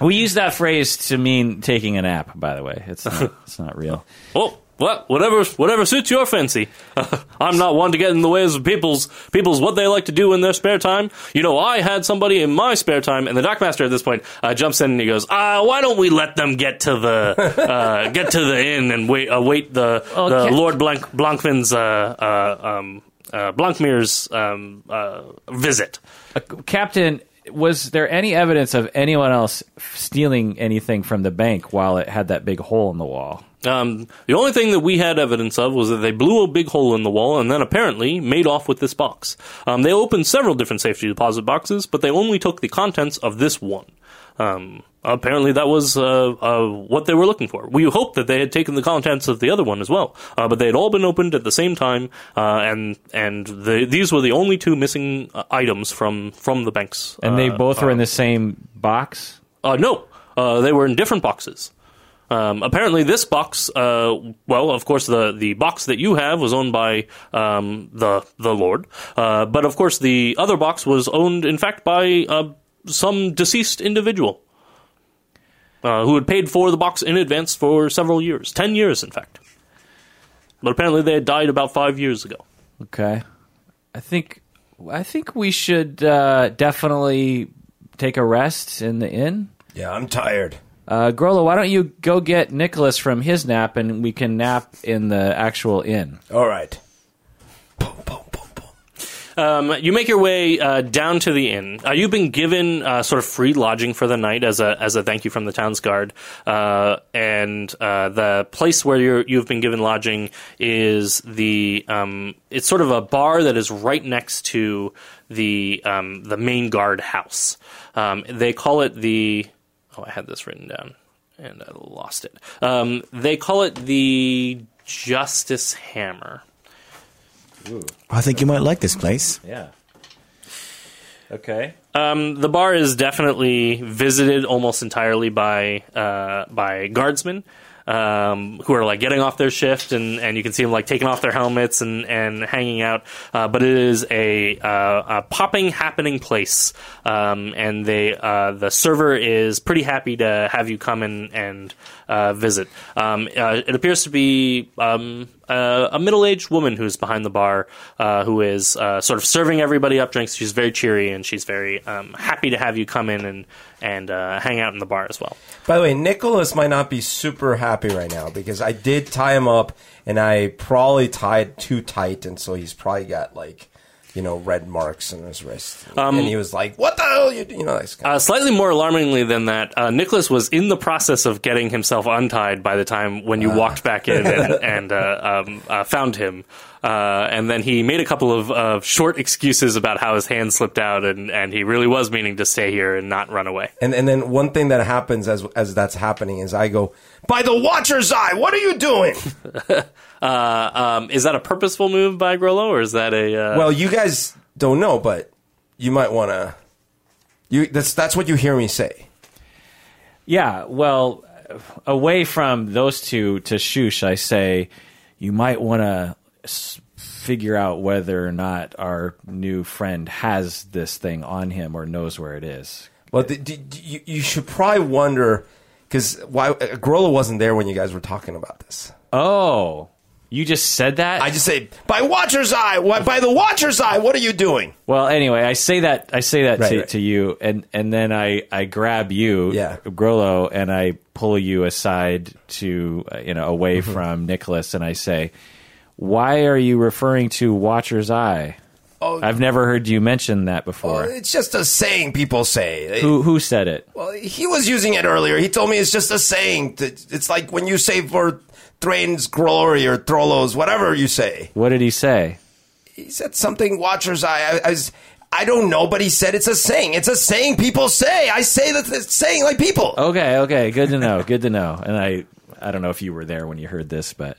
we use that phrase to mean taking a nap. By the way, it's not, it's not real. Oh, what? Whatever, whatever suits your fancy. <laughs> I'm not one to get in the ways of people's people's what they like to do in their spare time. You know, I had somebody in my spare time, and the dockmaster at this point uh, jumps in and he goes, "Ah, why don't we let them get to the <laughs> uh, get to the inn and wait await the Oh, the Lord Blanc Blancman's uh, uh, um, uh, Blancmere's um, uh, visit." Captain, was there any evidence of anyone else stealing anything from the bank while it had that big hole in the wall? Um, the only thing that we had evidence of was that they blew a big hole in the wall and then apparently made off with this box. Um, they opened several different safety deposit boxes, but they only took the contents of this one. Um, apparently, that was uh, uh, what they were looking for. We hoped that they had taken the contents of the other one as well, uh, but they had all been opened at the same time, uh, and and the, these were the only two missing uh, items from from the banks. And they uh, both were in the same box? uh, no, uh, they were in different boxes. Um, apparently, this box, uh, well, of course, the, the box that you have was owned by um, the the Lord, uh, but of course, the other box was owned, in fact, by uh, some deceased individual uh, who had paid for the box in advance for several years, ten years, in fact. But apparently, they had died about five years ago. Okay. I think I think we should uh, definitely take a rest in the inn. Yeah, I'm tired. Uh, Grollo, why don't you go get Nicholas from his nap and we can nap in the actual inn? All right. Um, you make your way uh, down to the inn. Uh, you've been given uh, sort of free lodging for the night as a as a thank you from the town's guard, uh, and uh, the place where you're, you've been given lodging is the um, it's sort of a bar that is right next to the um, the main guard house. Um, they call it the oh I had this written down and I lost it. Um, they call it the Justice Hammer. Ooh. I think you might like this place. Yeah. Okay. Um, the bar is definitely visited almost entirely by uh, by guardsmen um, who are like getting off their shift, and, and you can see them like taking off their helmets and, and hanging out. Uh, but it is a, uh, a popping, happening place, um, and they uh, the server is pretty happy to have you come in and uh, visit. Um, uh, it appears to be um, uh, a middle-aged woman who's behind the bar, uh, who is uh, sort of serving everybody up drinks. She's very cheery and she's very um, happy to have you come in and and uh, hang out in the bar as well. By the way, Nicholas might not be super happy right now because I did tie him up and I probably tied too tight, and so he's probably got like, you know, red marks on his wrist. and he was like, "What the hell?" You, you know, kind Uh, slightly more alarmingly than that, uh, Nicholas was in the process of getting himself untied by the time when you walked back in <laughs> and, and uh, um, uh, found him. Uh, and then he made a couple of uh, short excuses about how his hand slipped out, and, and he really was meaning to stay here and not run away. And and then one thing that happens as as that's happening is I go by the Watcher's Eye. What are you doing? <laughs> Uh, um, is that a purposeful move by Grollo, or is that a? Uh, well, you guys don't know, but you might want to. You that's that's what you hear me say. Yeah, well, away from those two to Shush, I say you might want to s- figure out whether or not our new friend has this thing on him or knows where it is. Well, the, you, you should probably wonder because why Grollo wasn't there when you guys were talking about this. Oh, you just said that? I just say by Watcher's Eye. What by the Watcher's Eye? What are you doing? Well, anyway, I say that I say that Right, to, right. to you, and and then I I grab you, Yeah. Grollo, and I pull you aside to uh, you know away Mm-hmm. from Nicholas, and I say, "Why are you referring to Watcher's Eye? Oh, I've never heard you mention that well, before. Oh, it's just a saying people say. who who said it? Well, he was using it earlier. He told me it's just a saying. It's like when you say for Thrain's glory or Trollo's, whatever you say. What did he say? He said something Watcher's Eye. I, I was. I don't know, but he said it's a saying. It's a saying people say. I say that it's saying like people. Okay, okay, good to know, good to know. And I I don't know if you were there when you heard this, but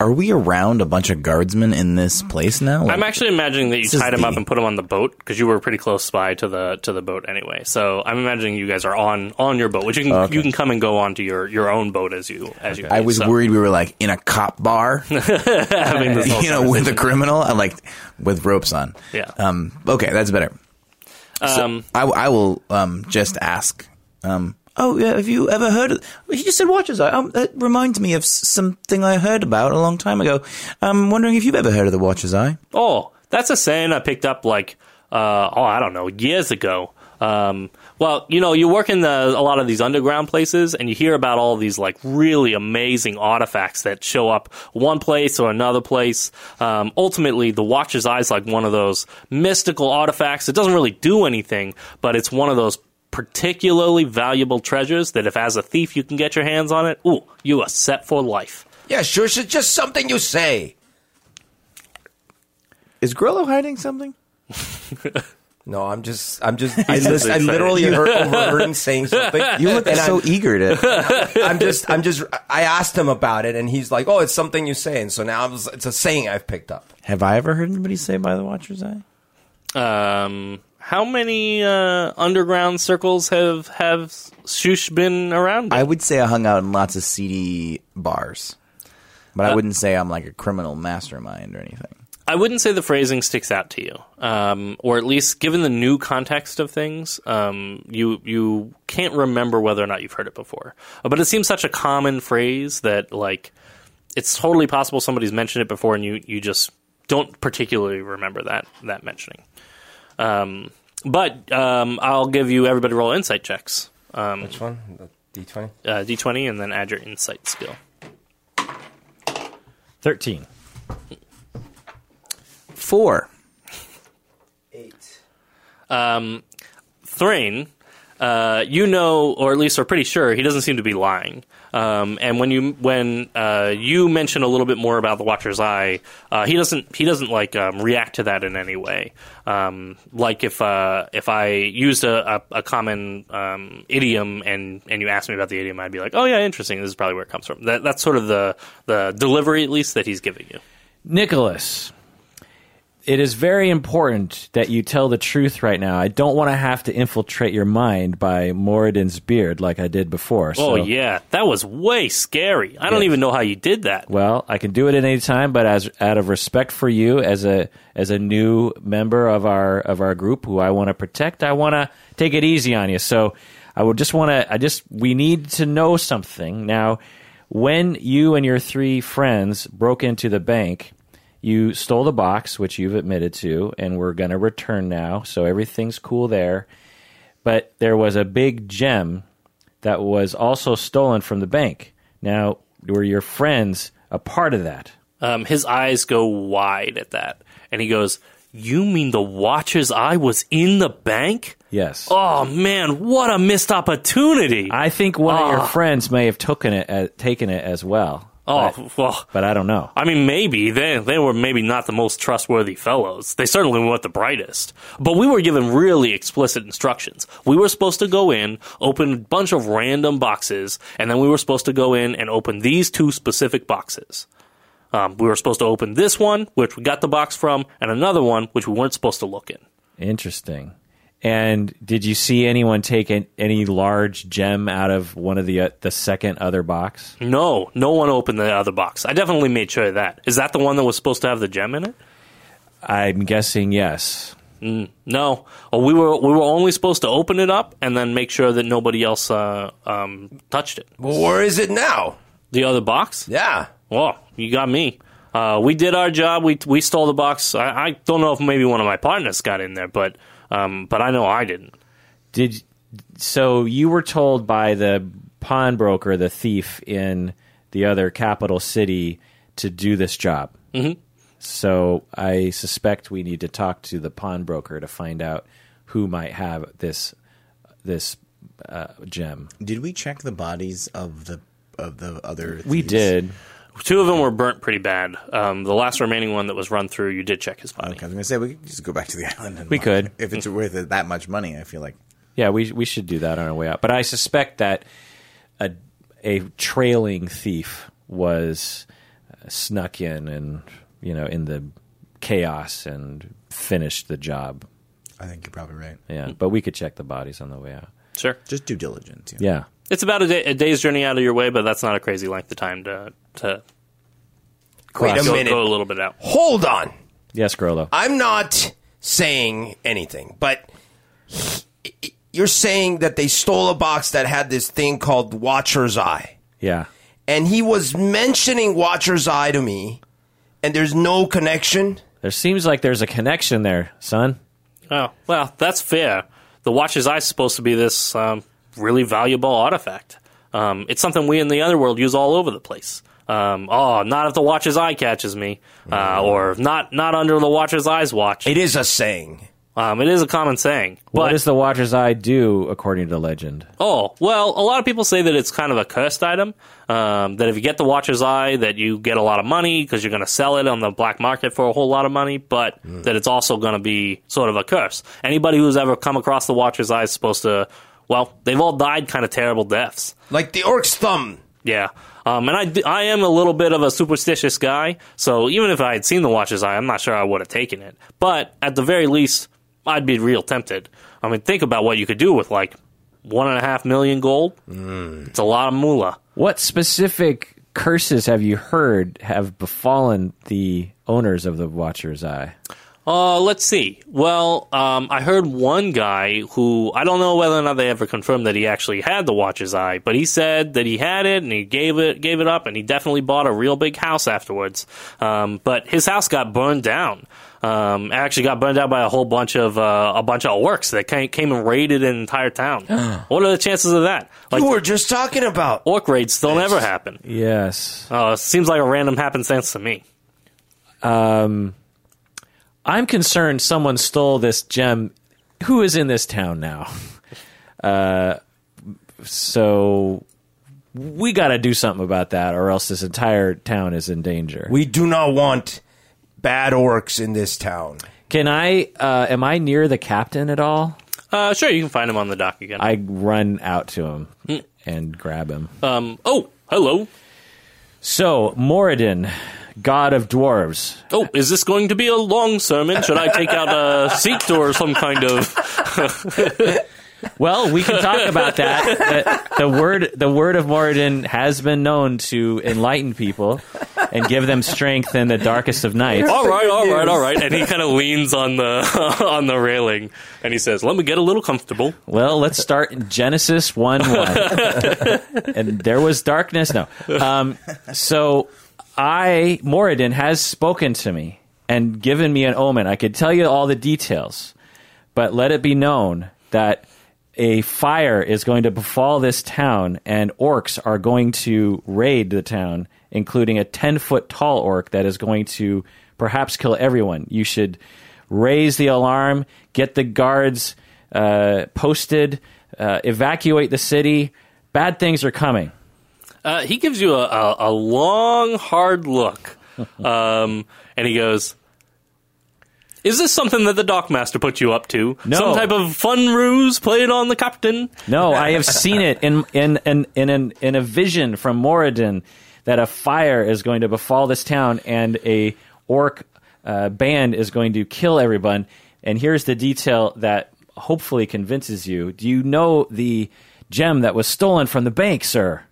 Are we around a bunch of guardsmen in this place now? Like, I'm actually imagining that you tied him up and put him on the boat because you were pretty close by to the to the boat anyway. So I'm imagining you guys are on on your boat, which you can Okay. you can come and go onto your your own boat as you as you. I was so, worried we were like in a cop bar, <laughs> <laughs> having this whole you know, with a criminal, and like with ropes on. Yeah. Um. Okay, that's better. Um, I, I will um just ask. Um. Oh, yeah, have you ever heard of? He just said Watcher's Eye. Um, that reminds me of something I heard about a long time ago. I'm wondering if you've ever heard of the Watcher's Eye. Oh, that's a saying I picked up like uh, oh I don't know years ago. Um, well, you know, you work in the, a lot of these underground places, and you hear about all these like really amazing artifacts that show up one place or another place. Um, ultimately, the Watcher's Eye is like one of those mystical artifacts. It doesn't really do anything, but it's one of those particularly valuable treasures that if as a thief you can get your hands on it, ooh, you are set for life. Yeah, sure. It's just something you say. Is Grollo hiding something? <laughs> No, I'm just, I'm just, <laughs> I, lis- I literally heard, <laughs> overheard him saying something. You look so I'm- eager to. I'm just, I'm just, I asked him about it, and he's like, "Oh, it's something you say," and so now it's, it's a saying I've picked up. Have I ever heard anybody say by the Watcher's Eye? Um, how many uh, underground circles have have Shush been around? in? I would say I hung out in lots of seedy bars, but I wouldn't say I'm like a criminal mastermind or anything. I wouldn't say the phrasing sticks out to you, um, or at least given the new context of things, um, you you can't remember whether or not you've heard it before. Uh, But it seems such a common phrase that like it's totally possible somebody's mentioned it before, and you you just don't particularly remember that that mentioning. Um, but um, I'll give you everybody roll insight checks, um, Which one? The D twenty. uh, d twenty, and then add your insight skill. 13. Four. Eight. Thrain, uh, you know, or at least are pretty sure, he doesn't seem to be lying. Um, and when you when uh, you mention a little bit more about the Watcher's Eye, uh, he doesn't he doesn't like um, react to that in any way. Um, like if uh, if I used a, a, a common um, idiom and and you asked me about the idiom, I'd be like, oh yeah, interesting. This is probably where it comes from. That, that's sort of the the delivery, at least, that he's giving you. Nicholas, it is very important that you tell the truth right now. I don't want to have to infiltrate your mind by Moradin's beard like I did before. Oh yeah, that was way scary. I don't even know how you did that. Well, I can do it at any time, but as out of respect for you as a as a new member of our of our group who I want to protect, I want to take it easy on you. So I would just want to I just we need to know something. Now, when you and your three friends broke into the bank, you stole the box, which you've admitted to, and we're going to return now. So everything's cool there. But there was a big gem that was also stolen from the bank. Now, were your friends a part of that? Um, his eyes go wide at that, and he goes, "You mean the Watcher's Eye was in the bank? Yes. Oh man, what a missed opportunity! I think one of your Ah. friends may have taken it as, taken it as well. Oh but, well." but I don't know. I mean, maybe they they were maybe not the most trustworthy fellows. They certainly weren't the brightest. But we were given really explicit instructions. We were supposed to go in, open a bunch of random boxes, and then we were supposed to go in and open these two specific boxes. Um, we were supposed to open this one, which we got the box from, and another one, which we weren't supposed to look in. Interesting. And did you see anyone take an, any large gem out of one of the uh, the second other box? No, no one opened the other box. I definitely made sure of that. Is that the one that was supposed to have the gem in it? I'm guessing yes. No, oh, we were we were only supposed to open it up and then make sure that nobody else uh, um, touched it. Well, where is it now? The other box? Yeah. Well, you got me. Uh, we did our job. We we stole the box. I, I don't know if maybe one of my partners got in there, but um, but I know I didn't. Did so you were told by the pawnbroker, the thief in the other capital city, to do this job. Mm-hmm. So I suspect we need to talk to the pawnbroker to find out who might have this this uh, gem. Did we check the bodies of the of the other? We did. Two of them were burnt pretty bad. Um, the last remaining one that was run through, you did check his body. Okay, I was gonna say we could just go back to the <laughs> island. And We watch. could. if it's worth it, that much money. I feel like Yeah, we we should do that on our way out. But I suspect that a a trailing thief was uh, snuck in and you know in the chaos and finished the job. I think you're probably right. Yeah, but we could check the bodies on the way out. Sure. Just due diligence. Yeah. Yeah. It's about a, day, a day's journey out of your way, but that's not a crazy length of time to to Wait a go, minute. go a little bit out. Hold on. Yes, Grollo. I'm not saying anything, but you're saying that they stole a box that had this thing called Watcher's Eye. Yeah. And he was mentioning Watcher's Eye to me, and there's no connection. There seems like there's a connection there, son. Oh well, that's fair. The Watcher's Eye is supposed to be this um, really valuable artifact. Um, it's something we in the other world use all over the place. Um, oh, not if the Watcher's Eye catches me, uh, or not not under the Watcher's Eye's watch. It is a saying. Um, it is a common saying. What does the Watcher's Eye do according to legend? Oh, well, a lot of people say that it's kind of a cursed item. Um, that if you get the Watcher's Eye, that you get a lot of money because you're going to sell it on the black market for a whole lot of money, but that it's also going to be sort of a curse. Anybody who's ever come across the Watcher's Eye is supposed to, well, they've all died kind of terrible deaths. Like the orc's thumb. Yeah. Um, and I, I am a little bit of a superstitious guy, so even if I had seen the Watcher's Eye, I'm not sure I would have taken it. But at the very least, I'd be real tempted. I mean, think about what you could do with like one and a half million gold. It's a lot of moolah. What specific curses have you heard have befallen the owners of the Watcher's Eye? Uh, let's see. Well, um, I heard one guy who I don't know whether or not they ever confirmed that he actually had the Watcher's Eye, but he said that he had it and he gave it gave it up, and he definitely bought a real big house afterwards. Um, but his house got burned down. Um, actually got burned down by a whole bunch of uh, a bunch of orcs that came, came and raided an entire town. <gasps> what are the chances of that? Like you were just talking about. orc raids don't ever happen. Yes. Uh, seems like a random happenstance to me. Um, I'm concerned someone stole this gem. Who is in this town now? <laughs> Uh, so we got to do something about that, or else this entire town is in danger. We do not want bad orcs in this town. Can I? Uh, am I near the captain at all? Uh, sure, you can find him on the dock again. I run out to him and grab him. um, oh, hello. So Moradin, god of dwarves. Oh, is this going to be a long sermon? Should I take out a seat or some kind of? <laughs> Well, we can talk about that. the, the word, the word of Moradin has been known to enlighten people and give them strength in the darkest of nights. All right, all right, all right. And he <laughs> kind of leans on the <laughs> on the railing and he says, "Let me get a little comfortable." Well, let's start in Genesis 1 1. and there was darkness. No. Um, so I, Moradin, has spoken to me and given me an omen. I could tell you all the details, but let it be known that a fire is going to befall this town and orcs are going to raid the town, including a 10 foot tall orc that is going to perhaps kill everyone. You should raise the alarm, get the guards uh, posted, uh, evacuate the city. Bad things are coming. Uh, he gives you a, a, a long, hard look, <laughs> um, and he goes. Is this something that the dockmaster put you up to? No. Some type of fun ruse played on the captain? No, I have <laughs> seen it in in in in, an, in a vision from Moradin that a fire is going to befall this town and a orc uh, band is going to kill everyone. And here's the detail that hopefully convinces you. Do you know the gem that was stolen from the bank, sir?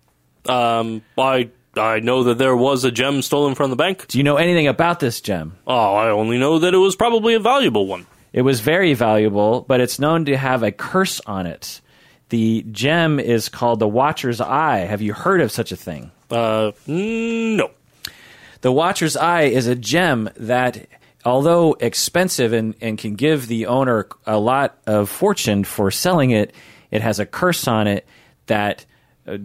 Um, I I know that there was a gem stolen from the bank. Do you know anything about this gem? Oh, I only know that it was probably a valuable one. It was very valuable, but it's known to have a curse on it. The gem is called the Watcher's Eye. Have you heard of such a thing? Uh, mm, no. The Watcher's Eye is a gem that, although expensive and, and can give the owner a lot of fortune for selling it, it has a curse on it that uh,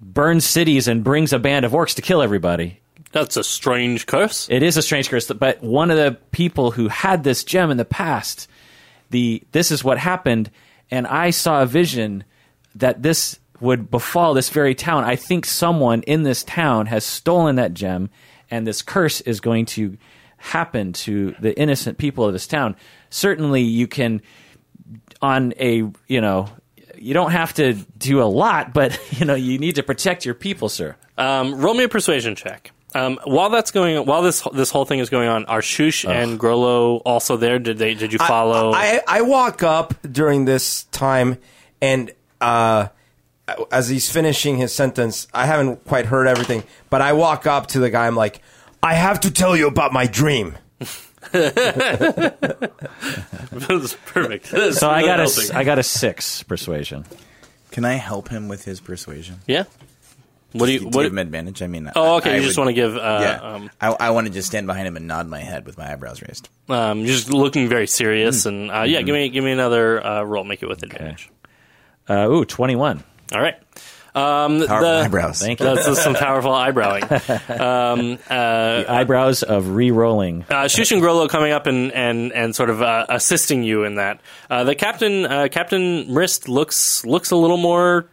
burns cities and brings a band of orcs to kill everybody. That's a strange curse. It is a strange curse, but one of the people who had this gem in the past, the this is what happened, and I saw a vision that this would befall this very town. I think someone in this town has stolen that gem, and this curse is going to happen to the innocent people of this town. Certainly, you can on a you know you don't have to do a lot, but <laughs> you know you need to protect your people, sir. Um, roll me a persuasion check. Um, while that's going, while this this whole thing is going on, are Shush and Grollo also there? Did they? Did you follow? I, I, I walk up during this time, and uh, as he's finishing his sentence, I haven't quite heard everything, but I walk up to the guy. I'm like, I have to tell you about my dream. <laughs> <laughs> That's perfect. So I got a I got a six persuasion. Can I help him with his persuasion? yeah. What do you? To What? give him advantage? I mean, oh, okay. I you just would- want to give? Uh, yeah, um, I, I want to just stand behind him and nod my head with my eyebrows raised. um, just looking very serious, Hmm. and uh, yeah, give me give me another uh, roll. Make it with advantage. Uh, ooh, 21. All right. Um, Powerful the, eyebrows. Thank you. That's some powerful eyebrowing. <laughs> Um, uh, Eyebrows of re-rolling. uh, Shush and Grollo coming up and and and sort of uh, assisting you in that. Uh, the captain, uh, Captain Mrist, looks looks a little more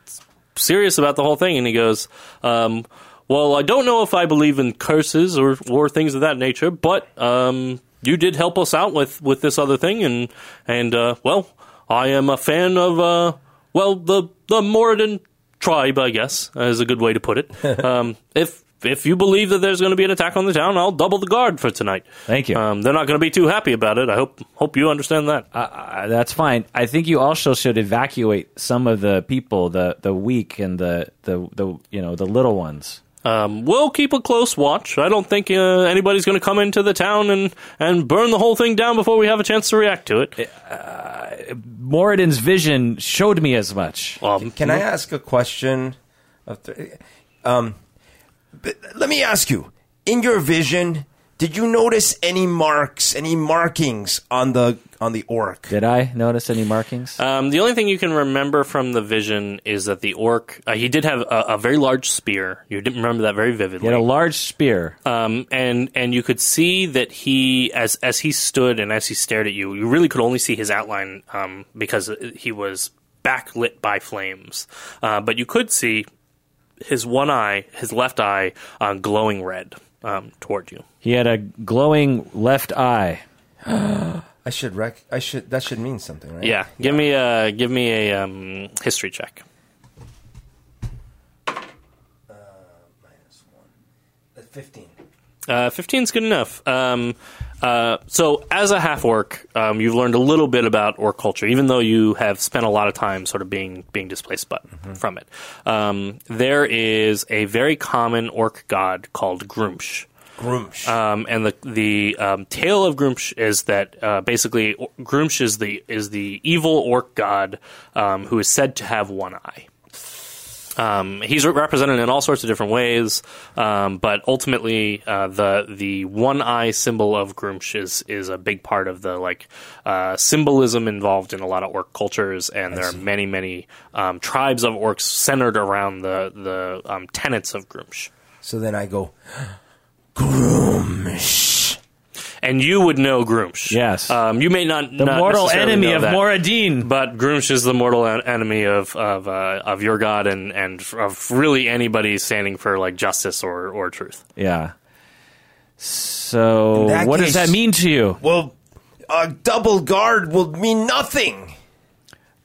serious about the whole thing, and he goes, um, "Well, I don't know if I believe in curses or or things of that nature, but um, you did help us out with with this other thing, and and uh, well, I am a fan of uh, well the the Moradin tribe, I guess, is a good way to put it. <laughs> um, if if you believe that there's going to be an attack on the town, I'll double the guard for tonight. Thank you. Um, they're not going to be too happy about it. I hope hope you understand that. Uh, that's fine. I think you also should evacuate some of the people, the the weak and the the, the you know the little ones. Um, we'll keep a close watch. I don't think uh, anybody's going to come into the town and, and burn the whole thing down before we have a chance to react to it. Moradin's vision showed me as much. Um, Can I ask a question? Of th- Um, let me ask you: In your vision, did you notice any marks, any markings on the on the orc? Did I notice any markings? Um, the only thing you can remember from the vision is that the orc uh, he did have a, a very large spear. You didn't remember that very he vividly. had a large spear. um, and and you could see that he as as he stood and as he stared at you, you really could only see his outline um, because he was backlit by flames. Uh, but you could see his one eye, his left eye, uh, glowing red um, toward you. He had a glowing left eye. <gasps> I should rec. I should. That should mean something, right? Yeah, give me a give me a um, history check. Fifteen. Uh, 15 is good enough. Um, uh, so, as a half orc, um, you've learned a little bit about orc culture, even though you have spent a lot of time sort of being being displaced but, from it. Um, there is a very common orc god called Gruumsh. Gruumsh. Um, and the the um, tale of Gruumsh is that uh, basically Gruumsh is the is the evil orc god um, who is said to have one eye. Um, he's re- represented in all sorts of different ways, um, but ultimately, uh, the the one eye symbol of Gruumsh is is a big part of the like uh, symbolism involved in a lot of orc cultures, and there are many many um, tribes of orcs centered around the the um, tenets of Gruumsh. so then I go. Gruumsh. and you would know Gruumsh. Yes. um, you may not The not mortal enemy know of that, Moradin. but Gruumsh is the mortal en- enemy of of uh, of your god and and of really anybody standing for like justice or or truth. Yeah. So, In that what does that mean to you? Well, a double guard will mean nothing.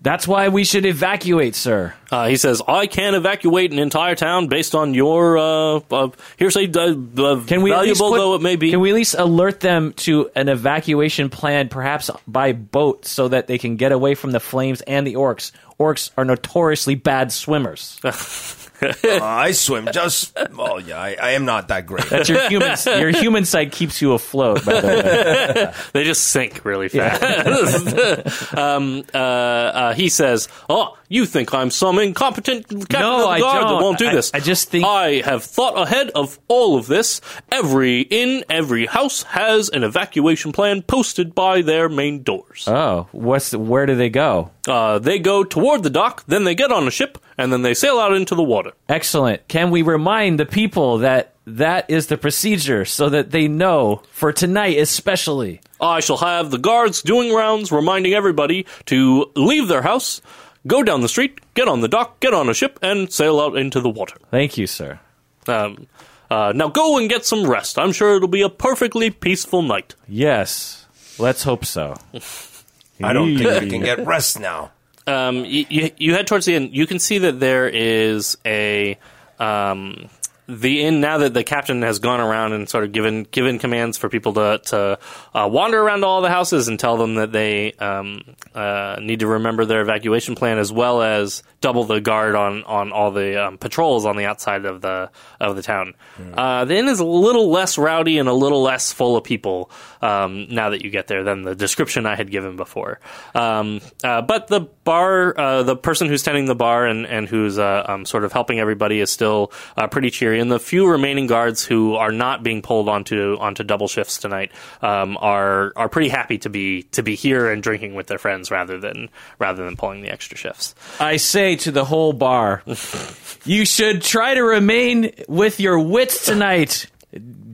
That's why we should evacuate, sir. Uh, he says, "I can't evacuate an entire town based on your uh, uh, hearsay, uh, Can we valuable put- though it may be." Can we at least alert them to an evacuation plan, perhaps by boat, so that they can get away from the flames and the orcs? Orcs are notoriously bad swimmers. <laughs> <laughs> Uh, I swim just. Oh yeah, I, I am not that great. That's your human. your human side keeps you afloat. By the way, <laughs> they just sink really fast. <laughs> um, uh, uh, he says, "Oh, you think I'm some incompetent captain No, of the I guard that don't. won't do I- this? I just think- I have thought ahead of all of this. Every inn, every house has an evacuation plan posted by their main doors. oh, what's where do they go? Uh, they go toward the dock, then they get on a ship, and then they sail out into the water. Excellent. Can we remind the people that that is the procedure, so that they know for tonight, especially? I shall have the guards doing rounds, reminding everybody to leave their house, go down the street, get on the dock, get on a ship, and sail out into the water." Thank you, sir. Um, uh, now go and get some rest. I'm sure it'll be a perfectly peaceful night. Yes, let's hope so. <laughs> I don't think I can get rest now. Um, you, you, you head towards the inn. You can see that there is a um, the inn now that the captain has gone around and sort of given given commands for people to to uh, wander around all the houses and tell them that they um, uh, need to remember their evacuation plan as well as double the guard on on all the um, patrols on the outside of the of the town. Uh, the inn is a little less rowdy and a little less full of people um, now that you get there than the description I had given before. Um, uh, but the bar, uh, the person who's tending the bar and and who's uh, um, sort of helping everybody is still uh, pretty cheery. And the few remaining guards who are not being pulled onto onto double shifts tonight um, are are pretty happy to be to be here and drinking with their friends rather than rather than pulling the extra shifts. I say to the whole bar, <laughs> you should try to remain with your wits tonight.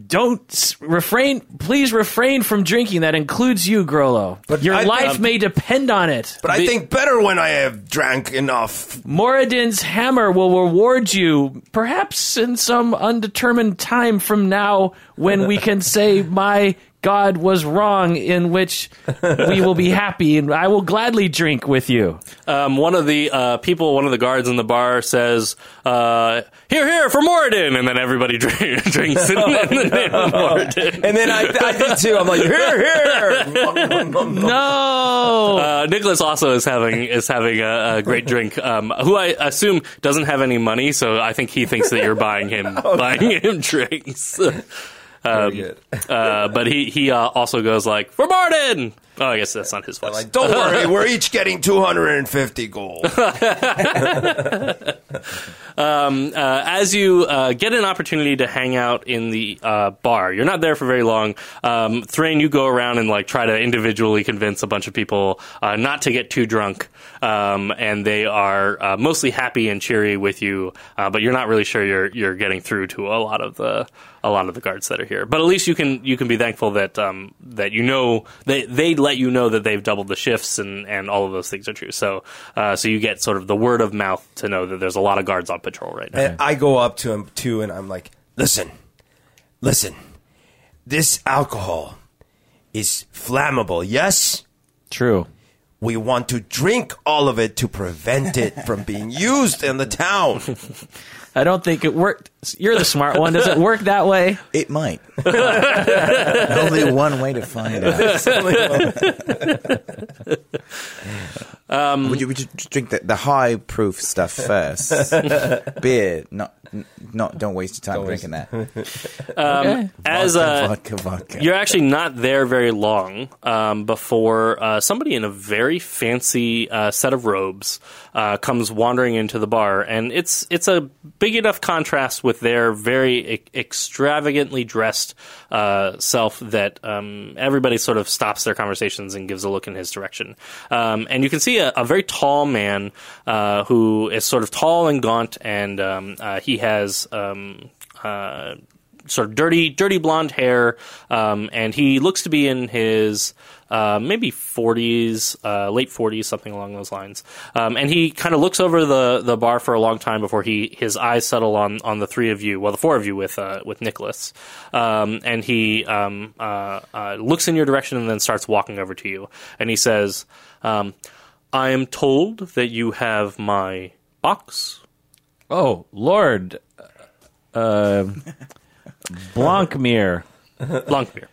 Don't refrain. Please refrain from drinking. That includes you, Grollo. But your I- life um, may depend on it. But I The- think better when I have drank enough. Moradin's hammer will reward you, perhaps in some undetermined time from now, when we can say my God was wrong, in which we will be <laughs> happy, and I will gladly drink with you. Um, one of the uh, people, one of the guards in the bar says, uh, "Here, here for Moradin," and then everybody drink, <laughs> drinks in, in the name of Moradin. And then I, I did too. I'm like, here, here. <laughs> No, Uh, Nicholas also is having is having a, a great drink. Um, who I assume doesn't have any money, so I think he thinks that you're buying him buying him drinks. Um, <laughs> uh, but he he uh, also goes like for Moradin. Oh, I guess that's not his voice. Like, don't worry, <laughs> we're each getting 250 gold. <laughs> uh, as you uh, get an opportunity to hang out in the uh, bar, you're not there for very long. Um, Thrain, you go around and like try to individually convince a bunch of people uh, not to get too drunk, um, and they are uh, mostly happy and cheery with you. Uh, but you're not really sure you're you're getting through to a lot of the a lot of the guards that are here. But at least you can you can be thankful that um, that you know they they let you know that they've doubled the shifts and, and all of those things are true. So uh, so you get sort of the word of mouth to know that there's a lot of guards on patrol right now. And I go up to him too, and I'm like, listen, listen, this alcohol is flammable, yes? true. We want to drink all of it to prevent it from being used in the town. <laughs> I don't think it worked. You're the smart one. Does it work that way? It might. <laughs> Only one way to find out. um, would you, would you drink the, the high proof stuff first? <laughs> Beer, not, n- not. Don't waste your time drinking that. Okay. <laughs> <laughs> As vodka, uh, vodka, vodka. You're actually not there very long um, before uh, somebody in a very fancy uh, set of robes uh, comes wandering into the bar, and it's it's a big enough contrast with their very e- extravagantly dressed uh, self that um, everybody sort of stops their conversations and gives a look in his direction. Um, and you can see a, a very tall man uh, who is sort of tall and gaunt, and um, has. Um, uh, sort of dirty, dirty blonde hair, um, and he looks to be in his uh, maybe 40s, uh, late 40s, something along those lines. Um, and he kind of looks over the, the bar for a long time before he his eyes settle on, on the three of you, well, the four of you with uh, with Nicholas. Um, and he um, uh, uh, looks in your direction and then starts walking over to you, and he says, um, "I am told that you have my box." Oh, Lord. Uh, Blancmere, Blancmere.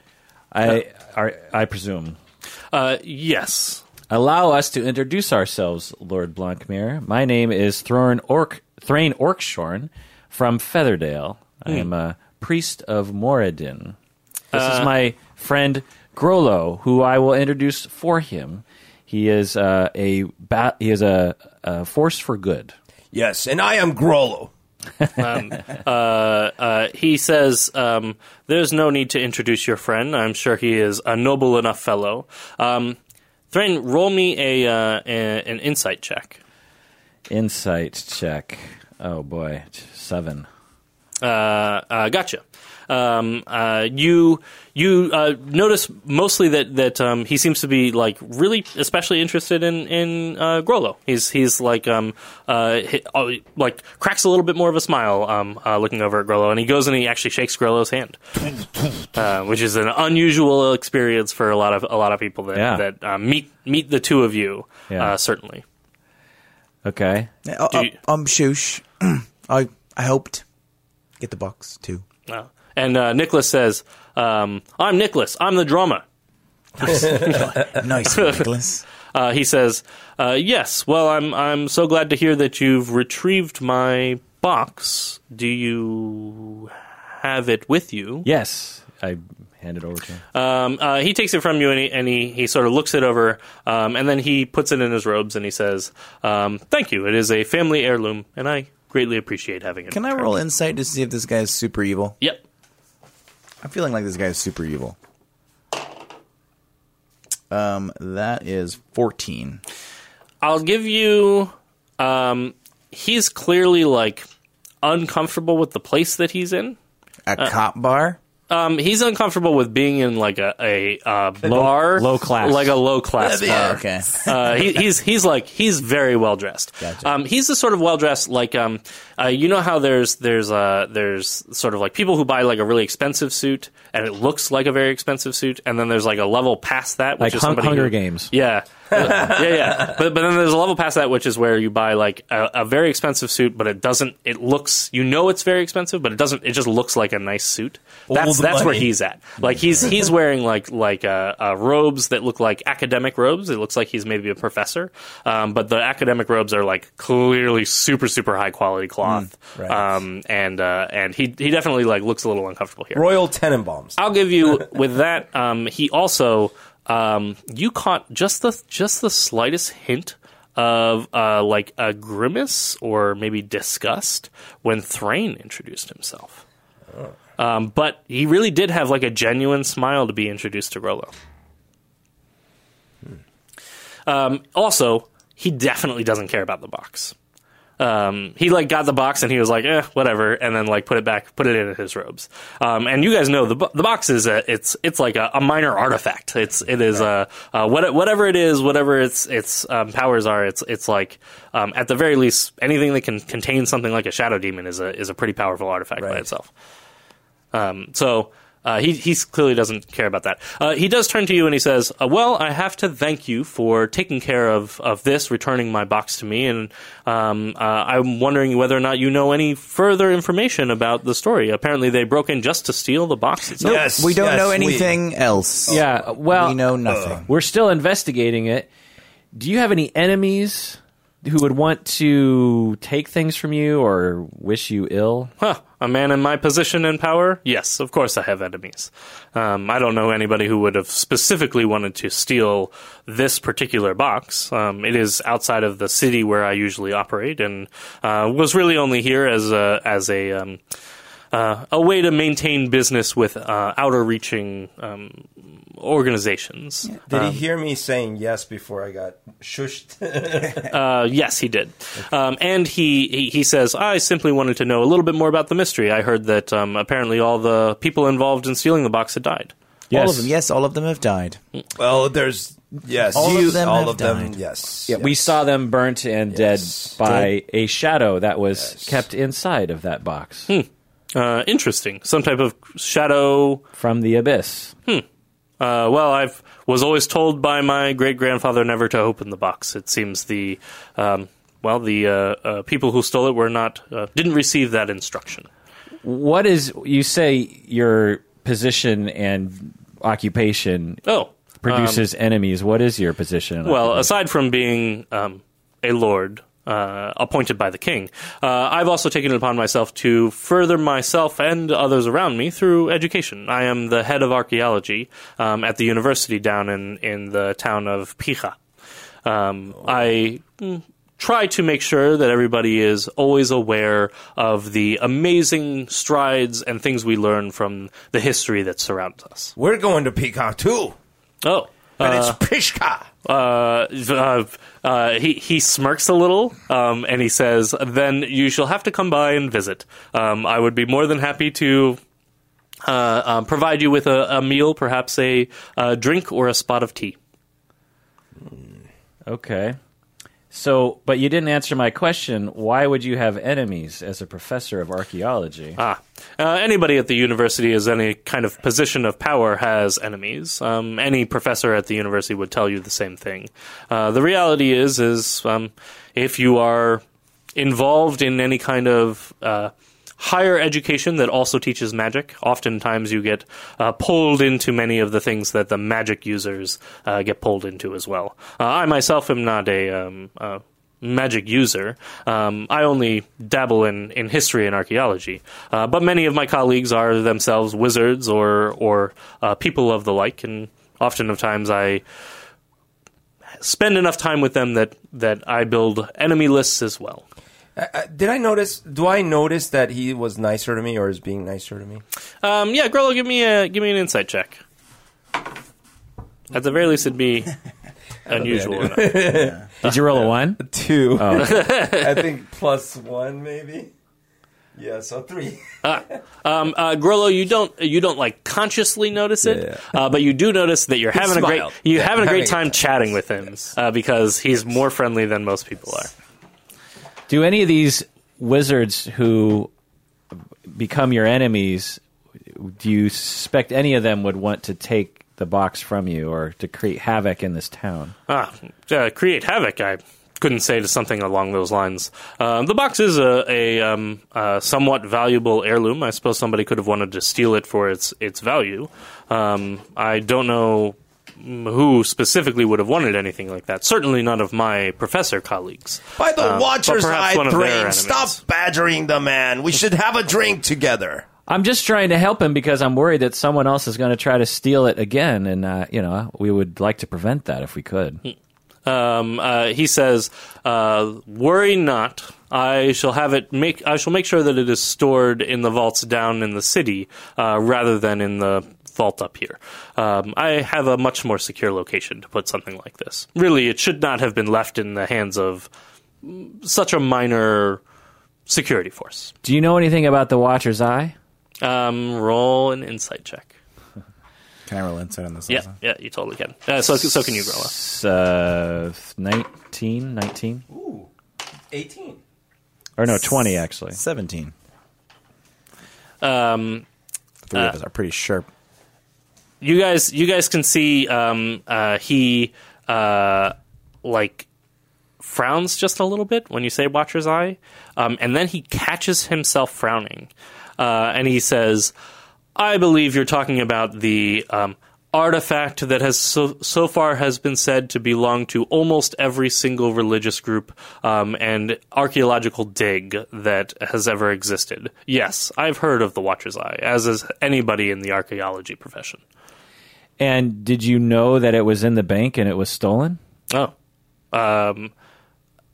I, I, I presume. Uh, yes. Allow us to introduce ourselves, Lord Blancmere. My name is Thrain Orc Thrain Orkshorn from Featherdale. I am a priest of Moradin. This is my friend Grollo, who I will introduce for him. He is uh, a ba- he is a, a force for good. Yes, and I am Grollo. Uh, he says, um, "There's no need to introduce your friend. I'm sure he is a noble enough fellow." Um, Thrain, roll me a, uh, a an insight check. Insight check. Oh boy, seven. Uh, uh, gotcha. Um, uh, you you uh, notice mostly that that um, he seems to be like really especially interested in in uh, Grollo. He's he's like um uh he, uh, like cracks a little bit more of a smile um uh, looking over at Grollo, and he goes and he actually shakes Grollo's hand, <laughs> uh, which is an unusual experience for a lot of a lot of people that Yeah. that uh, meet meet the two of you. Yeah. Uh, certainly. Okay. Uh, Do uh, you- I'm Shoosh. <clears throat> I I helped get the box too. Uh, and uh, Nicholas says, um, "I'm Nicholas. I'm the drummer." <laughs> Nice, <laughs> Nicholas. Uh, he says, uh, "Yes. Well, I'm I'm so glad to hear that you've retrieved my box. Do you have it with you?" Yes, I hand it over to him. Um, uh, he takes it from you and he, and he, he sort of looks it over, um, and then he puts it in his robes and he says, um, "Thank you. It is a family heirloom, and I greatly appreciate having it." Can I roll insight to see if this guy is super evil? Yep. I'm feeling like this guy is super evil. Um, that is 14. I'll give you. Um, he's clearly like uncomfortable with the place that he's in. A cop bar? Um, he's uncomfortable with being in like a a uh, bar, low class. like a low class bar. okay. uh, he, he's he's like he's very well dressed. Gotcha. Um, he's the sort of well dressed like um, uh, you know how there's there's uh, there's sort of like people who buy like a really expensive suit and it looks like a very expensive suit, and then there's like a level past that, which Like is Hun- somebody Hunger who- Games. Yeah, yeah, yeah. But but then there's a level past that, which is where you buy like a, a very expensive suit, but it doesn't. It looks you know it's very expensive, but it doesn't. It just looks like a nice suit. That's that's where he's at. Like he's he's wearing like like uh, uh, robes that look like academic robes. It looks like he's maybe a professor, um, but the academic robes are like clearly super super high quality cloth. right. um, and uh, and he he definitely like looks a little uncomfortable here. Royal Tenenbaums. I'll give you with that. Um, he also um, you caught just the just the slightest hint of uh, like a grimace or maybe disgust when Thrain introduced himself. Um, but he really did have like a genuine smile to be introduced to Grollo. Um, also, he definitely doesn't care about the box. Um, he like got the box and he was like, eh, whatever, and then like put it back, put it in his robes. Um, and you guys know the the box is a, it's it's like a, a minor artifact. It's it is a uh, what, whatever it is, whatever its its um, powers are. It's it's like um, at the very least anything that can contain something like a shadow demon is a is a pretty powerful artifact by itself. Um, so uh, he he clearly doesn't care about that. Uh, he does turn to you and he says, uh, "Well, I have to thank you for taking care of, of this, returning my box to me, and um, uh, I'm wondering whether or not you know any further information about the story. Apparently, they broke in just to steal the box itself. Yes, we don't yes, know we- anything else. Yeah, well, we know nothing. we're still investigating it. Do you have any enemies who would want to take things from you or wish you ill? Huh, a man in my position and power? Yes, of course I have enemies. Um, I don't know anybody who would have specifically wanted to steal this particular box. Um, it is outside of the city where I usually operate, and uh, was really only here as a as a um, uh, a way to maintain business with uh, outer-reaching um, organizations. Did he hear me saying yes before I got shushed? <laughs> <laughs> Uh, yes, he did. Um, and he, he, he says, I simply wanted to know a little bit more about the mystery. I heard that um, apparently all the people involved in stealing the box had died. All of them. Yes, all of them have died. well, there's yes, All of them all have of them. died. Yes, Yeah, we saw them burnt and Yes. dead by a shadow that was Yes. kept inside of that box Uh, interesting. Some type of shadow. from the abyss. Uh, well, I was always told by my great grandfather never to open the box. It seems the um, well, the uh, uh, people who stole it were not uh, didn't receive that instruction. What is you say your position and occupation Oh, produces enemies? What is your position? Well, occupation? aside from being um, a lord uh, appointed by the king, uh, I've also taken it upon myself to further myself and others around me through education. I am the head of archaeology um, at the university down in, in the town of Pija. Um, I mm, try to make sure that everybody is always aware of the amazing strides and things we learn from the history that surrounds us. We're going to Peacock too, Oh. and it's Pishka. Uh, uh, uh, he he smirks a little, um, and he says, "Then you shall have to come by and visit. Um, I would be more than happy to." Uh, um, provide you with a, a meal, perhaps a, uh drink or a spot of tea. okay. So, but you didn't answer my question. Why would you have enemies as a professor of archaeology? Ah, uh, anybody at the university is any kind of position of power has enemies. Um, any professor at the university would tell you the same thing. Uh, the reality is, is um, if you are involved in any kind of uh, higher education that also teaches magic, oftentimes you get uh, pulled into many of the things that the magic users uh, get pulled into as well. Uh, I myself am not a um, magic user. Um, I only dabble in, in history and archaeology, uh, but many of my colleagues are themselves wizards or or uh, people of the like, and often of times I spend enough time with them that that I build enemy lists as well. Uh, did I notice? Do I notice that he was nicer to me, or is being nicer to me? Um, yeah, Grollo, give me a give me an insight check. At the very least, it'd be <laughs> unusual. enough. <laughs> Did you roll a one? Two. <laughs> I think plus one, maybe. Yeah, so three. Um, uh, Grollo, you don't you don't like consciously notice it, Yeah. uh, but you do notice that you're having a great smiled. you Yeah, having a having great a time good time. chatting with him uh, because he's more friendly than most people are. Do any of these wizards who become your enemies? Do you suspect any of them would want to take the box from you or to create havoc in this town? Ah, uh, create havoc. I couldn't say to something along those lines. Um, the box is a, a um, uh, somewhat valuable heirloom. I suppose somebody could have wanted to steal it for its its value. Um, I don't know who specifically would have wanted anything like that. Certainly none of my professor colleagues. By the Uh, Watcher's Eye one brain, stop badgering the man. We should have a drink together. I'm just trying to help him because I'm worried that someone else is going to try to steal it again, and uh, you know we would like to prevent that if we could. Um, uh, he says, uh, "Worry not. I shall have it make. I shall make sure that it is stored in the vaults down in the city uh, rather than in the vault up here. Um, I have a much more secure location to put something like this. Really, it should not have been left in the hands of such a minor security force. Do you know anything about the Watcher's Eye? Um, roll an insight check. <laughs> Can I roll insight on this? Yeah, also? yeah, you totally can. Uh, so, so can you, Grollo? It's, uh, 19, 19? Ooh, 18. Or no, 20 actually. Seventeen. Um, Three of us are pretty sharp. You guys you guys can see um, uh, he uh, like frowns just a little bit when you say watcher's eye um, and then he catches himself frowning uh, and he says i believe you're talking about the um, artifact that has so, so far has been said to belong to almost every single religious group um, and archaeological dig that has ever existed. Yes i've heard of the watcher's eye as has anybody in the archaeology profession And did you know that it was in the bank and it was stolen? Oh, um,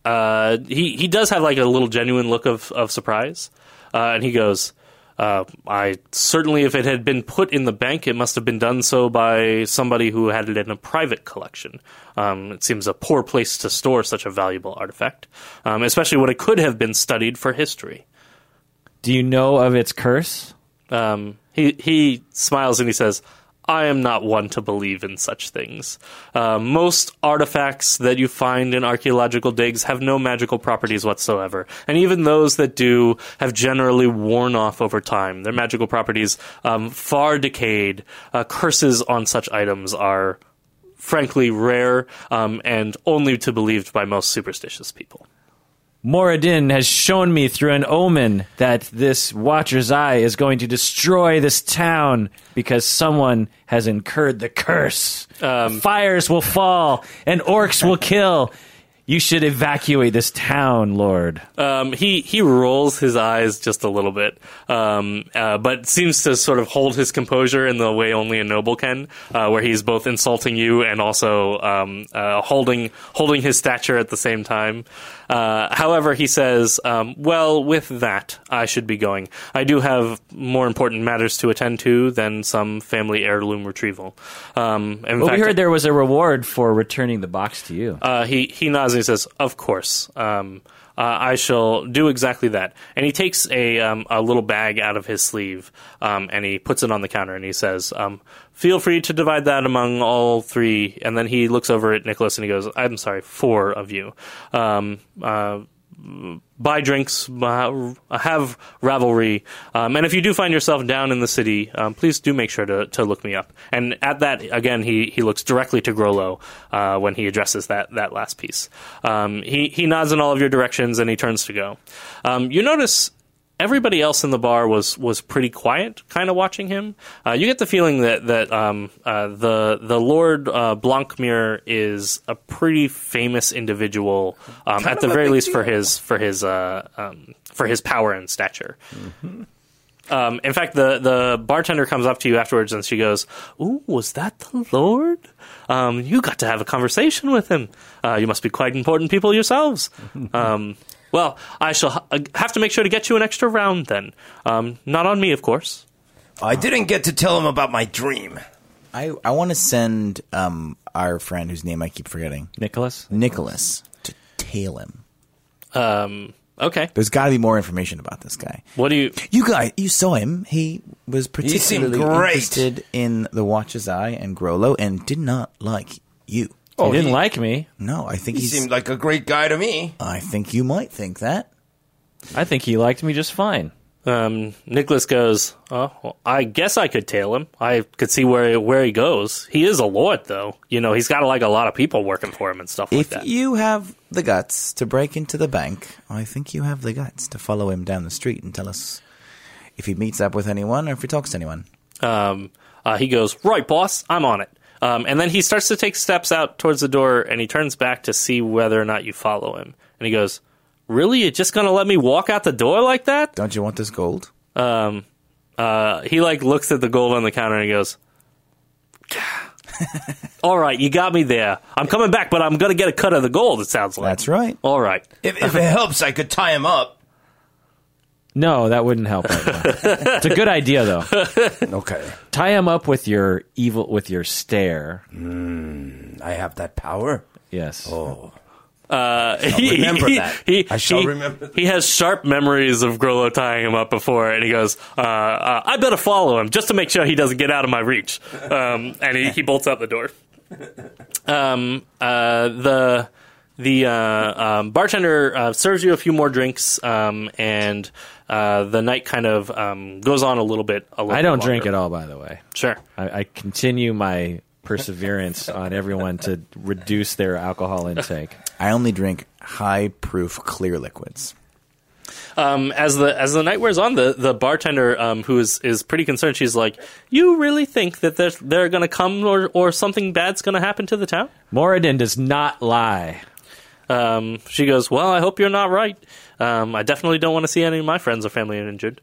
uh, he he does have like a little genuine look of of surprise, uh, and he goes, uh, "I certainly, if it had been put in the bank, it must have been done so by somebody who had it in a private collection. Um, it seems a poor place to store such a valuable artifact, um, especially when it could have been studied for history." Do you know of its curse? Um, he he smiles and he says, "I am not one to believe in such things. Uh, most artifacts that you find in archaeological digs have no magical properties whatsoever, and even those that do have generally worn off over time. Their magical properties um, far decayed. Uh, curses on such items are." Frankly, rare um, and only to believed by most superstitious people. Moradin has shown me through an omen that this Watcher's Eye is going to destroy this town because someone has incurred the curse. Um, Fires will fall and orcs will kill. You should evacuate this town, Lord. Um, he he rolls his eyes just a little bit, um, uh, but seems to sort of hold his composure in the way only a noble can, uh, where he's both insulting you and also um, uh, holding holding his stature at the same time. Uh, however, he says, um, "Well, with that, I should be going. I do have more important matters to attend to than some family heirloom retrieval." Um, in Well, fact, we heard there was a reward for returning the box to you. uh, he he nods he says, "Of course, um, uh, I shall do exactly that." And he takes a um, a little bag out of his sleeve um, and he puts it on the counter and he says, um, "Feel free to divide that among all three. And then he looks over at Nicholas and he goes, "I'm sorry, four of you." Um, uh, buy drinks, uh, have ravelry, um, and if you do find yourself down in the city, um, please do make sure to, to look me up. And at that, again, he, he looks directly to Grollo uh, when he addresses that that last piece. Um, he he nods in all of your directions and he turns to go. Um, you notice. Everybody else in the bar was, was pretty quiet, kind of watching him. Uh, you get the feeling that that um, uh, the the Lord uh, Blancmere is a pretty famous individual, um, at the very least for his for his uh, um, for his power and stature. Um, in fact, the the bartender comes up to you afterwards and she goes, "Ooh, was that the Lord? Um, you got to have a conversation with him. Uh, you must be quite important people yourselves." <laughs> well, I shall ha- have to make sure to get you an extra round then. Um, not on me, of course. I didn't get to tell him about my dream. I, I want to send um, our friend whose name I keep forgetting, Nicholas? Nicholas, to tail him. Um, Okay. There's got to be more information about this guy. What do you? You guys, you saw him. He was particularly great. interested in the Watcher's Eye and Grollo, and did not like you. He didn't he- like me. No, I think He he's. seemed like a great guy to me. I think you might think that. I think he liked me just fine. Um, Nicholas goes. Oh, well, I guess I could tail him. I could see where where he goes. He is a lord, though. You know, he's got like a lot of people working for him and stuff like If that. you have the guts to break into the bank, I think you have the guts to follow him down the street and tell us if he meets up with anyone or if he talks to anyone. um, uh, he goes, "Right, boss, I'm on it." Um, and then he starts to take steps out towards the door, and he turns back to see whether or not you follow him. And he goes, "Really? You're just gonna let me walk out the door like that?" Don't you want this gold? Um, uh, he like looks at the gold on the counter and he goes, <laughs> "All right, you got me there. I'm coming back, but I'm gonna get a cut of the gold." It sounds like That's right. All right. If, if it helps, I could tie him up. No, that wouldn't help. Right it's a good idea though. <laughs> Okay. Tie him up with your evil with your stare. I have that power. Yes. Oh. Uh, he, remember he- that. He, I shall he- remember that. He has sharp memories of Grollo tying him up before, and he goes, uh, uh, "I better follow him just to make sure he doesn't get out of my reach." Um, and he, he bolts out the door. Um, uh, the the uh, um, bartender uh, serves you a few more drinks, um, and uh, the night kind of um, goes on a little bit. A little I don't bit drink at all, by the way. Sure. I, I continue my perseverance on everyone to reduce their alcohol intake. I only drink high proof clear liquids. um, as the as the night wears on, the the bartender um, who is is pretty concerned. She's like, "You really think that they're they're going to come or or something bad's going to happen to the town?" Moradin does not lie. Um, she goes, "Well, I hope you're not right. Um, I definitely don't want to see any of my friends or family injured."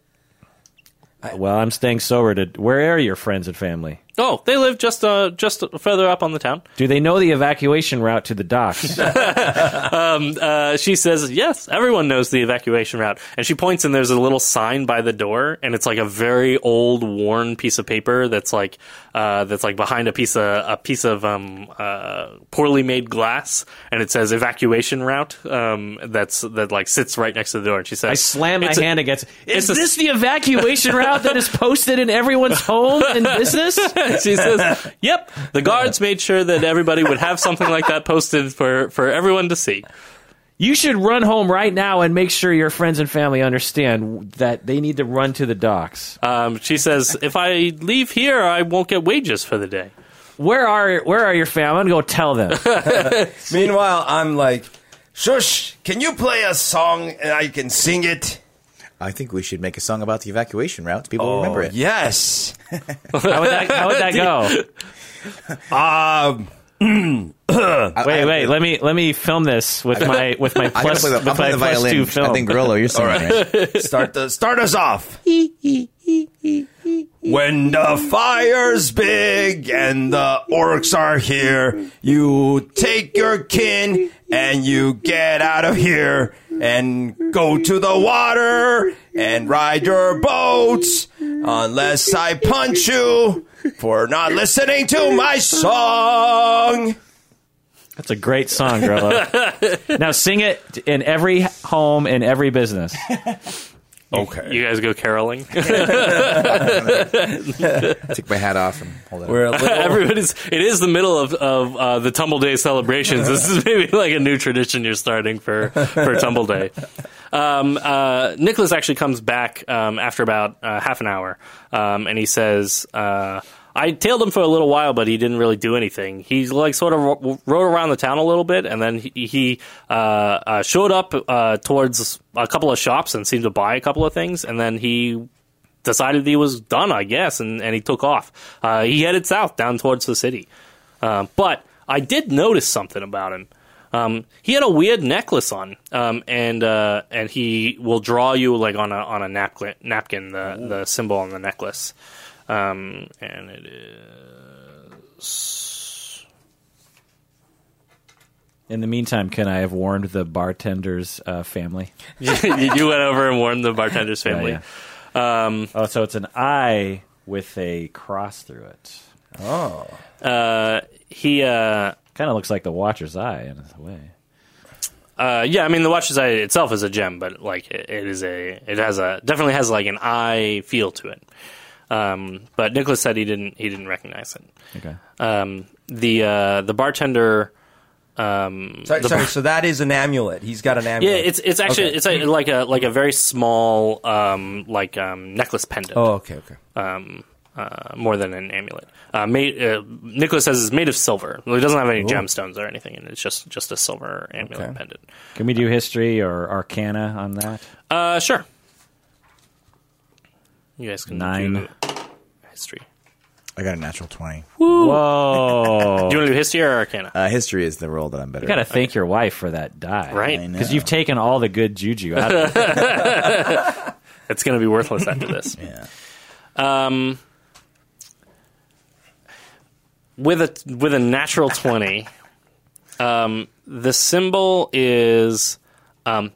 Well, I'm staying sober. To where are your friends and family? Oh, they live just uh just further up on the town. Do they know the evacuation route to the docks? <laughs> Uh, she says, "Yes, everyone knows the evacuation route." And she points, and there's a little sign by the door, and it's like a very old, worn piece of paper that's like uh, that's like behind a piece of a piece of um, uh, poorly made glass, and it says evacuation route. Um, that's that like sits right next to the door. And she says, I slam my a- hand against. Is it's a- this the evacuation route that is posted in everyone's home and <laughs> business? <laughs> she says, "Yep." The guards made sure that everybody would have something like that posted for for everyone to see. You should run home right now and make sure your friends and family understand that they need to run to the docks. Um, she says, "If I leave here, I won't get wages for the day." Where are where are your family? I'm gonna go tell them. <laughs> Meanwhile, I'm like, shush, can you play a song and I can sing it? I think we should make a song about the evacuation routes. People will remember it. Yes. <laughs> How would that, how would that go? Um, <clears throat> Wait, wait. Let me let me film this with my <laughs> with my I gotta plus play the, with I'll play my the plus violin. two film. I think Grollo, you're singing right. start the start us off. <laughs> when the fire's big and the orcs are here, you take your kin and you get out of here and go to the water and ride your boats unless I punch you for not listening to my song. That's a great song, Grollo. <laughs> now sing it in every home in every business. Okay. You guys go caroling. <laughs> Take my hat off and hold it. We're a little, <laughs> Everybody's. It is the middle of of uh, the Tumble Day celebrations. This is maybe like a new tradition you're starting for for Tumble Day. Um, uh, Nicholas actually comes back um, after about uh, half an hour, um, and he says. Uh, I tailed him for a little while, but he didn't really do anything. He like sort of ro- rode around the town a little bit, and then he, he uh, uh, showed up uh, towards a couple of shops and seemed to buy a couple of things, and then he decided he was done, I guess, and, and he took off. Uh, he headed south down towards the city. Um, but I did notice something about him. Um, he had a weird necklace on, um, and uh, and he will draw you like on a on a napkin, napkin the the symbol on the necklace, um, and it is In the meantime, can I have warned the bartender's uh, family? <laughs> you you went over and warned the bartender's Yeah, family. yeah. Oh, so it's an eye with a cross through it. Oh. Uh, he uh, Kind of looks like the Watcher's eye in a way. Uh, yeah, I mean the Watcher's Eye itself is a gem, but like it, it is a it has a definitely has like an eye feel to it. Um, but Nicholas said he didn't he didn't recognize it. Okay. Um, the uh, the bartender. Sorry, The sorry, so that is an amulet. He's got an amulet. Yeah, it's it's actually Okay. it's a, like a like a very small um, like um, necklace pendant. Oh, okay, okay. um, uh, more than an amulet. Uh, made, uh, Nicholas says it's made of silver. Well, it doesn't have any gemstones or anything, and it's just just a silver amulet Okay. pendant. Can we do history or arcana on that? Uh, sure. You guys can Nine. do history. I got a natural 20. Whoa! <laughs> Do you want to do history or arcana? Uh, history is the role that I'm better You got to at. thank your wife for that die, Right. Know. Because you've taken all the good juju out of it. <laughs> <laughs> it's going to be worthless after this. Yeah. Um, with a with a natural twenty, um, the symbol is um,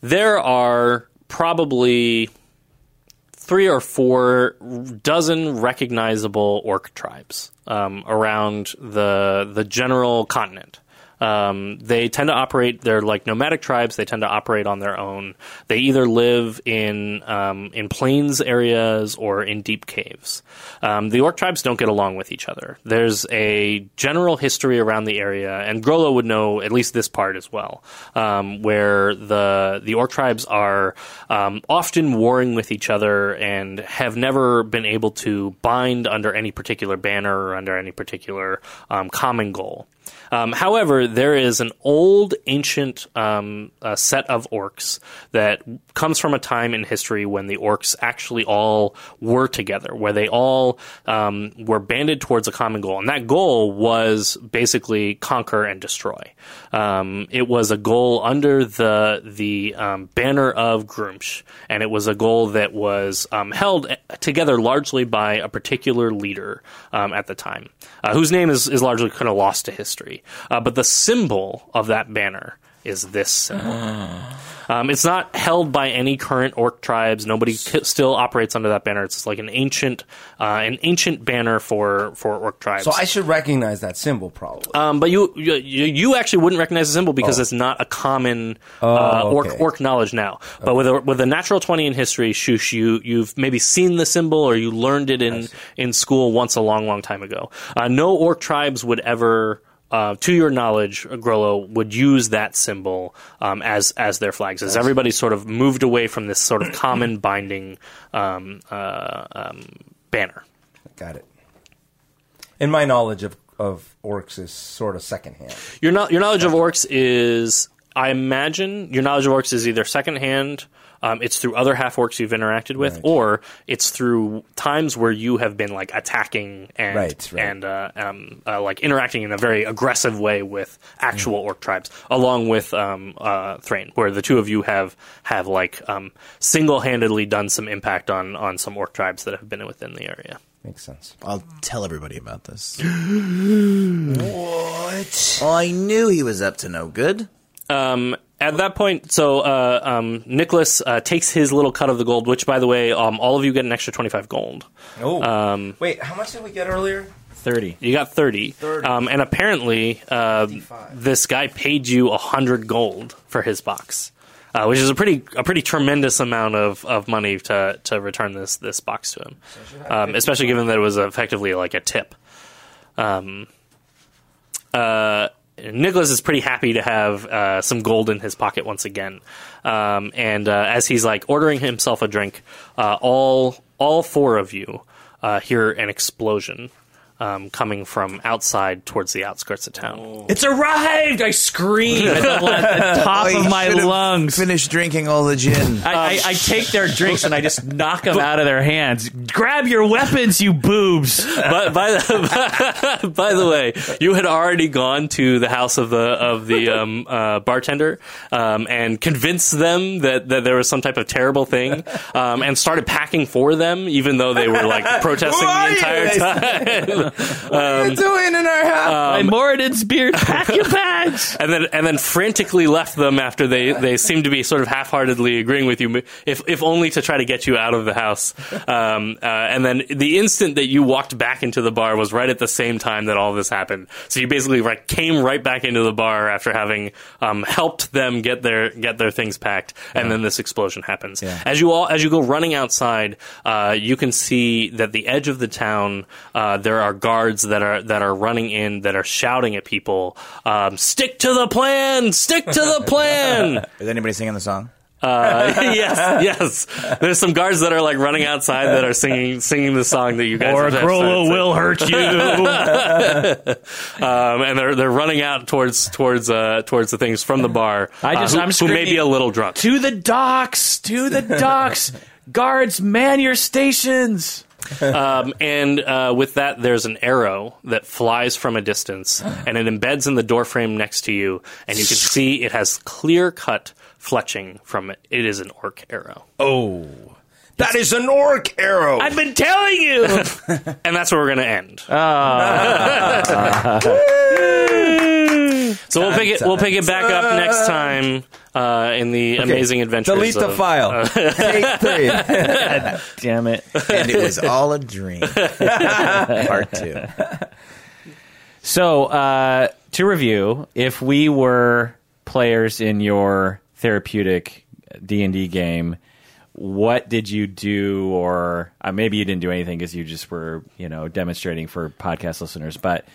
there are probably three or four dozen recognizable orc tribes um, around the the general continent. Um, they tend to operate. They're like nomadic tribes. They tend to operate on their own. They either live in um, in plains areas or in deep caves. Um, the orc tribes don't get along with each other. There's a general history around the area, and Grollo would know at least this part as well, um, where the the orc tribes are um, often warring with each other and have never been able to bind under any particular banner or under any particular um, common goal. Um, however, there is an old, ancient um, uh, set of orcs that comes from a time in history when the orcs actually all were together, where they all um, were banded towards a common goal, and that goal was basically conquer and destroy. Um, it was a goal under the the um, banner of Gruumsh, and it was a goal that was um, held together largely by a particular leader um, at the time, uh, whose name is, is largely kind of lost to history. Uh, but the symbol of that banner is this symbol. Um, it's not held by any current orc tribes. Nobody k- still operates under that banner. It's like an ancient, uh, an ancient banner for for orc tribes. So I should recognize that symbol, probably. Um, but you, you you actually wouldn't recognize the symbol because it's not a common uh, Oh, orc okay. orc knowledge now. But with a with a natural twenty in history, Shush, you you've maybe seen the symbol or you learned it in in school once a long long time ago. Uh, no orc tribes would ever. Uh, to your knowledge, Grollo would use that symbol um, as as their flags. As everybody sort of moved away from this sort of common <clears throat> binding um, uh, um, banner. Got it. And my knowledge of, of orcs is sort of secondhand. Your no- your knowledge of orcs is, I imagine, your knowledge of orcs is either secondhand. Um, it's through other half orcs you've interacted with, Right. or it's through times where you have been like attacking and Right, right. and uh, um, uh, like interacting in a very aggressive way with actual orc tribes, along with um, uh, Thrain, where the two of you have have like um, single handedly done some impact on on some orc tribes that have been within the area. Makes sense. I'll tell everybody about this. <gasps> what? I knew he was up to no good. Um, at that point, so uh, um, Nicholas uh, takes his little cut of the gold, which, by the way, um, all of you get an extra 25 gold. Oh. Um, Wait, how much did we get earlier? Thirty. You got 30. 30. Um, and apparently, uh, 55. this guy paid you 100 gold for his box. Uh, which is a pretty a pretty tremendous amount of, of money to, to return this this box to him, um, especially given that it was effectively like a tip. Um, uh, Nicholas is pretty happy to have uh, some gold in his pocket once again, um, and uh, as he's like ordering himself a drink, uh, all all four of you uh, hear an explosion um, coming from outside towards the outskirts of town. It's arrived! I scream at the, at the <laughs> top Oh, of my lungs. Finish drinking all the gin. I, I, I take their drinks and I just knock them out of their hands. Grab your weapons, you boobs! but by the <laughs> by the way, you had already gone to the house of the of the um, uh, bartender um, and convinced them that, that there was some type of terrible thing, um, and started packing for them, even though they were like <laughs> protesting the entire time. What are you doing in our house? My Moradin's beard. Pack your bags. <laughs> and then and then frantically left them after they, they seemed to be sort of half-heartedly agreeing with you, if if only to try to get you out of the house. Um, uh, and then the instant that you walked back into the bar was right at the same time that all this happened. So you basically like came right back into the bar after having um, helped them get their get their things packed, and then this explosion happens. Yeah. As you all as you go running outside, uh, you can see that the edge of the town uh, there are guards that are that are running in that are shouting at people, um, "Stick to the plan! Stick to the plan!" <laughs> Is anybody singing the song? Uh, <laughs> yes, yes. There's some guards that are like running outside that are singing singing the song that you guys Or have started Grollo singing. will hurt you. <laughs> um, and they're they're running out towards towards uh, towards the things from the bar. I just- uh, who, I'm who may be a little drunk. to the docks. To the docks. Guards, man your stations. <laughs> Um, and uh, with that, there's an arrow that flies from a distance, <gasps> and it embeds in the doorframe next to you, and you can see it has clear cut fletching from it. It is an orc arrow, oh, that is an orc arrow. I've been telling you. <laughs> and that's where we're going to end. <laughs> so we'll pick it. We'll pick it back up next time uh, in the amazing adventures. Delete the of- file. Take three. <laughs> Damn it. And it was all a dream. <laughs> Part two. So, uh, to review, if we were players in your therapeutic D and D game, what did you do, or uh, maybe you didn't do anything because you just were, you know, demonstrating for podcast listeners. But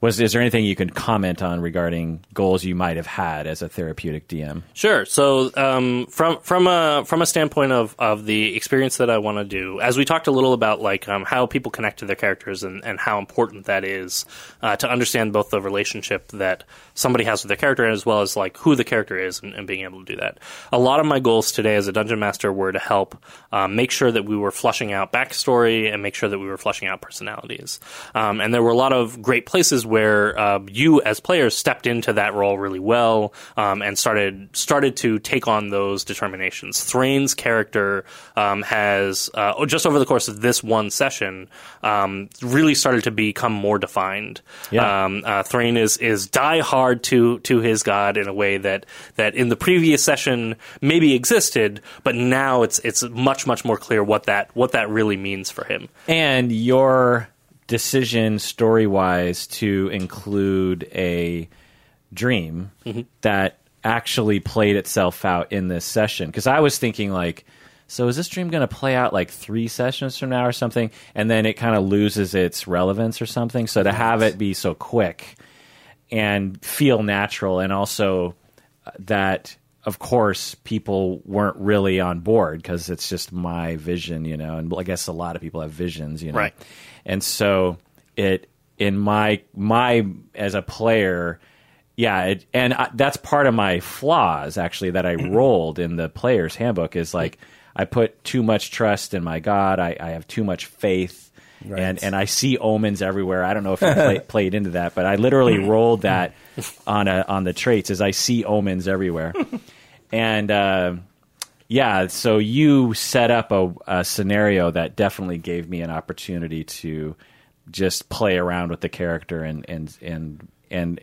was is there anything you can comment on regarding goals you might have had as a therapeutic DM? Sure. So, um, from from a from a standpoint of, of the experience that I want to do, as we talked a little about, like um, how people connect to their characters and, and how important that is uh, to understand both the relationship that somebody has with their character as well as like who the character is and, and being able to do that. A lot of my goals today as a dungeon master were to help um, make sure that we were flushing out backstory and make sure that we were flushing out personalities. Um, and there were a lot of great places where uh, you as players stepped into that role really well um, and started started to take on those determinations. Thrain's character um, has uh, just over the course of this one session um, really started to become more defined. Yeah. Um, uh, Thrain is is die hard to to his god in a way that that in the previous session maybe existed, but now it's it's much much more clear what that what that really means for him. And your decision story wise to include a dream mm-hmm. that actually played itself out in this session. Because I was thinking, like, so is this dream going to play out like three sessions from now or something? And then it kind of loses its relevance or something. So to have it be so quick and feel natural and also that of course people weren't really on board because it's just my vision you know and i guess a lot of people have visions you know Right. and so it in my my as a player yeah it, and I, that's part of my flaws actually that i <clears throat> rolled in the player's handbook is like i put too much trust in my god i, I have too much faith and and I see omens everywhere. I don't know if you play, <laughs> played into that, but I literally <clears throat> rolled that on a on the traits as I see omens everywhere. <laughs> and uh, yeah, so you set up a, a scenario that definitely gave me an opportunity to just play around with the character and and and and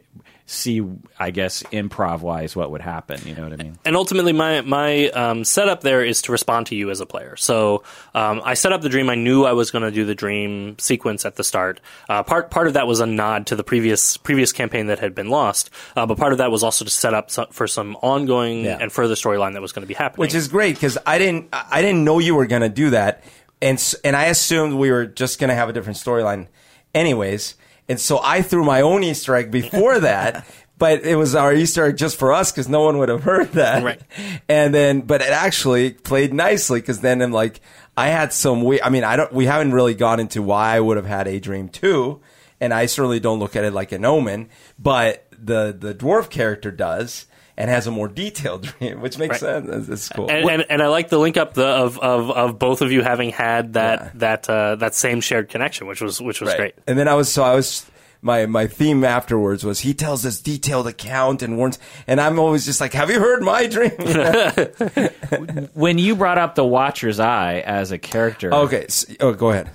see, I guess, improv wise, what would happen. You know what I mean? and ultimately my my um, setup there is to respond to you as a player. So um, I set up the dream. I knew I was going to do the dream sequence at the start. Uh, part part of that was a nod to the previous previous campaign that had been lost, uh, but part of that was also to set up so, for some ongoing Yeah. and further storyline that was going to be happening. which is great because I didn't I didn't know you were gonna do that, and s- and I assumed we were just gonna have a different storyline, anyways. And so I threw my own Easter egg before that, <laughs> but it was our Easter egg just for us because no one would have heard that. Right. And then, but it actually played nicely because then I'm like, I had some we I mean, I don't. We haven't really gone into why I would have had a dream too, and I certainly don't look at it like an omen, but the the dwarf character does. And has a more detailed <laughs> dream, which makes Right. sense. It's, it's cool. and, and and I like the link up the, of, of of both of you having had that Yeah. that uh, that same shared connection, which was which was Right. great. And then I was so I was my my theme afterwards was he tells this detailed account and warns, and I'm always just like, have you heard my dream? <laughs> When you brought up the Watcher's Eye as a character, okay, s oh, go ahead.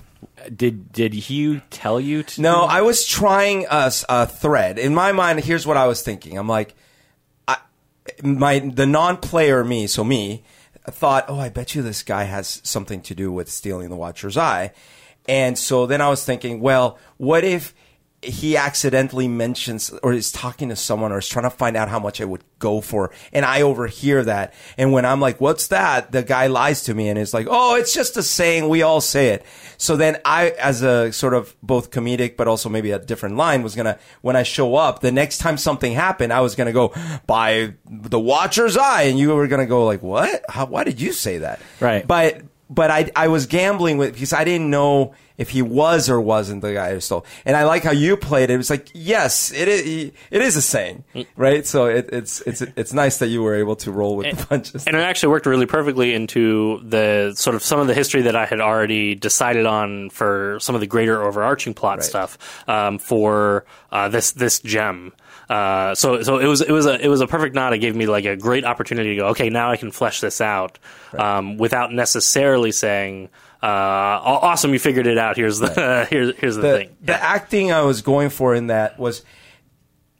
did did he tell you to? No, I was trying a thread. In my mind, here's what I was thinking. I'm like, I, my the non-player me, so me, thought, oh, I bet you this guy has something to do with stealing the Watcher's Eye, and so then I was thinking, well, what if he accidentally mentions or is talking to someone or is trying to find out how much I would go for, and I overhear that, and when I'm like, "What's that?" the guy lies to me and is like, "Oh, it's just a saying. We all say it." So then I, as a sort of both comedic but also maybe a different line, was gonna when I show up the next time something happened, I was gonna go by the Watcher's Eye, and you were gonna go like, "What? How, why did you say that?" Right. but but I I was gambling with because I didn't know if he was or wasn't the guy who stole. And I like how you played it. It was like, yes, it is. It is a saying, right? So it, it's it's it's nice that you were able to roll with the punches. and it actually worked really perfectly into the sort of some of the history that I had already decided on for some of the greater overarching plot stuff um, for uh, this this gem. Uh, so so it was it was a it was a perfect nod. It gave me like a great opportunity to go. Okay, now I can flesh this out um, without necessarily saying. Uh, awesome! You figured it out. Here's the <laughs> here's here's the, the, thing. the acting I was going for in that was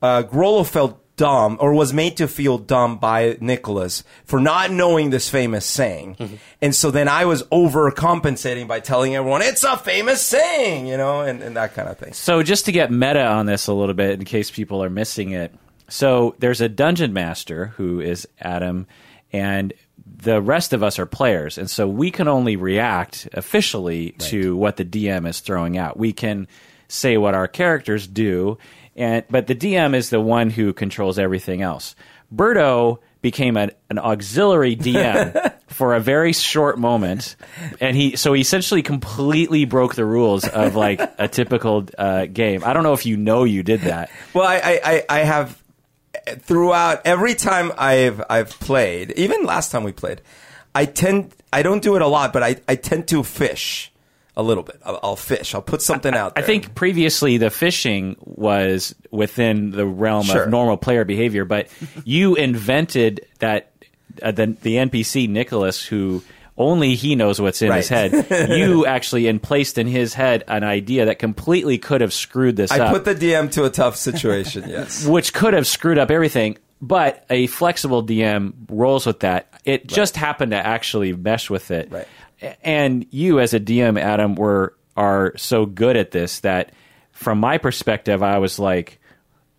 uh, Grollo felt dumb or was made to feel dumb by Nicholas for not knowing this famous saying. Mm-hmm. And so then I was overcompensating by telling everyone it's a famous saying, you know, and, and that kind of thing. So just to get meta on this a little bit, in case people are missing it, so there's a dungeon master who is Adam, and the rest of us are players, and so we can only react officially to what the DM is throwing out. We can say what our characters do, and but the DM is the one who controls everything else. Berto became an, an auxiliary DM <laughs> for a very short moment, and he so he essentially completely broke the rules of like a typical uh, game. I don't know if you know you did that. Well, I, I, I- I have throughout every time I've I've played, even last time we played, I tend I don't do it a lot, but I, I tend to fish a little bit. I'll, I'll fish. I'll put something out there. I think previously the fishing was within the realm Sure. of normal player behavior, but <laughs> you invented that uh, the the NPC Nicholas who only he knows what's in his head. <laughs> you actually in placed in his head an idea that completely could have screwed this I up. put the DM to a tough situation. <laughs> Yes. which could have screwed up everything. But a flexible DM rolls with that. It just happened to actually mesh with it. Right. And you, as a DM, Adam, were are so good at this that, from my perspective, I was like,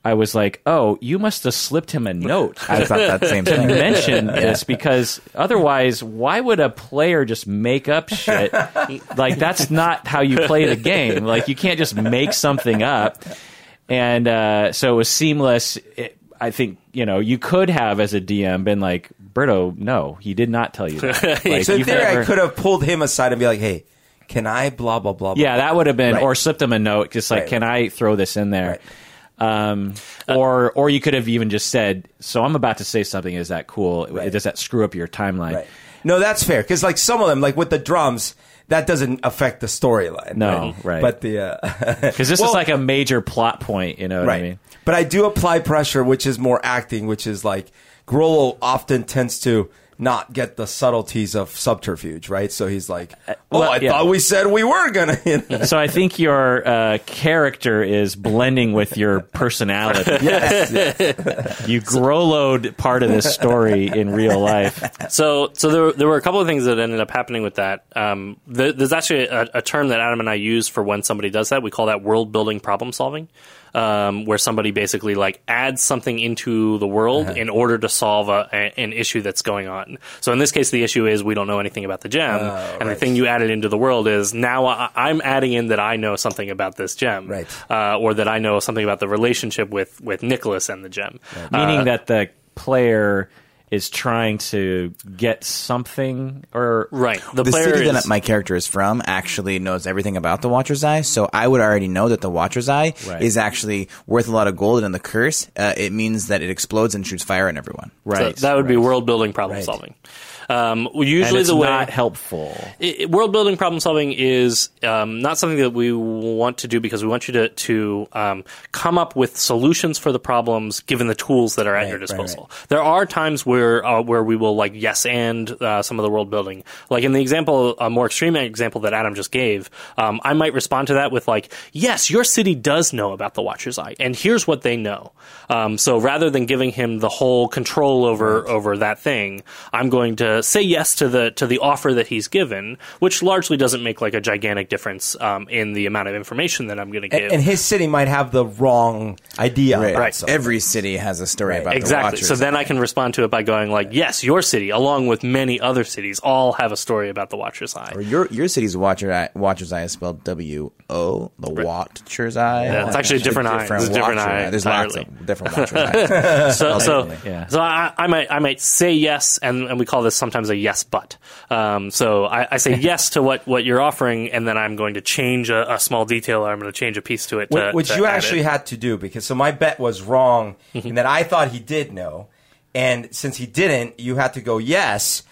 I was like, oh, you must have slipped him a note. <laughs> I thought that same <laughs> thing. to mention this because otherwise, why would a player just make up shit? <laughs> like that's not how you play the game. Like you can't just make something up. And uh, so it was seamless. It, I think you know you could have as a DM been like, Berto, no, he did not tell you that. <laughs> Like, So in you've I could have pulled him aside and be like, "Hey, can I blah blah blah?" blah Yeah, that would have been, Right. or slipped him a note, just like, Right. "Can I throw this in there?" Um, Uh, or, or you could have even just said, "So I'm about to say something. Is that cool? Does that screw up your timeline?" Right. No, that's fair because like some of them, like with the drums, that doesn't affect the storyline. No, right. But the uh, <laughs> Because this Well- is like a major plot point. You know what right. I mean? But I do apply pressure, which is more acting, which is like Grollo often tends to not get the subtleties of subterfuge, right? So he's like, "Oh, well, I yeah. thought we said we were gonna." you know? So I think your uh, character is blending with your personality. <laughs> yes, yes. You growlowed part of this story in real life. So, so there, there were a couple of things that ended up happening with that. Um, th- there's actually a, a term that Adam and I use for when somebody does that. We call that world building problem solving, um, where somebody basically like adds something into the world in order to solve a, a, an issue that's going on. So in this case, the issue is we don't know anything about the gem, and the thing you added into the world is now I, I'm adding in that I know something about this gem, Right. Uh, or that I know something about the relationship with with Nicholas and the gem. Meaning that the player is trying to get something or Right. The, The player city is, that my character is from actually knows everything about the Watcher's Eye, so I would already know that the Watcher's Eye Right. is actually worth a lot of gold, and in the curse, uh, it means that it explodes and shoots fire at everyone. right. So that would be world building problem solving. Um, usually it's the way not helpful. it, world building problem solving is um, not something that we want to do because we want you to to um, come up with solutions for the problems given the tools that are at your right, disposal. There are times where uh, where we will like yes and uh, some of the world building. Like in the example, a more extreme example that Adam just gave, um, I might respond to that with like, yes, your city does know about the Watcher's Eye, and here's what they know. Um, so rather than giving him the whole control over over that thing, I'm going to say yes to the to the offer that he's given, which largely doesn't make like a gigantic difference um, in the amount of information that I'm going to give. And, and his city might have the wrong idea. Right. about Right. Every city has a story about exactly. the Watchers. So then I can respond to it by going like, "Yes, your city, along with many other cities, all have a story about the Watcher's Eye." Or your your city's Watcher Eye, Watcher's Eye is spelled W O, the Watcher's Eye. Yeah, it's actually a different eye. It's a different Watcher eye There's lots of different Watcher's eyes. <laughs> So, so, Yeah. so I, I might, I might say yes, and, and we call this sometimes a yes, but. Um, so I, I say <laughs> yes to what, what you're offering, and then I'm going to change a, a small detail, or I'm going to change a piece to it. To, Wh- which to you add actually it. had to do because so my bet was wrong Mm-hmm. in that I thought he did know, and since he didn't, you had to go yes.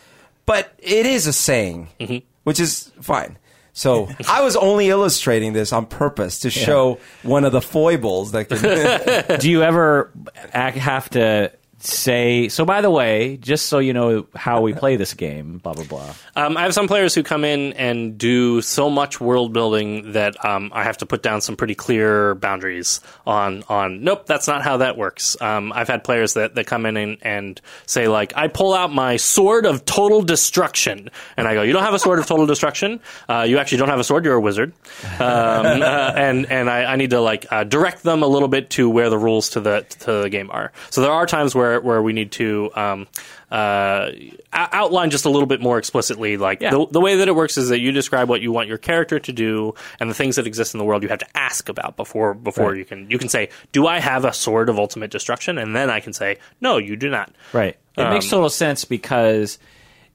But it is a saying, Mm-hmm. which is fine. So I was only illustrating this on purpose to show one of the foibles that can. <laughs> Do you ever have to say? So, by the way, just so you know how we play this game, blah blah blah. Um, I have some players who come in and do so much world building that um, I have to put down some pretty clear boundaries on. On nope, that's not how that works. Um, I've had players that, that come in and, and say like, I pull out my sword of total destruction, and I go, you don't have a sword of total destruction. Uh, you actually don't have a sword. You're a wizard, um, <laughs> uh, and and I, I need to like uh, direct them a little bit to where the rules to the to the game are. So there are times where where we need to. Um, uh, outline just a little bit more explicitly. Like Yeah. the, the way that it works is that you describe what you want your character to do, and the things that exist in the world you have to ask about before before Right. you can you can say, "Do I have a sword of ultimate destruction?" And then I can say, "No, you do not." Right. It makes Um, total sense because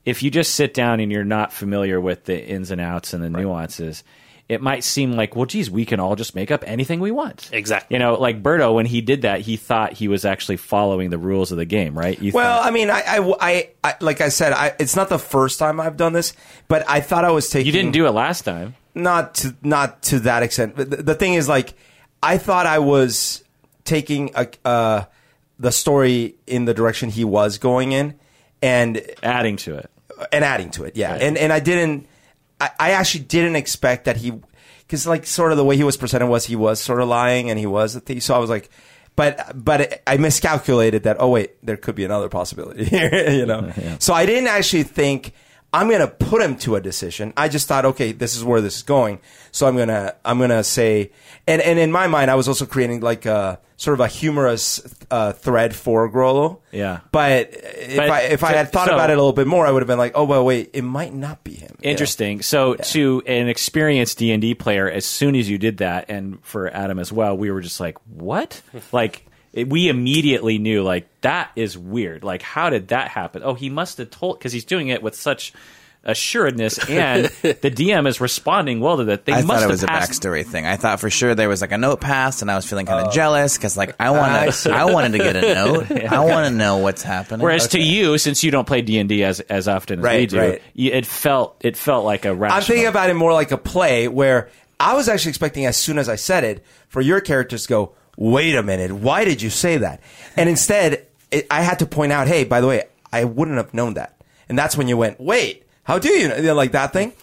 if you just sit down and you're not familiar with the ins and outs and the nuances, it might seem like, well, geez, we can all just make up anything we want. Exactly. You know, like Berto, when he did that, he thought he was actually following the rules of the game, right? You Well, thought- I mean, I, I, I- I- like I said, I, it's not the first time I've done this, but I thought I was taking. you didn't do it last time. not to not to that extent. But the, the thing is, like, I thought I was taking a, uh, the story in the direction he was going in, and Adding to it. and adding to it. Yeah, Right. and and I didn't. I, I actually didn't expect that he, because like sort of the way he was presented was he was sort of lying and he was a thief. So I was like, but but I miscalculated that. Oh wait, there could be another possibility <laughs> here. you know. <laughs> So I didn't actually think. I'm gonna put him to a decision. I just thought, okay, this is where this is going. So I'm gonna, I'm gonna say, and and in my mind, I was also creating like a sort of a humorous uh, thread for Grollo. Yeah. But if But- I if I had thought so- about it a little bit more, I would have been like, oh well, wait, it might not be him. Yeah. Interesting. So, to an experienced D and D player, as soon as you did that, and for Adam as well, we were just like, "What?" like it, we immediately knew, like that is weird. Like, how did that happen? Oh, he must have told because he's doing it with such assuredness, and <laughs> the DM is responding well to that. They I must thought it have was a backstory thing. I thought for sure there was like a note passed, and I was feeling kind Oh. of jealous because like I want to, <laughs> I wanted to get a <laughs> note. I want to know what's happening. Whereas to you, since you don't play D and D as as often as we Right, do, right. you, it felt it felt like a rational. I'm thinking about it more like a play where I was actually expecting as soon as I said it for your characters to go, wait a minute, why did you say that? And instead, it, I had to point out, hey, by the way, I wouldn't have known that. And that's when you went, wait, how do you know? You know, like that thing?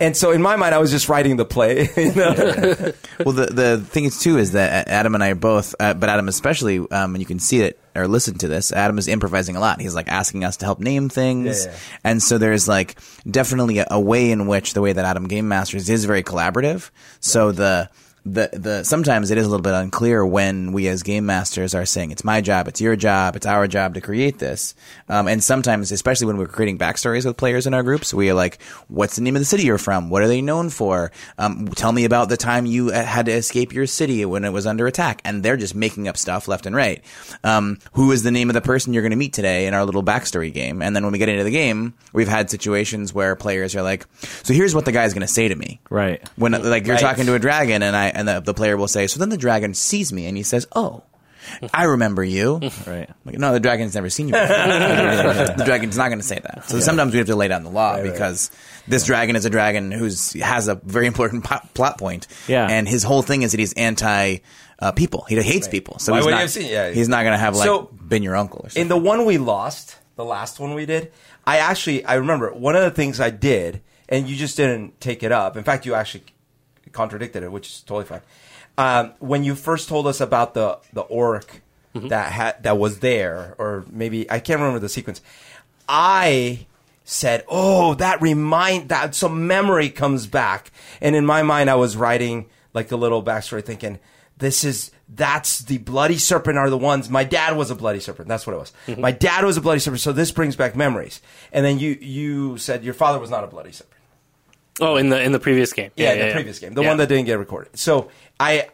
And so in my mind, I was just writing the play. <laughs> you know? <laughs> Well, the the thing is too is that Adam and I are both, uh, but Adam especially, um, and you can see it or listen to this. Adam is improvising a lot. He's like asking us to help name things, Yeah, yeah. and so there's like definitely a, a way in which the way that Adam game masters is very collaborative. So the the the sometimes it is a little bit unclear when we as game masters are saying it's my job, it's your job, it's our job to create this. Um, and sometimes, especially when we're creating backstories with players in our groups, we are like, "What's the name of the city you're from? What are they known for? Um, tell me about the time you uh, had to escape your city when it was under attack." And they're just making up stuff left and right. Um, who is the name of the person you're going to meet today in our little backstory game? And then when we get into the game, we've had situations where players are like, "So here's what the guy's going to say to me." right. when like you're Right. talking to a dragon and I and the, the player will say, so then the dragon sees me and he says, oh. I remember you. <laughs> Right. Like, no, the dragon's never seen you before. <laughs> <laughs> the dragon's not going to say that. So sometimes we have to lay down the law because this dragon is a dragon who's has a very important po- plot point. Yeah. And his whole thing is that he's anti uh, people. He hates people. So Why he's not, have seen- yeah. he's not going to have like So- been your uncle or something. in the one we lost, the last one we did, I actually I remember one of the things I did, and you just didn't take it up. In fact, you actually contradicted it, which is totally fine. Um, when you first told us about the the orc that had that was there, or maybe I can't remember the sequence, I said, "Oh, that remind that some memory comes back," and in my mind, I was writing like a little backstory, thinking, "This is." That's the bloody serpent are the ones. My dad was a bloody serpent. That's what it was. My dad was a bloody serpent. So this brings back memories. And then you you said your father was not a bloody serpent. Oh, in the in the previous game. Yeah, the previous game, the Yeah. one that didn't get recorded. So I,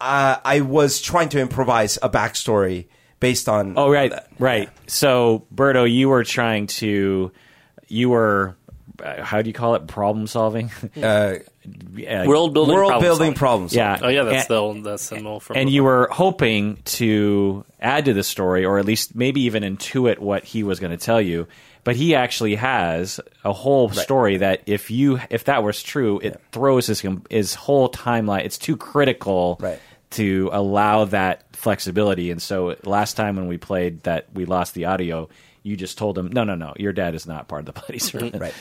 uh, I was trying to improvise a backstory based on. Oh, right, that. right. So, Berto, you were trying to, you were, uh, how do you call it? Problem solving. <laughs> Uh, Yeah, world building. world problem building solving. problems. Yeah. Oh yeah, that's And- the old, that's the symbol from. and you were hoping to add to the story, or at least maybe even intuit what he was going to tell you. But he actually has a whole story that if you if that was true, it throws his his whole timeline. It's too critical Right. to allow that flexibility. And so last time when we played that we lost the audio, you just told him, no, no, no, your dad is not part of the <laughs> Bloody Serpent. Right.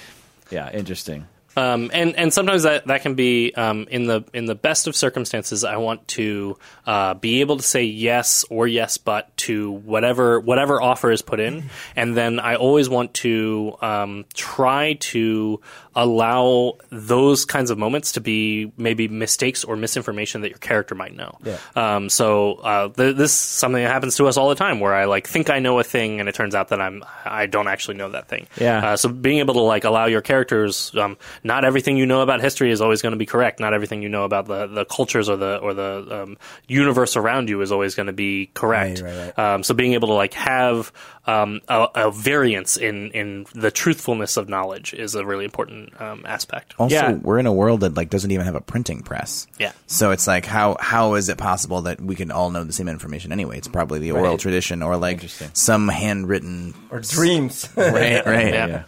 Yeah, interesting. Um, and and sometimes that, that can be um, in the in the best of circumstances. I want to uh, be able to say yes or yes but to whatever whatever offer is put in, and then I always want to um, try to allow those kinds of moments to be maybe mistakes or misinformation that your character might know. Yeah. Um, so uh, th- this is something that happens to us all the time, where I like think I know a thing, and it turns out that I'm I don't actually know that thing. Yeah. Uh, so being able to like allow your characters, um, not everything you know about history is always going to be correct. Not everything you know about the, the cultures or the or the um, universe around you is always going to be correct. Right, right, Um, so being able to like have um, a, a variance in in the truthfulness of knowledge is a really important um, aspect. Also, Yeah. we're in a world that like doesn't even have a printing press. Yeah. So it's like how how is it possible that we can all know the same information anyway? It's probably the oral Right. tradition or like some handwritten Or dreams. <laughs> right, right. Yeah. yeah.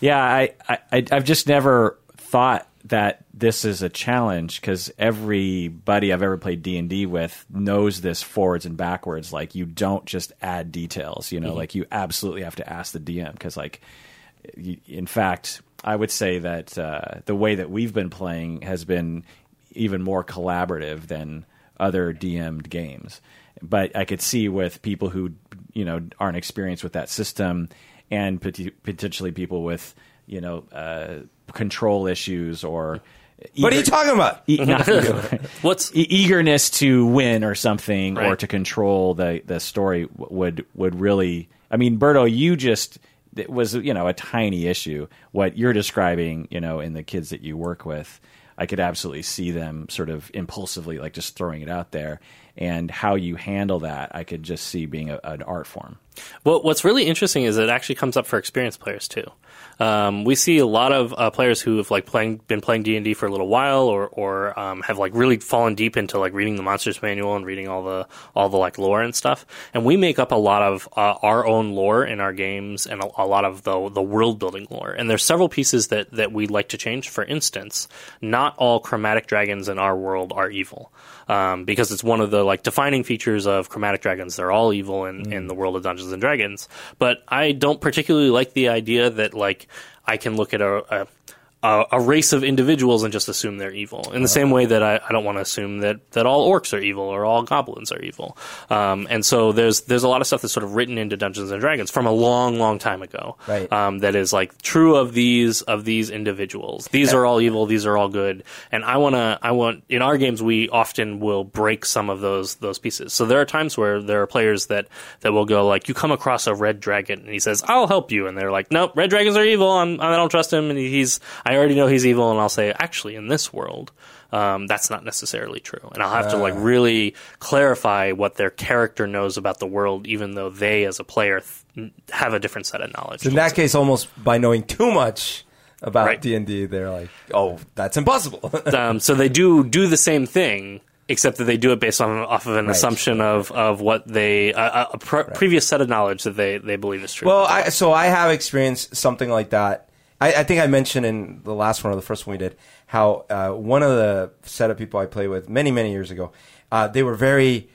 Yeah, I, I, I- I've just never thought that this is a challenge because everybody I've ever played D and D with knows this forwards and backwards. Like you don't just add details, you know. Like you absolutely have to ask the DM because, like, you, in fact, I would say that uh, the way that we've been playing has been even more collaborative than other DM'd games. But I could see with people who you know aren't experienced with that system, and pot- potentially people with you know uh, control issues or. what are you talking about? e- <laughs> not- <laughs> What's e- eagerness to win or something or to control the the story would would really I mean Berto you just it was you know a tiny issue. What you're describing you know in the kids that you work with I could absolutely see them sort of impulsively like just throwing it out there. And how you handle that I could just see being a, an art form. Well, what's really interesting is it actually comes up for experienced players too. Um, we see a lot of uh, players who have like playing been playing D and D for a little while, or or um, have like really fallen deep into like reading the monsters manual and reading all the all the like lore and stuff. And we make up a lot of uh, our own lore in our games and a, a lot of the the world building lore. And there's several pieces that that we'd like to change. For instance, not all chromatic dragons in our world are evil. Um, because it's one of the like defining features of chromatic dragons. They're all evil in, in the world of Dungeons and Dragons. But I don't particularly like the idea that like I can look at a, a a, a race of individuals and just assume they're evil. In the same way that I, I don't want to assume that, that all orcs are evil or all goblins are evil. Um, and so there's there's a lot of stuff that's sort of written into Dungeons and Dragons from a long, long time ago. Right. Um, that is like true of these of these individuals. These are all evil. These are all good. And I wanna I want in our games we often will break some of those those pieces. So there are times where there are players that that will go like you come across a red dragon and he says I'll help you and they're like nope red dragons are evil. I'm, I don't trust him and he's I already know he's evil and I'll say actually in this world. Um, that's not necessarily true, and I'll have to like really clarify what their character knows about the world, even though they, as a player, th- have a different set of knowledge. In that case, almost by knowing too much about D and D, they're like, "Oh, that's impossible." <laughs> um, so they do do the same thing except that they do it based on off of an assumption of, of what they uh, a pre- previous set of knowledge that they, they believe is true. Well, I, so I have experienced something like that. I, I think I mentioned in the last one or the first one we did how uh, one of the set of people I played with many many years ago, uh, they were very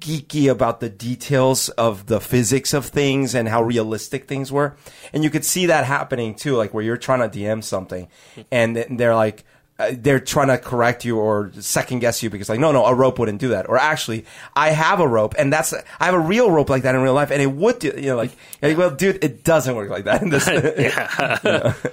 geeky about the details of the physics of things and how realistic things were, and you could see that happening too, like where you're trying to DM something, and they're like uh, they're trying to correct you or second guess you because like no no a rope wouldn't do that or actually I have a rope and that's I have a real rope like that in real life and it would do you know like, like, well dude it doesn't work like that in this <laughs> <laughs>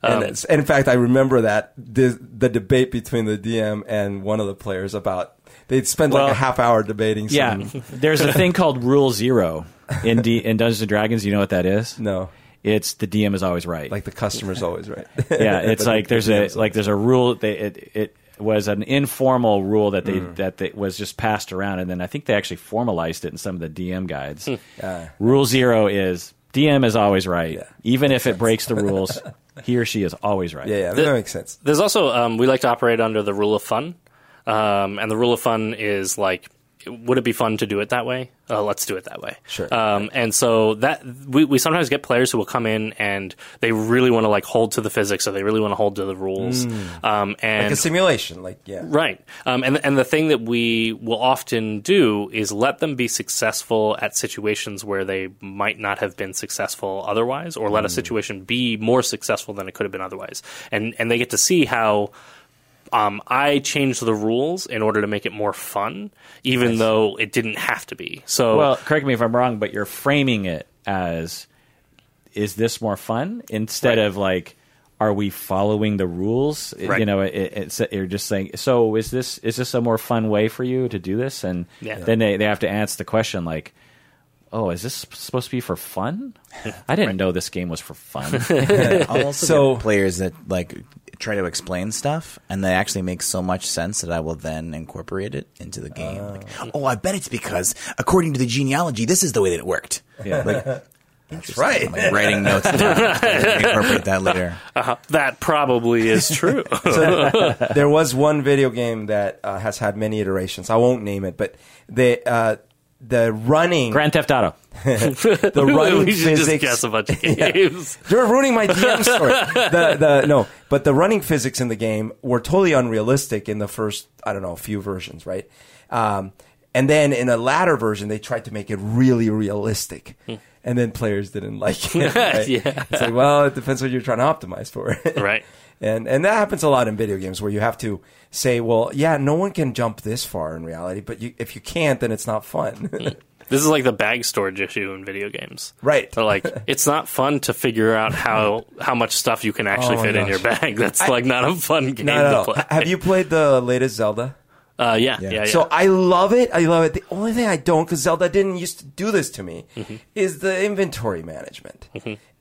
You know? and, in fact I remember that the, the debate between the DM and one of the players about they'd spend like a half hour debating Yeah, there's a thing called Rule Zero in D- in Dungeons and Dragons. You know what that is? no It's the DM is always right. like the customer's always right <laughs> yeah, <laughs> it's But like the there's a DM's like there's a rule. They, it it was an informal rule that they Mm. that they, was just passed around, and then I think they actually formalized it in some of the DM guides. Yeah. <laughs> Rule zero is DM is always right, Yeah. even if it breaks the rules. he or she is always right. yeah yeah The- that makes sense There's also um, we like to operate under the rule of fun, um, and the rule of fun is like, would it be fun to do it that way? Uh, let's do it that way. Sure. Um, and so that we, we sometimes get players who will come in and they really want to like hold to the physics, or they really want to hold to the rules. Um, and like a simulation like yeah Right. Um, and, and the thing that we will often do is let them be successful at situations where they might not have been successful otherwise, or let a situation be more successful than it could have been otherwise. And, and they get to see how um, I changed the rules in order to make it more fun, even though it didn't have to be. So, Well, correct me if I'm wrong, but you're framing it as is this more fun instead Right. of like are we following the rules? Right. You know, it, it's you're just saying. So is this is this a more fun way for you to do this? And Yeah. then they, they have to answer the question like, oh, is this supposed to be for fun? I didn't know this game was for fun. <laughs> <laughs> I'll also <laughs> So- get players that like try to explain stuff, and they actually make so much sense that I will then incorporate it into the game. Like, oh, I bet it's because according to the genealogy, this is the way that it worked. Yeah. Like, that's right I'm like writing notes down. incorporate that later. that probably is true. there was one video game that uh, has had many iterations. I won't name it, but they, uh, the running Grand Theft Auto. <laughs> the <laughs> running we should physics. just guess a bunch of <laughs> games. You're ruining my DM story. the the no, but the running physics in the game were totally unrealistic in the first I don't know few versions, right? Um, and then in a latter version, they tried to make it really realistic. And then players didn't like it. right? Yeah. It's like, well, it depends what you're trying to optimize for. Right. And and that happens a lot in video games where you have to say, well, yeah, no one can jump this far in reality, but you, if you can't, then it's not fun. <laughs> This is like the bag storage issue in video games. Right. So like <laughs> it's not fun to figure out how how much stuff you can actually Oh fit in your bag. That's like not a fun game to all. play. Have you played the latest Zelda? Uh, yeah, yeah, yeah. So I love it. I love it. The only thing I don't, because Zelda didn't used to do this to me, Mm-hmm. is the inventory management.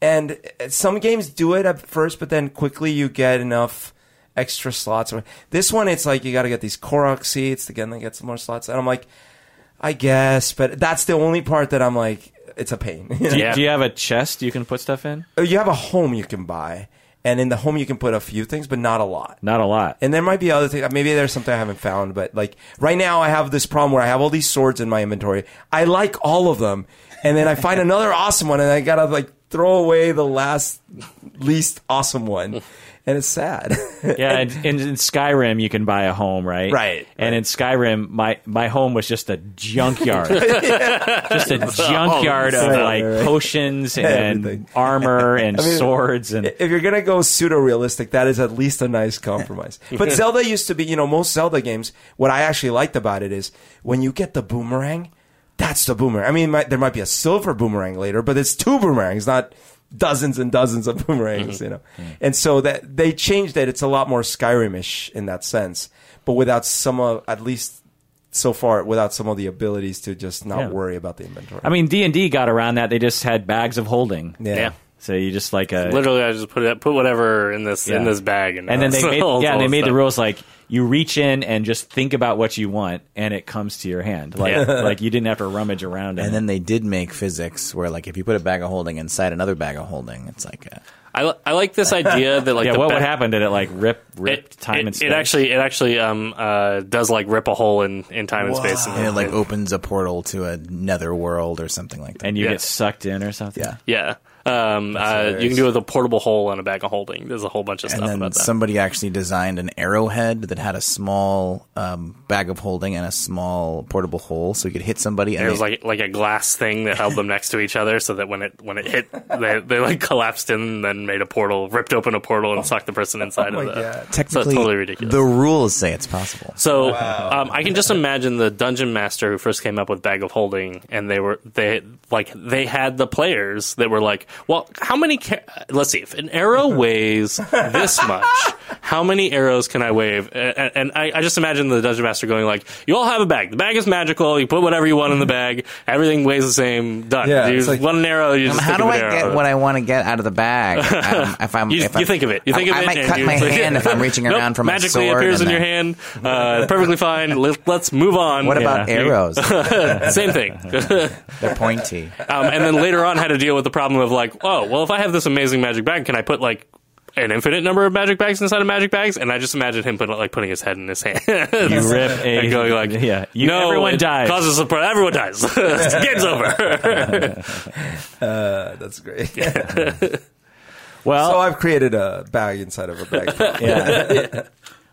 And uh, some games do it at first, but then quickly you get enough extra slots. This one, it's like you got to get these Korok seeds to get, get some more slots. And I'm like, I guess, but that's the only part that I'm like, it's a pain. You, know? Yeah. Do you have a chest you can put stuff in? you have a home you can buy, and in the home you can put a few things, but not a lot. Not a lot. And there might be other things. Maybe there's something I haven't found, but like right now, I have this problem where I have all these swords in my inventory. I like all of them, and then I find <laughs> another awesome one, and I gotta like throw away the last least awesome one, and it's sad. <laughs> yeah, and, and in Skyrim you can buy a home, right? Right, And in Skyrim, my my home was just a junkyard, <laughs> just a <laughs> oh, junkyard of Right, like right, right. potions and Everything. armor and I mean, swords and if you're gonna go pseudo realistic, that is at least a nice compromise. But Zelda used to be, you know, most Zelda games. What I actually liked about it is when you get the boomerang, that's the boomerang. I mean, might, there might be a silver boomerang later, but it's two boomerangs, not dozens and dozens of <laughs> boomerangs. Mm-hmm. You know, and so that they changed it. It's a lot more Skyrimish in that sense, but without some of at least so far without some of the abilities to just not Yeah. worry about the inventory. I mean D and D got around that. They just had bags of holding. yeah. Yeah. So you just like a Literally, I just put it, put whatever in this Yeah. in this bag, and, and then they <laughs> made yeah, and they all made the rules like you reach in and just think about what you want, and it comes to your hand. Like Yeah. <laughs> like you didn't have to rummage around. in And it. then they did make physics where, like, if you put a bag of holding inside another bag of holding, it's like, a, I, li- I like this idea that like <laughs> yeah, the what ba- would happen? Did it like rip rip It, time it, and space? it actually it actually um uh does like rip a hole in, in time and space and, And it like opens a portal to a nether world or something like that. and you Yeah. get sucked in or something. yeah. yeah um uh, you can do it with a portable hole and a bag of holding there's a whole bunch of And stuff then about that somebody actually designed an arrowhead that had a small um, bag of holding and a small portable hole, so you could hit somebody. And There was they- like like a glass thing that held them next to each other, so that when it when it hit, they, they like collapsed in, and then made a portal, ripped open a portal, and sucked the person inside Oh of my the. God. technically totally ridiculous. The rules say it's possible. So um, I can just imagine the dungeon master who first came up with bag of holding, and they were they like they had the players that were like, well, how many? Ca- let's see, if an arrow <laughs> weighs this much, how many arrows can I wave? And, and I, I just imagine the dungeon master going like, you all have a bag. The bag is magical. You put whatever you want in the bag. Everything weighs the same. Done. Yeah, you like- want an arrow. You just Um, how think do of I arrow. get what I want to get out of the bag? Um, if I'm, <laughs> You, if you I'm- think of it. You think I, of I it. might and cut my <laughs> hand if I'm reaching Nope, around from magically a sword. appears in your then- hand. Uh, perfectly fine. Let, let's move on. What about Yeah. arrows? Same thing. They're pointy. um, and then later on had to deal with the problem of like, oh, well, if I have this amazing magic bag, can I put like an infinite number of magic bags inside of magic bags? And I just imagine him put, like putting his head in his hand. You <laughs> rip a and going like, yeah. You, no, everyone dies. Causes a pro- everyone dies. <laughs> Game's over. <laughs> Uh, that's great. well, so I've created a bag inside of a bag. yeah.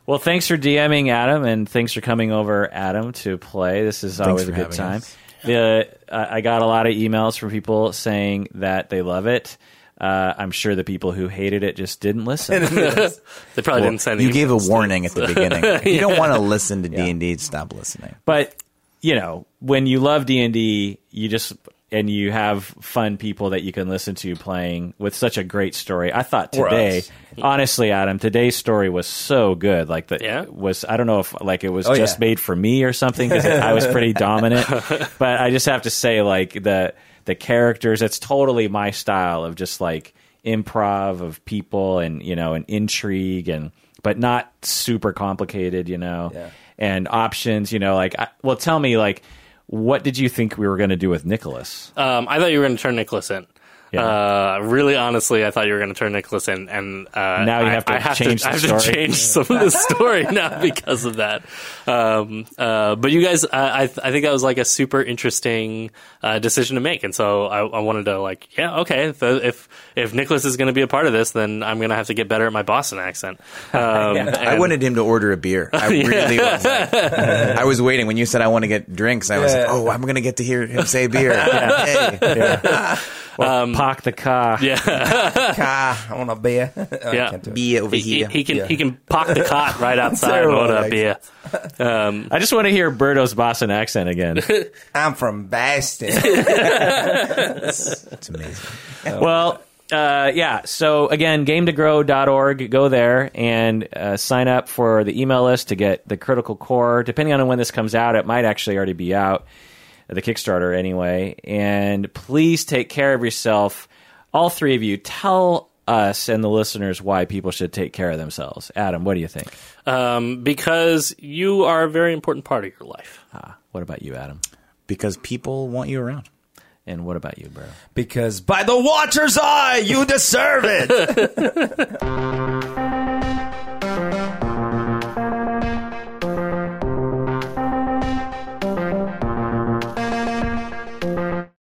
Well, thanks for DMing Adam, and thanks for coming over, Adam, to play. This is always a good time. us. The, I I got a lot of emails from people saying that they love it. Uh, I'm sure the people who hated it just didn't listen. <laughs> they probably <laughs> didn't send. You gave a emails. warning at the beginning. <laughs> If you don't want to listen to D and D, stop listening. but you know, when you love D and D, you just and you have fun people that you can listen to playing with such a great story. I thought today, us. honestly, Adam, today's story was so good. Like the Yeah? was I don't know if like it was Oh, just yeah. made for me or something because I was pretty <laughs> dominant. But I just have to say, like the the characters, it's totally my style of just like improv of people and you know and intrigue and but not super complicated, you know, Yeah. and options, you know, like I, well, tell me like. What did you think we were going to do with Nicholas? Um, I thought you were going to turn Nicholas in. Uh, really, honestly, I thought you were going to turn Nicholas in, and uh, Now you have to I have change to, the I have story. to change some of the <laughs> story now because of that. Um, uh, but you guys, I, I, I think that was like a super interesting uh, decision to make, and so I, I wanted to like, yeah, okay, if if, if Nicholas is going to be a part of this, then I'm going to have to get better at my Boston accent. <laughs> Um, I and- wanted him to order a beer. I <laughs> really was. Like, I was waiting when you said I want to get drinks. I was Yeah. like, oh, I'm going to get to hear him say beer. Hey. Well, Pock the car. <laughs> Yeah, <laughs> car. I want a beer. <laughs> I Yeah. can't do. Beer over he, he, here. he can Yeah. he can park the cot right outside and order a beer. Um, I just want to hear Berto's Boston accent again. I'm from Boston. It's amazing. well, uh, yeah. So again, game2grow.org. Go there and uh, sign up for the email list to get the Critical Core. Depending on when this comes out, it might actually already be out. The Kickstarter, anyway. And please take care of yourself. All three of you, tell us and the listeners why people should take care of themselves. Adam, what do you think? um, because you are a very important part of your life. Ah, what about you, Adam? Because people want you around. And what about you, bro? because by the Watcher's Eye, you deserve it. <laughs>